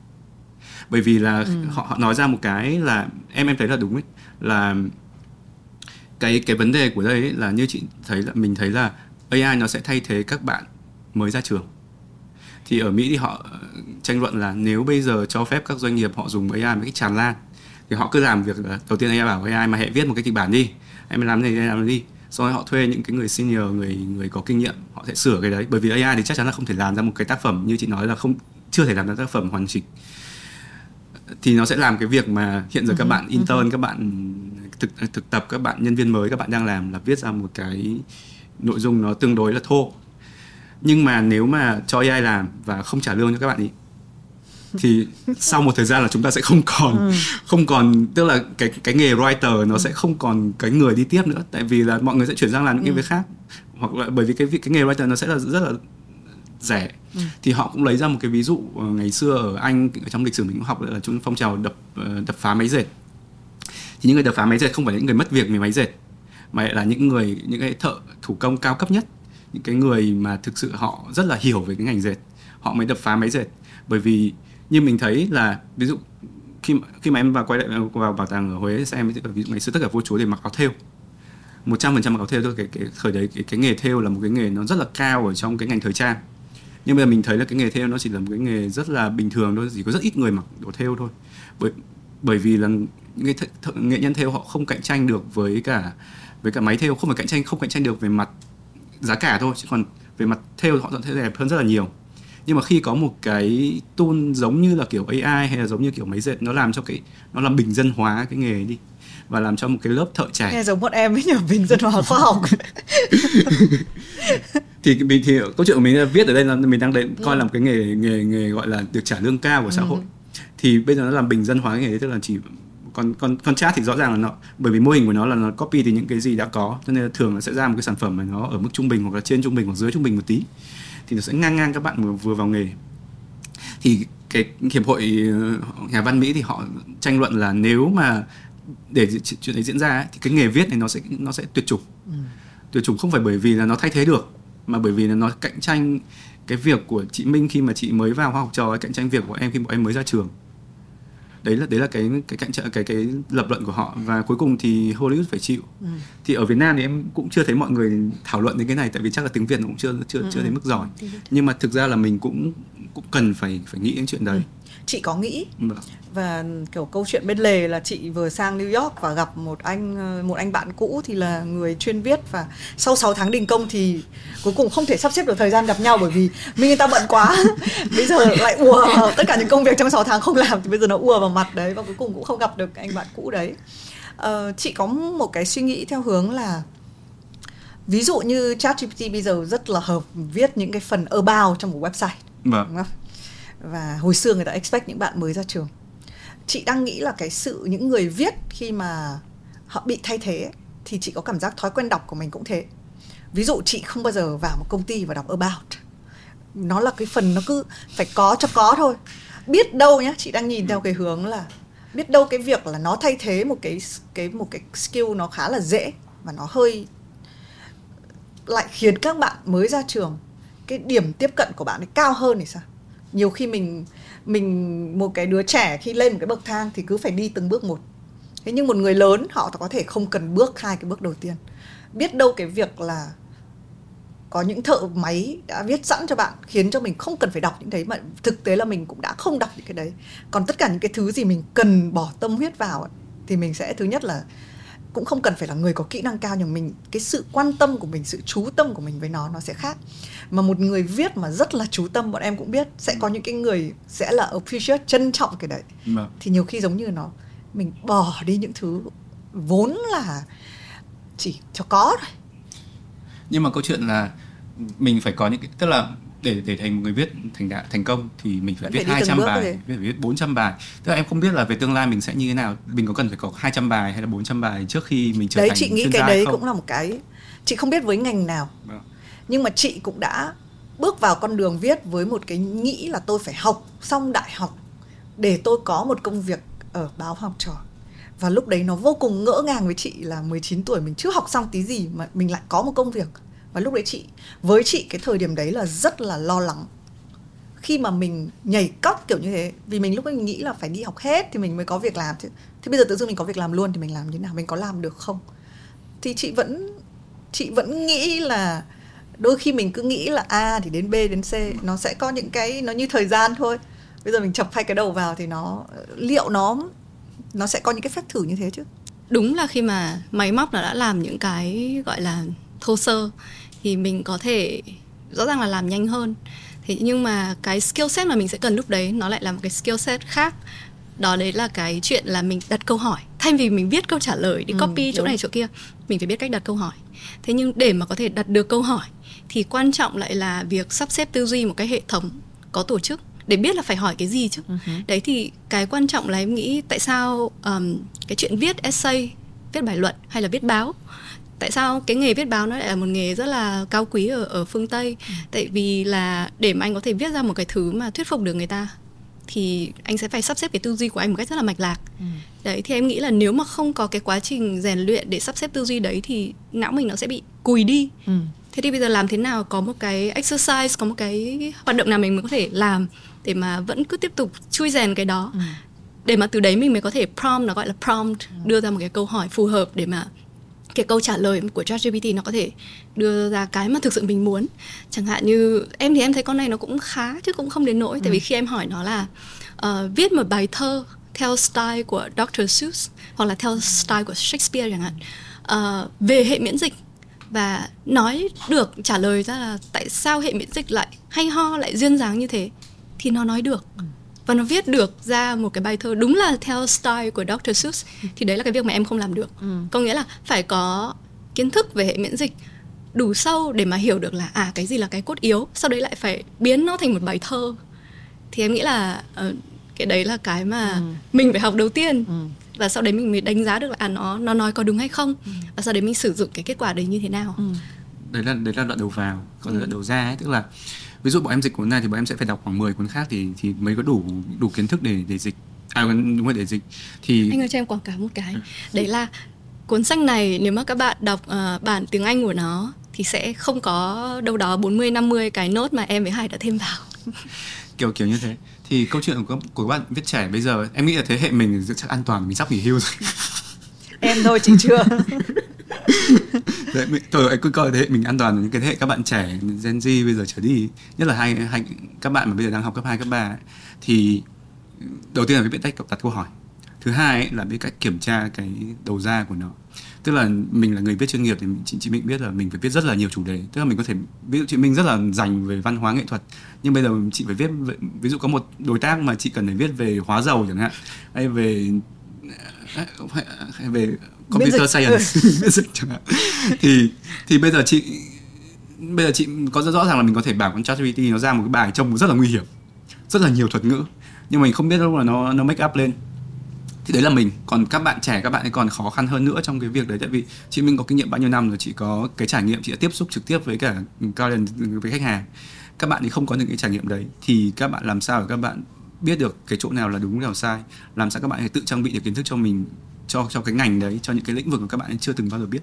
bởi vì là ừ. họ, họ nói ra một cái là em em thấy là đúng ấy là cái cái vấn đề của đây ấy là như chị thấy là mình thấy là AI nó sẽ thay thế các bạn mới ra trường. Thì ở Mỹ thì họ ờ, tranh luận là nếu bây giờ cho phép các doanh nghiệp họ dùng AI một cách tràn lan thì họ cứ làm việc là đầu tiên AI bảo AI mà hãy viết một cái kịch bản đi em làm này làm đi. Sau đó họ thuê những cái người senior người người có kinh nghiệm họ sẽ sửa cái đấy. Bởi vì AI thì chắc chắn là không thể làm ra một cái tác phẩm như chị nói là không chưa thể làm ra tác phẩm hoàn chỉnh. Thì nó sẽ làm cái việc mà hiện giờ các ừ bạn intern ừ các bạn thực thực tập các bạn nhân viên mới các bạn đang làm là viết ra một cái nội dung nó tương đối là thô nhưng mà nếu mà cho AI làm và không trả lương cho các bạn ý thì sau một thời gian là chúng ta sẽ không còn ừ. không còn tức là cái cái nghề writer nó ừ. sẽ không còn cái người đi tiếp nữa tại vì là mọi người sẽ chuyển sang làm những ừ. cái việc khác hoặc là bởi vì cái cái nghề writer nó sẽ là rất là rẻ ừ. thì họ cũng lấy ra một cái ví dụ ờ, ngày xưa ở Anh ở trong lịch sử mình cũng học là chúng phong trào đập ờ, đập phá máy dệt thì những người đập phá máy dệt không phải là những người mất việc vì máy dệt mà là những người những cái thợ thủ công cao cấp nhất những cái người mà thực sự họ rất là hiểu về cái ngành dệt họ mới đập phá máy dệt. Bởi vì như mình thấy là ví dụ khi khi mà em vào quay lại vào bảo tàng ở Huế xem ví dụ ngày xưa tất cả vua chúa đều mặc áo thêu. Một trăm phần trăm mặc áo thêu thôi cái, cái thời đấy cái, cái nghề thêu là một cái nghề nó rất là cao ở trong cái ngành thời trang. Nhưng bây giờ mình thấy là cái nghề thêu nó chỉ là một cái nghề rất là bình thường thôi chỉ có rất ít người mặc đồ thêu thôi. Bởi bởi vì là nghệ, th- nghệ nhân thêu họ không cạnh tranh được với cả với cả máy thêu không phải cạnh tranh không cạnh tranh được về mặt giá cả thôi chứ còn về mặt thêu họ sẽ đẹp hơn rất là nhiều. Nhưng mà khi có một cái tool giống như là kiểu AI hay là giống như kiểu máy dệt nó làm cho cái nó làm bình dân hóa cái nghề đi và làm cho một cái lớp thợ trẻ.
Nghe giống bọn em ấy nhờ bình dân hóa khoa học.
Thì mình thì câu chuyện của mình là viết ở đây là mình đang định coi là một cái nghề nghề nghề gọi là được trả lương cao của xã hội thì bây giờ nó làm bình dân hóa cái nghề đấy tức là chỉ còn còn con chat thì rõ ràng là nó bởi vì mô hình của nó là nó copy từ những cái gì đã có cho nên là thường nó sẽ ra một cái sản phẩm mà nó ở mức trung bình hoặc là trên trung bình hoặc dưới trung bình một tí thì nó sẽ ngang ngang các bạn vừa, vừa vào nghề. Thì cái hiệp hội ờ, nhà văn mỹ thì họ tranh luận là nếu mà để chuyện đấy diễn ra ấy, thì cái nghề viết này nó sẽ nó sẽ tuyệt chủng. Ừ. tuyệt chủng không phải bởi vì là nó thay thế được mà bởi vì là nó cạnh tranh cái việc của chị Minh khi mà chị mới vào khoa học trò ấy, cạnh tranh việc của em khi bọn em mới ra trường đấy là đấy là cái cái cạnh tranh cái cái lập luận của họ. Và cuối cùng thì Hollywood phải chịu. Ừ. thì ở Việt Nam thì em cũng chưa thấy mọi người thảo luận đến cái này tại vì chắc là tiếng Việt cũng chưa chưa ừ. chưa đến mức giỏi. Nhưng mà thực ra là mình cũng cũng cần phải phải nghĩ đến chuyện đấy. Ừ
chị có nghĩ vâng. và kiểu câu chuyện bên lề là chị vừa sang New York và gặp một anh một anh bạn cũ thì là người chuyên viết và sau 6 tháng đình công thì cuối cùng không thể sắp xếp được thời gian gặp nhau bởi vì mình người ta bận quá bây giờ lại ùa vào tất cả những công việc trong 6 tháng không làm thì bây giờ nó ùa vào mặt đấy và cuối cùng cũng không gặp được anh bạn cũ đấy uh, chị có một cái suy nghĩ theo hướng là ví dụ như ChatGPT bây giờ rất là hợp viết những cái phần about trong một website
vâng. đúng không?
Và hồi xưa người ta expect những bạn mới ra trường. Chị đang nghĩ là cái sự những người viết khi mà họ bị thay thế thì chị có cảm giác thói quen đọc của mình cũng thế. Ví dụ chị không bao giờ vào một công ty và đọc about. Nó là cái phần nó cứ phải có cho có thôi. Biết đâu nhá, chị đang nhìn theo cái hướng là biết đâu cái việc là nó thay thế một cái cái, một cái skill nó khá là dễ và nó hơi lại khiến các bạn mới ra trường, cái điểm tiếp cận của bạn ấy cao hơn thì sao? Nhiều khi mình mình, một cái đứa trẻ khi lên một cái bậc thang thì cứ phải đi từng bước một. Thế nhưng một người lớn, họ có thể không cần bước hai cái bước đầu tiên. Biết đâu cái việc là có những thợ máy đã viết sẵn cho bạn khiến cho mình không cần phải đọc những đấy, mà thực tế là mình cũng đã không đọc những cái đấy. Còn tất cả những cái thứ gì mình cần bỏ tâm huyết vào thì mình sẽ, thứ nhất là cũng không cần phải là người có kỹ năng cao nhưng mình cái sự quan tâm của mình sự chú tâm của mình với nó nó sẽ khác. Mà một người viết mà rất là chú tâm bọn em cũng biết sẽ có những cái người sẽ là appreciate trân trọng cái đấy.
Vâng.
thì nhiều khi giống như nó mình bỏ đi những thứ vốn là chỉ cho có thôi.
Nhưng mà câu chuyện là mình phải có những cái tức là để để thành một người viết thành đạt thành công thì mình phải Vẫn viết 200 bài, rồi. viết phải viết 400 bài. Tức là em không biết là về tương lai mình sẽ như thế nào, mình có cần phải có 200 bài hay là 400 bài trước khi mình trở
đấy,
thành
chị nghĩ cái đấy không? cũng là một cái chị không biết với ngành nào. Vâng. Nhưng mà chị cũng đã bước vào con đường viết với một cái nghĩ là tôi phải học xong đại học để tôi có một công việc ở báo học trò và lúc đấy nó vô cùng ngỡ ngàng với chị là 19 tuổi mình chưa học xong tí gì mà mình lại có một công việc và lúc đấy chị, với chị cái thời điểm đấy là rất là lo lắng. Khi mà mình nhảy cóc kiểu như thế, vì mình lúc ấy mình nghĩ là phải đi học hết thì mình mới có việc làm. Chứ thế bây giờ tự dưng mình có việc làm luôn thì mình làm như thế nào? Mình có làm được không? Thì chị vẫn chị vẫn nghĩ là đôi khi mình cứ nghĩ là a thì đến b, đến c, nó sẽ có những cái, nó như thời gian thôi. Bây giờ mình chập hai cái đầu vào thì nó, liệu nó nó sẽ có những cái phép thử như thế chứ?
Đúng là khi mà máy móc nó đã làm những cái gọi là thô sơ thì mình có thể rõ ràng là làm nhanh hơn. Thế nhưng mà cái skill set mà mình sẽ cần lúc đấy nó lại là một cái skill set khác. Đó đấy là cái chuyện là mình đặt câu hỏi. Thay vì mình viết câu trả lời đi ừ, copy chỗ này chỗ kia mình phải biết cách đặt câu hỏi. Thế nhưng để mà có thể đặt được câu hỏi thì quan trọng lại là việc sắp xếp tư duy một cái hệ thống có tổ chức để biết là phải hỏi cái gì chứ. Uh-huh. đấy thì cái quan trọng là em nghĩ tại sao um, cái chuyện viết essay viết bài luận hay là viết báo tại sao cái nghề viết báo nó lại là một nghề rất là cao quý ở ở phương tây ừ. tại vì là để mà anh có thể viết ra một cái thứ mà thuyết phục được người ta thì anh sẽ phải sắp xếp cái tư duy của anh một cách rất là mạch lạc ừ. đấy thì em nghĩ là nếu mà không có cái quá trình rèn luyện để sắp xếp tư duy đấy thì não mình nó sẽ bị cùi đi ừ. thế thì bây giờ làm thế nào có một cái exercise có một cái hoạt động nào mình mới có thể làm để mà vẫn cứ tiếp tục chui rèn cái đó ừ. để mà từ đấy mình mới có thể prompt nó gọi là prompt ừ. đưa ra một cái câu hỏi phù hợp để mà cái câu trả lời của ChatGPT nó có thể đưa ra cái mà thực sự mình muốn chẳng hạn như em thì em thấy con này nó cũng khá chứ cũng không đến nỗi ừ. tại vì khi em hỏi nó là uh, viết một bài thơ theo style của Dr. Seuss hoặc là theo style của Shakespeare chẳng hạn uh, về hệ miễn dịch và nói được trả lời ra là tại sao hệ miễn dịch lại hay ho lại duyên dáng như thế thì nó nói được ừ. Và nó viết được ra một cái bài thơ đúng là theo style của Dr. Seuss thì đấy là cái việc mà em không làm được ừ. có nghĩa là phải có kiến thức về hệ miễn dịch đủ sâu để mà hiểu được là à cái gì là cái cốt yếu sau đấy lại phải biến nó thành một bài thơ thì em nghĩ là uh, cái đấy là cái mà ừ. mình phải học đầu tiên ừ. và sau đấy mình mới đánh giá được là à nó nó nói có đúng hay không ừ. và sau đấy mình sử dụng cái kết quả đấy như thế nào ừ.
đấy là đấy là đoạn đầu vào còn ừ. đoạn đầu ra ấy tức là ví dụ bọn em dịch cuốn này thì bọn em sẽ phải đọc khoảng 10 cuốn khác thì thì mới có đủ đủ kiến thức để để dịch. À đúng rồi để dịch. Thì
anh ơi cho em quảng cáo một cái. Đấy là cuốn sách này nếu mà các bạn đọc uh, bản tiếng Anh của nó thì sẽ không có đâu đó 40 50 cái nốt mà em với Hải đã thêm vào.
kiểu kiểu như thế. Thì câu chuyện của, của các bạn viết trẻ bây giờ em nghĩ là thế hệ mình chắc an toàn mình sắp nghỉ hưu rồi.
Em thôi chị chưa
Đấy, tôi anh cứ coi thế hệ mình an toàn những cái thế hệ các bạn trẻ Gen Z bây giờ trở đi nhất là hai, hai các bạn mà bây giờ đang học cấp 2, cấp 3 ấy, thì đầu tiên là biết cách đặt câu hỏi. Thứ hai ấy, là biết cách kiểm tra cái đầu ra của nó. Tức là mình là người viết chuyên nghiệp thì chị chị Minh biết là mình phải viết rất là nhiều chủ đề. Tức là mình có thể ví dụ chị Minh rất là dành về văn hóa nghệ thuật nhưng bây giờ chị phải viết ví dụ có một đối tác mà chị cần phải viết về hóa dầu chẳng hạn hay về à, hay về computer science. Miễn dịch chẳng hạn. Thì thì bây giờ chị bây giờ chị có rất rõ ràng là mình có thể bảo con ChatGPT nó ra một cái bài trông rất là nguy hiểm rất là nhiều thuật ngữ nhưng mình không biết lúc là nó nó make up lên. Thì đấy là mình. Còn các bạn trẻ các bạn ấy còn khó khăn hơn nữa trong cái việc đấy tại vì chị Minh có kinh nghiệm bao nhiêu năm rồi chị có cái trải nghiệm chị đã tiếp xúc trực tiếp với cả client với khách hàng. Các bạn thì không có những cái trải nghiệm đấy thì các bạn làm sao để các bạn biết được cái chỗ nào là đúng nào sai? Làm sao các bạn tự trang bị được kiến thức cho mình cho cho cái ngành đấy, cho những cái lĩnh vực mà các bạn chưa từng bao giờ biết.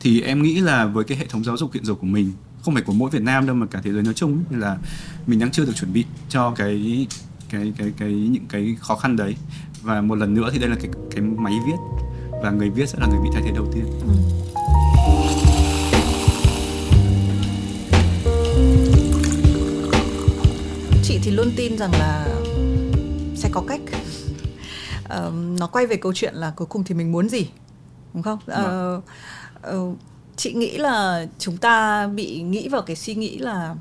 Thì em nghĩ là với cái hệ thống giáo dục hiện giờ của mình, không phải của mỗi Việt Nam đâu mà cả thế giới nói chung là mình đang chưa được chuẩn bị cho cái cái cái cái những cái khó khăn đấy. Và một lần nữa thì đây là cái cái máy viết, và người viết sẽ là người bị thay thế đầu tiên. Ừ.
chị thì luôn tin rằng là sẽ có cách uh, nó quay về câu chuyện là cuối cùng thì mình muốn gì đúng không? Uh, uh, chị nghĩ là chúng ta bị nghĩ vào cái suy nghĩ là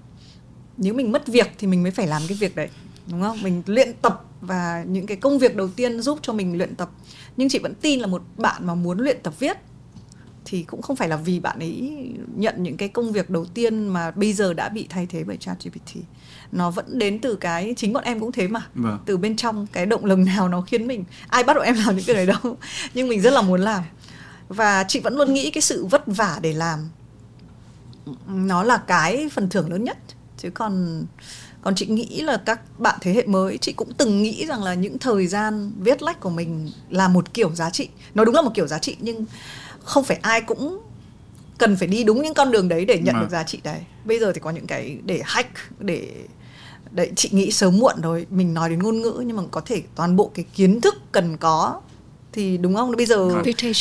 nếu mình mất việc thì mình mới phải làm cái việc đấy đúng không? Mình luyện tập và những cái công việc đầu tiên giúp cho mình luyện tập. Nhưng chị vẫn tin là một bạn mà muốn luyện tập viết thì cũng không phải là vì bạn ấy nhận những cái công việc đầu tiên mà bây giờ đã bị thay thế bởi ChatGPT. Nó vẫn đến từ cái chính bọn em cũng thế mà. Vâng. Từ bên trong cái động lực nào nó khiến mình ai bắt bọn em làm những cái đấy đâu, nhưng mình rất là muốn làm. Và chị vẫn luôn nghĩ cái sự vất vả để làm nó là cái phần thưởng lớn nhất chứ còn còn chị nghĩ là các bạn thế hệ mới chị cũng từng nghĩ rằng là những thời gian viết lách của mình là một kiểu giá trị nó đúng là một kiểu giá trị nhưng không phải ai cũng cần phải đi đúng những con đường đấy để nhận mà. được giá trị đấy bây giờ thì có những cái để hack để đấy chị nghĩ sớm muộn rồi mình nói đến ngôn ngữ nhưng mà có thể toàn bộ cái kiến thức cần có thì đúng không? Bây giờ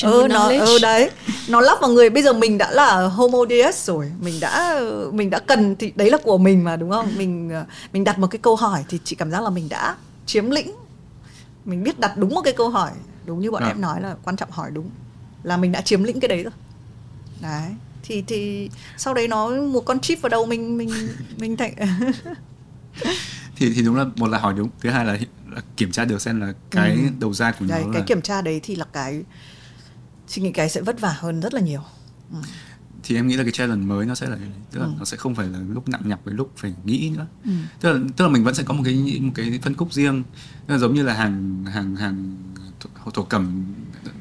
ờ nó
ờ đấy nó lắp vào người. Bây giờ mình đã là homo deus rồi mình đã mình đã cần thì đấy là của mình mà đúng không? Mình mình đặt một cái câu hỏi thì chị cảm giác là mình đã chiếm lĩnh mình biết đặt đúng một cái câu hỏi đúng như bọn à. em nói là quan trọng hỏi đúng là mình đã chiếm lĩnh cái đấy rồi. Đấy thì thì sau đấy nó một con chip vào đầu mình mình mình thành
thì thì đúng là một là hỏi đúng thứ hai là, là kiểm tra được xem là cái ừ. đầu ra của
đấy,
nó
cái là... kiểm tra đấy thì là cái suy nghĩ cái sẽ vất vả hơn rất là nhiều ừ.
thì em nghĩ là cái challenge mới nó sẽ là tức là ừ. nó sẽ không phải là lúc nặng nhọc với lúc phải nghĩ nữa ừ. tức là tức là mình vẫn sẽ có một cái một cái phân khúc riêng tức là giống như là hàng hàng hàng thổ cẩm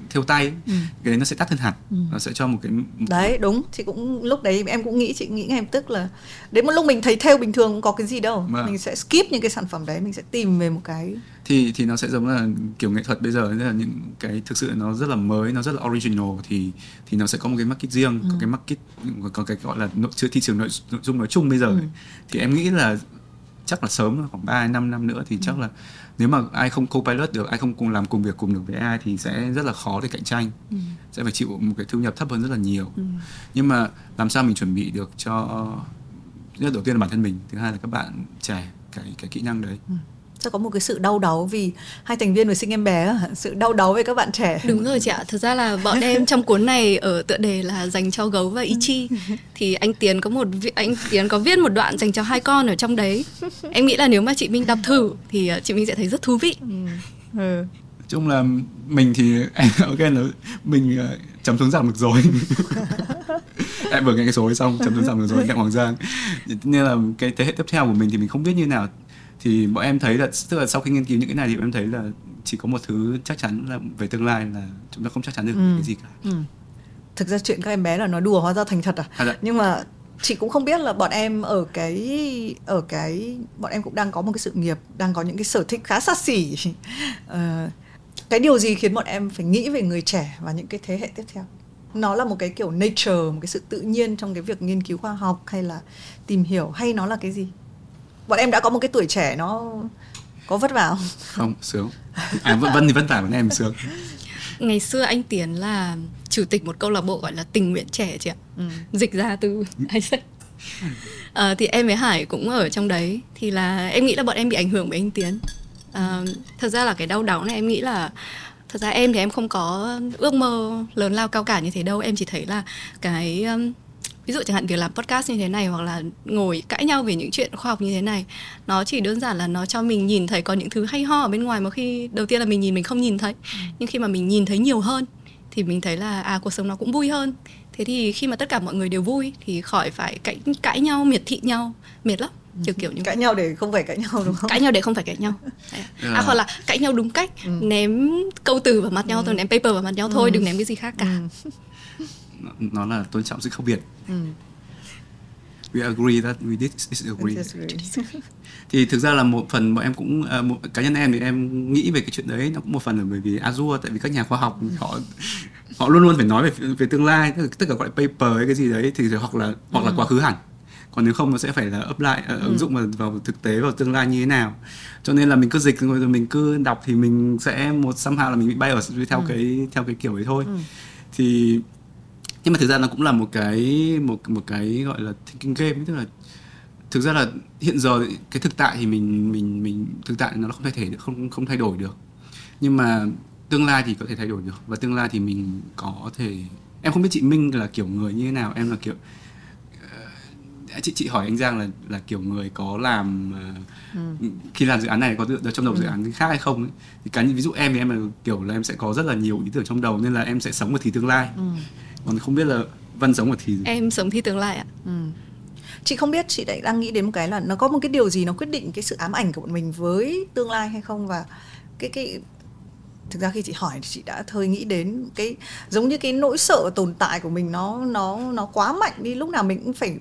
thêu tay ừ. cái đấy nó sẽ tắt hơn hẳn ừ. nó sẽ cho một cái
đấy đúng chị cũng lúc đấy em cũng nghĩ chị nghĩ ngay tức là đến một lúc mình thấy thêu bình thường cũng có cái gì đâu mà. Vâng. mình sẽ skip những cái sản phẩm đấy mình sẽ tìm về một cái
thì thì nó sẽ giống là kiểu nghệ thuật bây giờ là những cái thực sự nó rất là mới nó rất là original thì thì nó sẽ có một cái market riêng ừ. có cái market có cái gọi là nội thị trường nội, nội dung nói chung bây giờ ừ. thì em nghĩ là chắc là sớm khoảng 3 năm năm nữa thì ừ. chắc là nếu mà ai không co-pilot được ai không cùng làm cùng việc cùng được với ai thì sẽ rất là khó để cạnh tranh ừ. sẽ phải chịu một cái thu nhập thấp hơn rất là nhiều ừ. nhưng mà làm sao mình chuẩn bị được cho nhất đầu tiên là bản thân mình thứ hai là các bạn trẻ cái cái kỹ năng đấy ừ
sẽ có một cái sự đau đáu vì hai thành viên vừa sinh em bé sự đau đáu với các bạn trẻ.
Đúng rồi chị ạ. Thực ra là bọn em trong cuốn này ở tựa đề là dành cho gấu và ichi. Thì anh tiến có một anh tiến có viết một đoạn dành cho hai con ở trong đấy. Em nghĩ là nếu mà chị minh đọc thử thì ờ, chị minh sẽ thấy rất thú vị. Ừ.
ừ. chung là mình thì ok là mình ờ, chấm xuống giảm được rồi. Em vừa nghe cái số ấy xong chấm xuống giảm được rồi đặng hoàng giang. Nên là cái thế hệ tiếp theo của mình thì mình không biết như nào thì bọn em thấy là tức là sau khi nghiên cứu những cái này thì bọn em thấy là chỉ có một thứ chắc chắn là về tương lai là chúng ta không chắc chắn được ừ. cái gì cả ừ.
thực ra chuyện các em bé là nói đùa hóa ra thành thật à, à dạ. nhưng mà chị cũng không biết là bọn em ở cái ở cái bọn em cũng đang có một cái sự nghiệp đang có những cái sở thích khá xa xỉ uh, cái điều gì khiến bọn em phải nghĩ về người trẻ và những cái thế hệ tiếp theo nó là một cái kiểu nature một cái sự tự nhiên trong cái việc nghiên cứu khoa học hay là tìm hiểu hay nó là cái gì bọn em đã có một cái tuổi trẻ nó có vất vả không?
Không sướng. À vân vân thì vất vả bọn em sướng.
Ngày xưa anh tiến là chủ tịch một câu lạc bộ gọi là tình nguyện trẻ chị ạ. Ừ. dịch ra từ isaac à, thì em với hải cũng ở trong đấy. Thì là em nghĩ là bọn em bị ảnh hưởng bởi anh tiến. À, thật ra là cái đau đớn này em nghĩ là thật ra em thì em không có ước mơ lớn lao cao cả như thế đâu. Em chỉ thấy là cái um, ví dụ chẳng hạn việc làm podcast như thế này hoặc là ngồi cãi nhau về những chuyện khoa học như thế này nó chỉ đơn giản là nó cho mình nhìn thấy có những thứ hay ho ở bên ngoài mà khi đầu tiên là mình nhìn mình không nhìn thấy ừ. nhưng khi mà mình nhìn thấy nhiều hơn thì mình thấy là à cuộc sống nó cũng vui hơn thế thì khi mà tất cả mọi người đều vui thì khỏi phải cãi cãi nhau miệt thị nhau mệt lắm ừ. kiểu kiểu như
cãi nhau để không phải cãi nhau đúng không
cãi nhau để không phải cãi nhau à, à hoặc là cãi nhau đúng cách ừ. ném câu từ vào mặt nhau ừ. thôi ném paper vào mặt nhau thôi ừ. đừng ném cái gì khác cả ừ
nó là tôn trọng sự khác biệt ừ. we agree that we disagree thì thực ra là một phần bọn em cũng uh, một cá nhân em thì em nghĩ về cái chuyện đấy nó cũng một phần là bởi vì Azure tại vì các nhà khoa học họ họ luôn luôn phải nói về về tương lai tất cả gọi paper hay cái gì đấy thì hoặc là hoặc là ừ. quá khứ hẳn còn nếu không nó sẽ phải là apply uh, ừ. ứng dụng vào, vào thực tế vào tương lai như thế nào cho nên là mình cứ dịch rồi mình cứ đọc thì mình sẽ một somehow là mình bị bay ở theo ừ. cái theo cái kiểu ấy thôi ừ. thì nhưng mà thực ra nó cũng là một cái một một cái gọi là thinking game tức là thực ra là hiện giờ cái thực tại thì mình mình mình thực tại nó không thay thể được không không thay đổi được nhưng mà tương lai thì có thể thay đổi được và tương lai thì mình có thể em không biết chị Minh là kiểu người như thế nào em là kiểu uh, chị chị hỏi anh Giang là là kiểu người có làm uh, ừ. khi làm dự án này có được trong đầu ừ. dự án khác hay không ấy. thì cá nhân ví dụ em thì em là kiểu là em sẽ có rất là nhiều ý tưởng trong đầu nên là em sẽ sống một thì tương lai ừ còn không biết là văn sống ở thì gì?
Em sống thì tương lai ạ. Ừ.
chị không biết chị lại đang nghĩ đến một cái là nó có một cái điều gì nó quyết định cái sự ám ảnh của bọn mình với tương lai hay không? Và cái cái thực ra khi chị hỏi thì chị đã thời nghĩ đến cái giống như cái nỗi sợ tồn tại của mình nó nó nó quá mạnh đi. Lúc nào mình cũng phải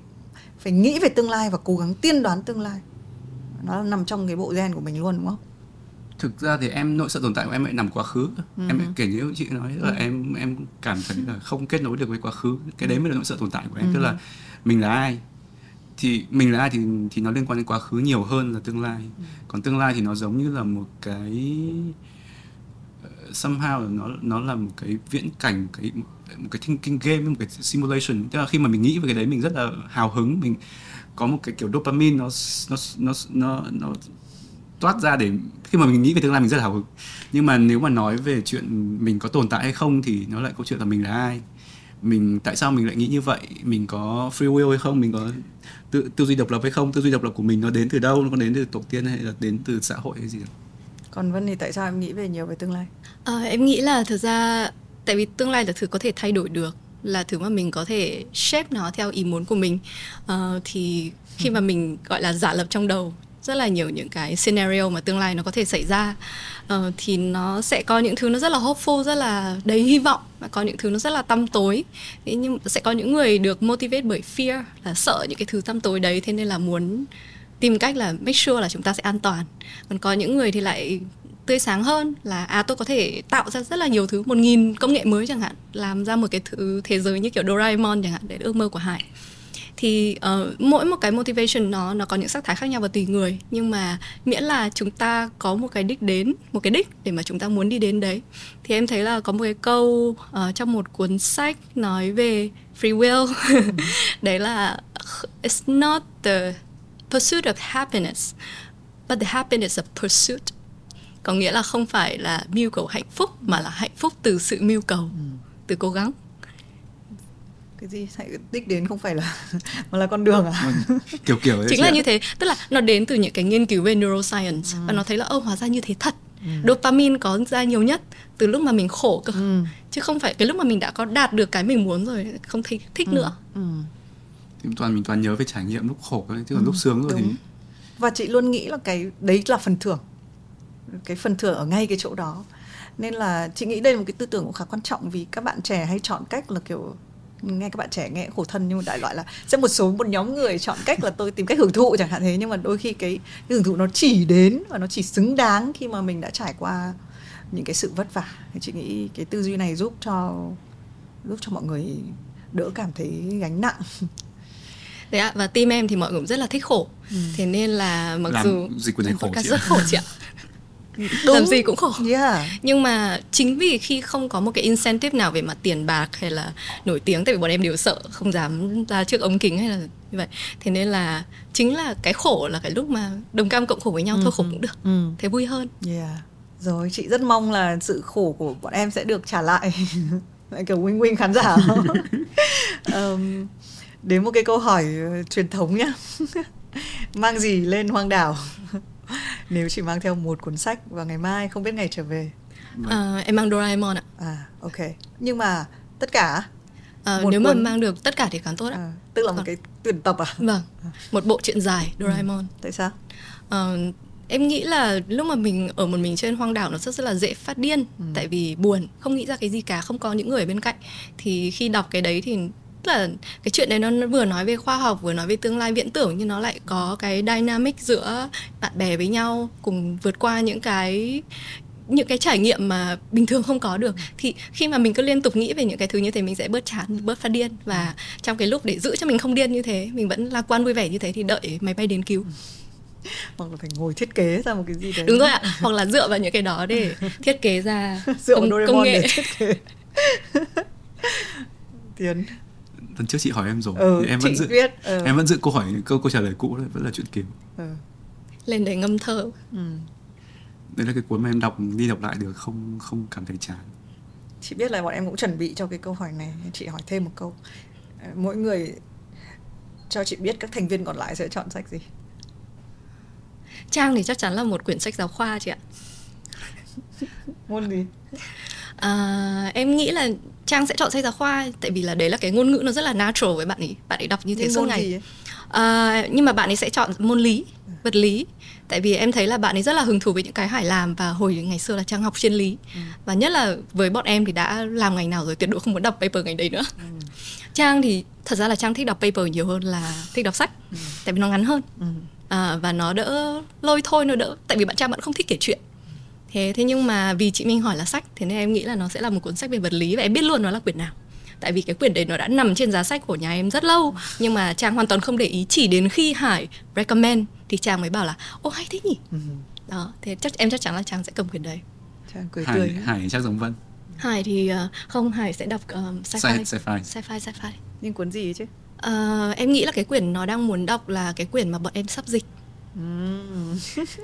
phải nghĩ về tương lai và cố gắng tiên đoán tương lai. Nó nằm trong cái bộ gen của mình luôn đúng không
thực ra thì em nỗi sợ tồn tại của em lại nằm quá khứ uh-huh. em kể như chị nói là uh-huh. em em cảm thấy là không kết nối được với quá khứ cái đấy mới là nỗi sợ tồn tại của em uh-huh. tức là mình là ai thì mình là ai thì thì nó liên quan đến quá khứ nhiều hơn là tương lai uh-huh. còn tương lai thì nó giống như là một cái ờ, somehow nó nó là một cái viễn cảnh một cái một cái thinking game một cái simulation tức là khi mà mình nghĩ về cái đấy mình rất là hào hứng mình có một cái kiểu dopamine nó nó nó nó nó toát ra để khi mà mình nghĩ về tương lai mình rất là hào hứng. Nhưng mà nếu mà nói về chuyện mình có tồn tại hay không thì nó lại câu chuyện là mình là ai? Mình tại sao mình lại nghĩ như vậy? Mình có free will hay không? Mình có tư, tư duy độc lập hay không? Tư duy độc lập của mình nó đến từ đâu? Nó có đến từ tổ tiên hay là đến từ xã hội hay gì đó?
Còn vân thì tại sao em nghĩ về nhiều về tương lai?
À, em nghĩ là thực ra tại vì tương lai là thứ có thể thay đổi được là thứ mà mình có thể shape nó theo ý muốn của mình. Uh, thì khi mà mình gọi là giả lập trong đầu rất là nhiều những cái scenario mà tương lai nó có thể xảy ra. Uh, thì nó sẽ có những thứ nó rất là hopeful rất là đầy hy vọng và có những thứ nó rất là tăm tối. Thế nhưng sẽ có những người được motivate bởi fear là sợ những cái thứ tăm tối đấy thế nên là muốn tìm cách là make sure là chúng ta sẽ an toàn. Còn có những người thì lại tươi sáng hơn là à tôi có thể tạo ra rất là nhiều thứ một nghìn công nghệ mới chẳng hạn làm ra một cái thứ thế giới như kiểu Doraemon chẳng hạn để ước mơ của Hải thì uh, mỗi một cái motivation nó nó có những sắc thái khác nhau và tùy người. Nhưng mà miễn là chúng ta có một cái đích đến một cái đích để mà chúng ta muốn đi đến đấy. Thì em thấy là có một cái câu uh, trong một cuốn sách nói về free will. Đấy là it's not the pursuit of happiness but the happiness of pursuit. Có nghĩa là không phải là mưu cầu hạnh phúc mà là hạnh phúc từ sự mưu cầu ừ. từ cố gắng
cái gì hãy đích đến không phải là mà là con đường à
vâng, kiểu kiểu đấy
chính là như thế tức là nó đến từ những cái nghiên cứu về neuroscience ừ. và nó thấy là ô hóa ra như thế thật ừ. dopamine có ra nhiều nhất từ lúc mà mình khổ cơ ừ. chứ không phải cái lúc mà mình đã có đạt được cái mình muốn rồi không thích thích ừ. nữa ừ.
thì toàn mình toàn nhớ về trải nghiệm lúc khổ thôi chứ còn ừ. lúc sướng rồi Đúng. thì
và chị luôn nghĩ là cái đấy là phần thưởng cái phần thưởng ở ngay cái chỗ đó nên là chị nghĩ đây là một cái tư tưởng cũng khá quan trọng vì các bạn trẻ hay chọn cách là kiểu nghe các bạn trẻ nghe khổ thân nhưng mà đại loại là sẽ một số một nhóm người chọn cách là tôi tìm cách hưởng thụ chẳng hạn thế nhưng mà đôi khi cái, cái hưởng thụ nó chỉ đến và nó chỉ xứng đáng khi mà mình đã trải qua những cái sự vất vả thì chị nghĩ cái tư duy này giúp cho giúp cho mọi người đỡ cảm thấy gánh nặng
Đấy ạ, và team em thì mọi người cũng rất là thích khổ. Ừ. Thế nên là mặc
Làm
dù
dịch của này khổ chị
rất khổ chị ạ. Đúng. làm gì cũng khổ yeah. nhưng mà chính vì khi không có một cái incentive nào về mặt tiền bạc hay là nổi tiếng tại vì bọn em đều sợ không dám ra trước ống kính hay là như vậy thế nên là chính là cái khổ là cái lúc mà đồng cam cộng khổ với nhau ừ. thôi khổ cũng được ừ. thế vui hơn
yeah. rồi chị rất mong là sự khổ của bọn em sẽ được trả lại lại kiểu win win khán giả um, đến một cái câu hỏi truyền thống nhá mang gì lên hoang đảo nếu chị mang theo một cuốn sách và ngày mai không biết ngày trở về.
À, em mang Doraemon ạ.
À ok. Nhưng mà tất cả
à, nếu cuốn... mà mang được tất cả thì càng tốt ạ. À,
tức là một Còn... cái tuyển tập à?
Vâng một bộ truyện dài Doraemon. ừ.
tại sao?
À, em nghĩ là lúc mà mình ở một mình trên hoang đảo nó rất rất là dễ phát điên ừ. tại vì buồn không nghĩ ra cái gì cả không có những người ở bên cạnh. Thì khi đọc cái đấy thì là cái chuyện đấy nó vừa nói về khoa học vừa nói về tương lai viễn tưởng nhưng nó lại có cái dynamic giữa bạn bè với nhau cùng vượt qua những cái những cái trải nghiệm mà bình thường không có được. Thì khi mà mình cứ liên tục nghĩ về những cái thứ như thế mình sẽ bớt chán bớt phát điên. Và trong cái lúc để giữ cho mình không điên như thế mình vẫn lạc quan vui vẻ như thế thì đợi máy bay đến cứu.
Hoặc là phải ngồi thiết kế ra một cái gì đấy.
Đúng rồi ạ. Hoặc là dựa vào những cái đó để thiết kế ra
dựa công, công nghệ để thiết kế. Tiến
lần trước chị hỏi em rồi ừ, em vẫn giữ biết. Ừ. em vẫn giữ câu hỏi câu câu trả lời cũ đấy vẫn là chuyện kiều ừ.
lên để ngâm thơ ừ.
đấy là cái cuốn mà em đọc đi đọc lại được không không cảm thấy chán
chị biết là bọn em cũng chuẩn bị cho cái câu hỏi này chị hỏi thêm một câu ờ, mỗi người cho chị biết các thành viên còn lại sẽ chọn sách gì
trang thì chắc chắn là một quyển sách giáo khoa chị ạ
môn gì
à, em nghĩ là trang sẽ chọn sách giáo khoa tại vì là đấy là cái ngôn ngữ nó rất là natural với bạn ấy bạn ấy đọc như thế suốt ngày à, nhưng mà bạn ấy sẽ chọn môn lý vật lý tại vì em thấy là bạn ấy rất là hứng thú với những cái hải làm và hồi ngày xưa là trang học chuyên lý ừ. và nhất là với bọn em thì đã làm ngành nào rồi tuyệt đối không muốn đọc paper ngành đấy nữa ừ. trang thì thật ra là trang thích đọc paper nhiều hơn là thích đọc sách ừ. tại vì nó ngắn hơn ừ. à, và nó đỡ lôi thôi nó đỡ tại vì bạn trang vẫn không thích kể chuyện thế thế nhưng mà vì chị Minh hỏi là sách thế nên em nghĩ là nó sẽ là một cuốn sách về vật lý và em biết luôn nó là quyển nào. Tại vì cái quyển đấy nó đã nằm trên giá sách của nhà em rất lâu nhưng mà trang hoàn toàn không để ý chỉ đến khi hải recommend thì trang mới bảo là ô hay thế nhỉ? Ừ. đó thế chắc em chắc chắn là trang sẽ cầm quyển đấy.
Trang cười tươi
hải, hải chắc giống vân.
Hải thì uh, không hải sẽ đọc um, sci-fi.
Sci-fi.
Sci-fi sci-fi.
Nhưng cuốn gì chứ?
Uh, em nghĩ là cái quyển nó đang muốn đọc là cái quyển mà bọn em sắp dịch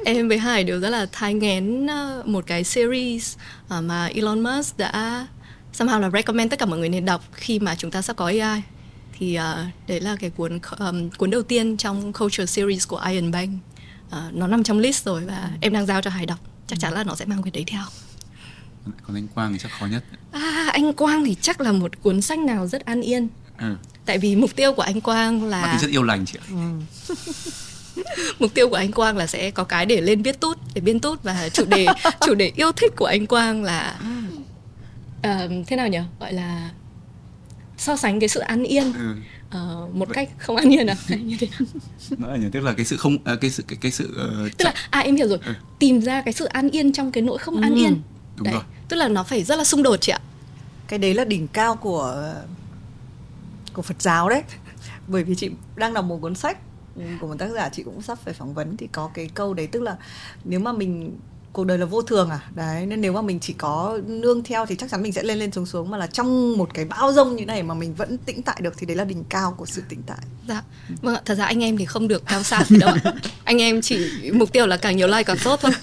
em với Hải đều rất là thai ngén ờ, một cái series ờ, mà Elon Musk đã somehow là recommend tất cả mọi người nên đọc khi mà chúng ta sắp có AI thì uh, đấy là cái cuốn um, cuốn đầu tiên trong culture series của Iron Bank. Uh, nó nằm trong list rồi và em đang giao cho Hải đọc. Chắc chắn là nó sẽ mang quyển đấy theo.
Còn anh Quang thì chắc khó nhất.
À, anh Quang thì chắc là một cuốn sách nào rất an yên. Ừ. tại vì mục tiêu của anh Quang là
Mà rất yêu lành chị ạ. Ừ.
mục tiêu của anh Quang là sẽ có cái để lên viết tút để biên tút và chủ đề chủ đề yêu thích của anh Quang là uh, thế nào nhỉ? Gọi là so sánh cái sự an yên. Ừ. uh, một Vậy. cách không an yên à? Như thế
nó là tức là cái sự không uh, cái sự cái cái sự uh,
tức là à em hiểu rồi. Ừ. tìm ra cái sự an yên trong cái nỗi không ừ. an yên.
Đúng đấy. rồi.
Tức là nó phải rất là xung đột chị ạ.
Cái đấy là đỉnh cao của của Phật giáo đấy. Bởi vì chị đang đọc một cuốn sách của một tác giả chị cũng sắp phải phỏng vấn thì có cái câu đấy tức là nếu mà mình cuộc đời là vô thường à? Đấy nên nếu mà mình chỉ có nương theo thì chắc chắn mình sẽ lên lên xuống xuống mà là trong một cái bão rông như này mà mình vẫn tĩnh tại được thì đấy là đỉnh cao của sự tĩnh tại.
Dạ. Vâng ạ thật ra anh em thì không được cao xa gì đâu ạ. Anh em chỉ mục tiêu là càng nhiều like càng tốt thôi.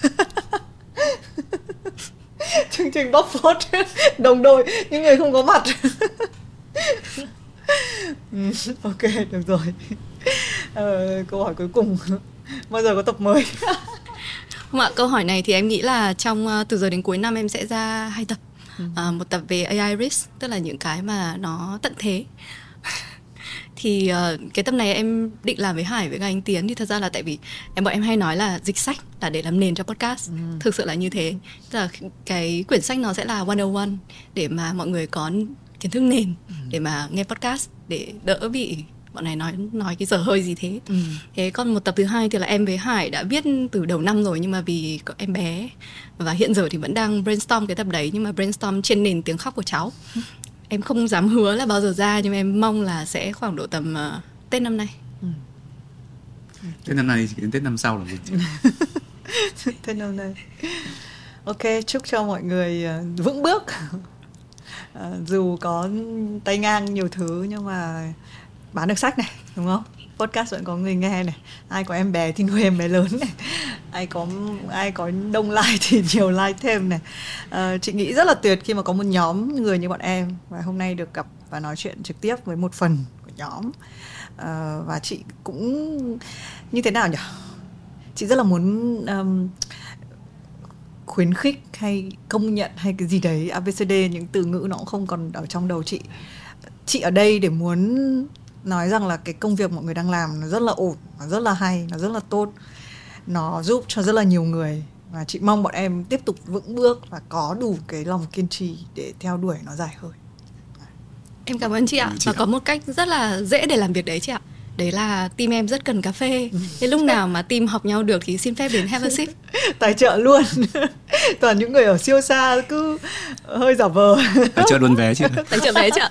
Chương trình bóc phốt đồng đội những người không có mặt. Ừ, ok được rồi ờ, câu hỏi cuối cùng bao giờ có tập mới
không ạ câu hỏi này thì em nghĩ là trong uh, từ giờ đến cuối năm em sẽ ra hai tập ừ. uh, một tập về AI risk tức là những cái mà nó tận thế thì uh, cái tập này em định làm với Hải với cả anh Tiến thì thật ra là tại vì em bọn em hay nói là dịch sách là để làm nền cho podcast ừ. thực sự là như thế tức là cái quyển sách nó sẽ là 101 để mà mọi người có kiến thức nền ừ. để mà nghe podcast để đỡ bị bọn này nói nói cái giờ hơi gì thế. Ừ. thế còn một tập thứ hai thì là em với hải đã viết từ đầu năm rồi nhưng mà vì có em bé và hiện giờ thì vẫn đang brainstorm cái tập đấy nhưng mà brainstorm trên nền tiếng khóc của cháu. Em không dám hứa là bao giờ ra nhưng mà em mong là sẽ khoảng độ tầm uh, tết năm nay. Ừ.
tết năm nay thì đến tết năm sau là gì?
Tết năm nay. Ok chúc cho mọi người ờ, vững bước. Uh, dù có tay ngang nhiều thứ nhưng mà bán được sách này đúng không? Podcast vẫn có người nghe này. Ai có em bé thì nuôi em bé lớn này. Ai có ai có đông like thì nhiều like thêm này. À, chị nghĩ rất là tuyệt khi mà có một nhóm người như bọn em. Và hôm nay được gặp và nói chuyện trực tiếp với một phần của nhóm. À, và chị cũng như thế nào nhỉ? Chị rất là muốn um, khuyến khích hay công nhận hay cái gì đấy abcd những từ ngữ nó cũng không còn ở trong đầu chị. Chị ở đây để muốn nói rằng là cái công việc mọi người đang làm nó rất là ổn nó rất là hay nó rất là tốt. Nó giúp cho rất là nhiều người. Và chị mong bọn em tiếp tục vững bước và có đủ cái lòng kiên trì để theo đuổi nó dài hơi.
Em cảm ơn chị ạ. Chị và ạ. có một cách rất là dễ để làm việc đấy chị ạ. Đấy là team em rất cần cà phê. Thế lúc nào mà team học nhau được thì xin phép đến have a sip.
Tài trợ luôn. Toàn những người ở siêu xa cứ hơi giả vờ.
Tài trợ luôn vé chứ
tài trợ vé chứ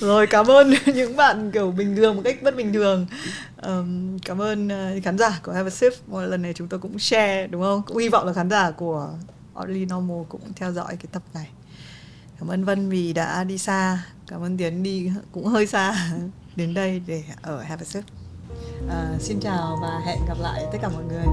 rồi cảm ơn những bạn kiểu bình thường một cách bất bình thường. Um, cảm ơn uh, khán giả của Have a Sip. Một lần này chúng tôi cũng share đúng không? Cũng hy vọng là khán giả của Oddly Normal cũng theo dõi cái tập này. Cảm ơn Vân vì đã đi xa. Cảm ơn Tiến đi cũng hơi xa đến đây để ở Have a Sip. Uh, xin chào và hẹn gặp lại tất cả mọi người.